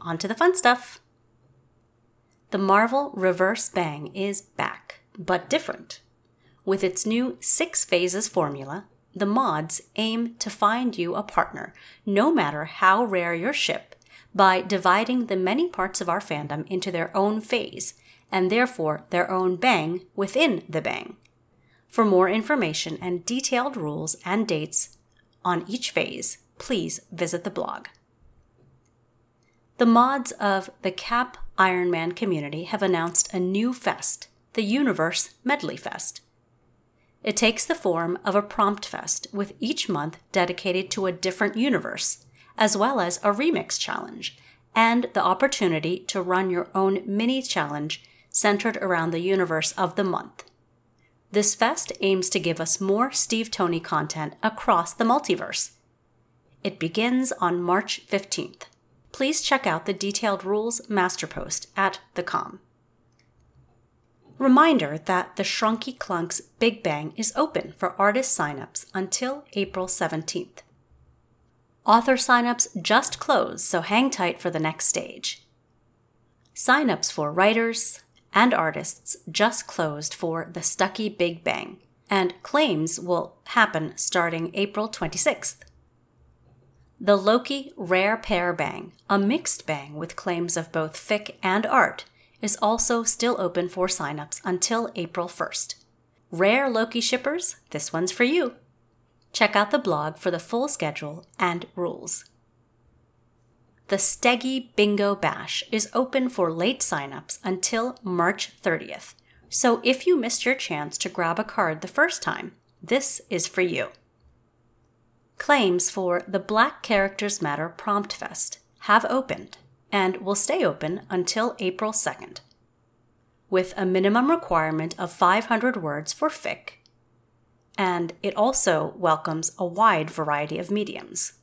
On to the fun stuff. The Marvel Reverse Bang is back, but different. With its new six phases formula, the mods aim to find you a partner, no matter how rare your ship, by dividing the many parts of our fandom into their own phase, and therefore their own bang within the bang. For more information and detailed rules and dates on each phase, please visit the blog. The mods of the CAP Ironman community have announced a new fest, the Universe Medley Fest. It takes the form of a prompt fest, with each month dedicated to a different universe, as well as a remix challenge, and the opportunity to run your own mini challenge centered around the universe of the month. This fest aims to give us more Steve Tony content across the multiverse. It begins on March 15th. Please check out the detailed rules master post at the com. Reminder that the Shrunky Clunks Big Bang is open for artist signups until April 17th. Author signups just closed, so hang tight for the next stage. Signups for writers and artists just closed for the Stucky Big Bang, and claims will happen starting April 26th. The Loki Rare Pair Bang, a mixed bang with claims of both fic and art, is also still open for signups until April 1st. Rare Loki shippers, this one's for you. Check out the blog for the full schedule and rules. The Steggy Bingo Bash is open for late signups until March 30th. So if you missed your chance to grab a card the first time, this is for you. Claims for the Black Characters Matter Prompt Fest have opened and will stay open until April 2nd, with a minimum requirement of 500 words for fic, and it also welcomes a wide variety of mediums.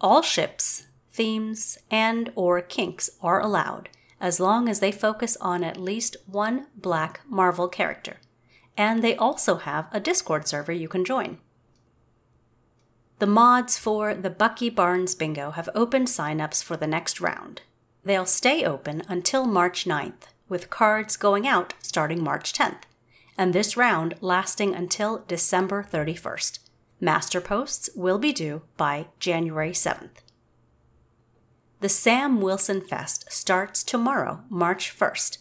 All ships, themes, and or kinks are allowed as long as they focus on at least one black Marvel character, and they also have a Discord server you can join. The mods for the Bucky Barnes Bingo have opened signups for the next round. They'll stay open until March 9th, with cards going out starting March 10th, and this round lasting until December 31st. Master posts will be due by January 7th. The Sam Wilson Fest starts tomorrow, March 1st.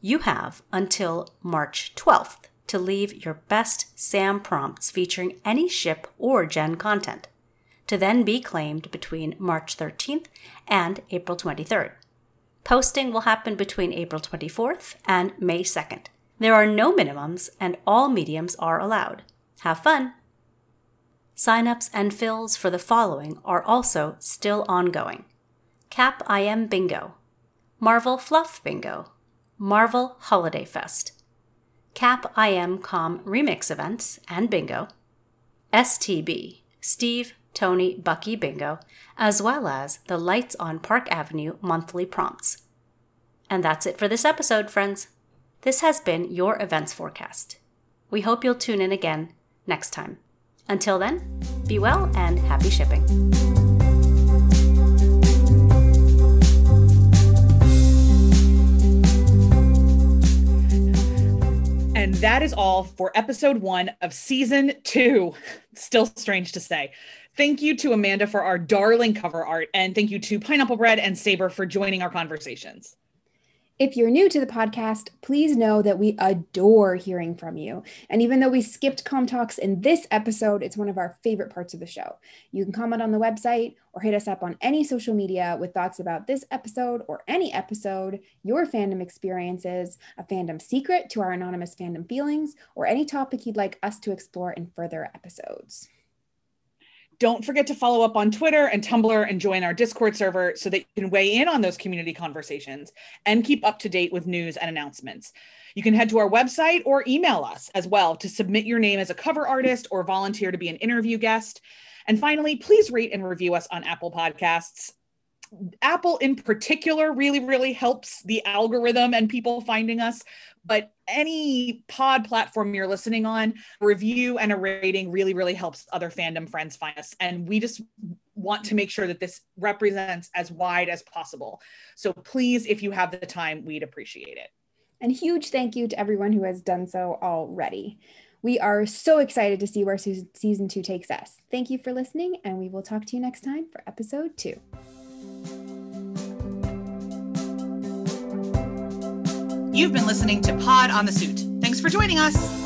You have until March 12th to leave your best SAM prompts featuring any ship or gen content, to then be claimed between March 13th and April 23rd. Posting will happen between April 24th and May 2nd. There are no minimums and all mediums are allowed. Have fun! Signups and fills for the following are also still ongoing Cap IM Bingo, Marvel Fluff Bingo, Marvel Holiday Fest, Cap IM Com Remix Events and Bingo, STB, Steve, Tony, Bucky Bingo, as well as the Lights on Park Avenue monthly prompts. And that's it for this episode, friends. This has been your events forecast. We hope you'll tune in again next time. Until then, be well and happy shipping. And that is all for episode one of season two. Still strange to say. Thank you to Amanda for our darling cover art, and thank you to Pineapple Bread and Saber for joining our conversations. If you're new to the podcast, please know that we adore hearing from you. And even though we skipped Com Talks in this episode, it's one of our favorite parts of the show. You can comment on the website or hit us up on any social media with thoughts about this episode or any episode, your fandom experiences, a fandom secret to our anonymous fandom feelings, or any topic you'd like us to explore in further episodes. Don't forget to follow up on Twitter and Tumblr and join our Discord server so that you can weigh in on those community conversations and keep up to date with news and announcements. You can head to our website or email us as well to submit your name as a cover artist or volunteer to be an interview guest. And finally, please rate and review us on Apple Podcasts. Apple in particular really, really helps the algorithm and people finding us. But any pod platform you're listening on, review and a rating really, really helps other fandom friends find us. And we just want to make sure that this represents as wide as possible. So please, if you have the time, we'd appreciate it. And huge thank you to everyone who has done so already. We are so excited to see where season two takes us. Thank you for listening, and we will talk to you next time for episode two. You've been listening to Pod on the Suit. Thanks for joining us.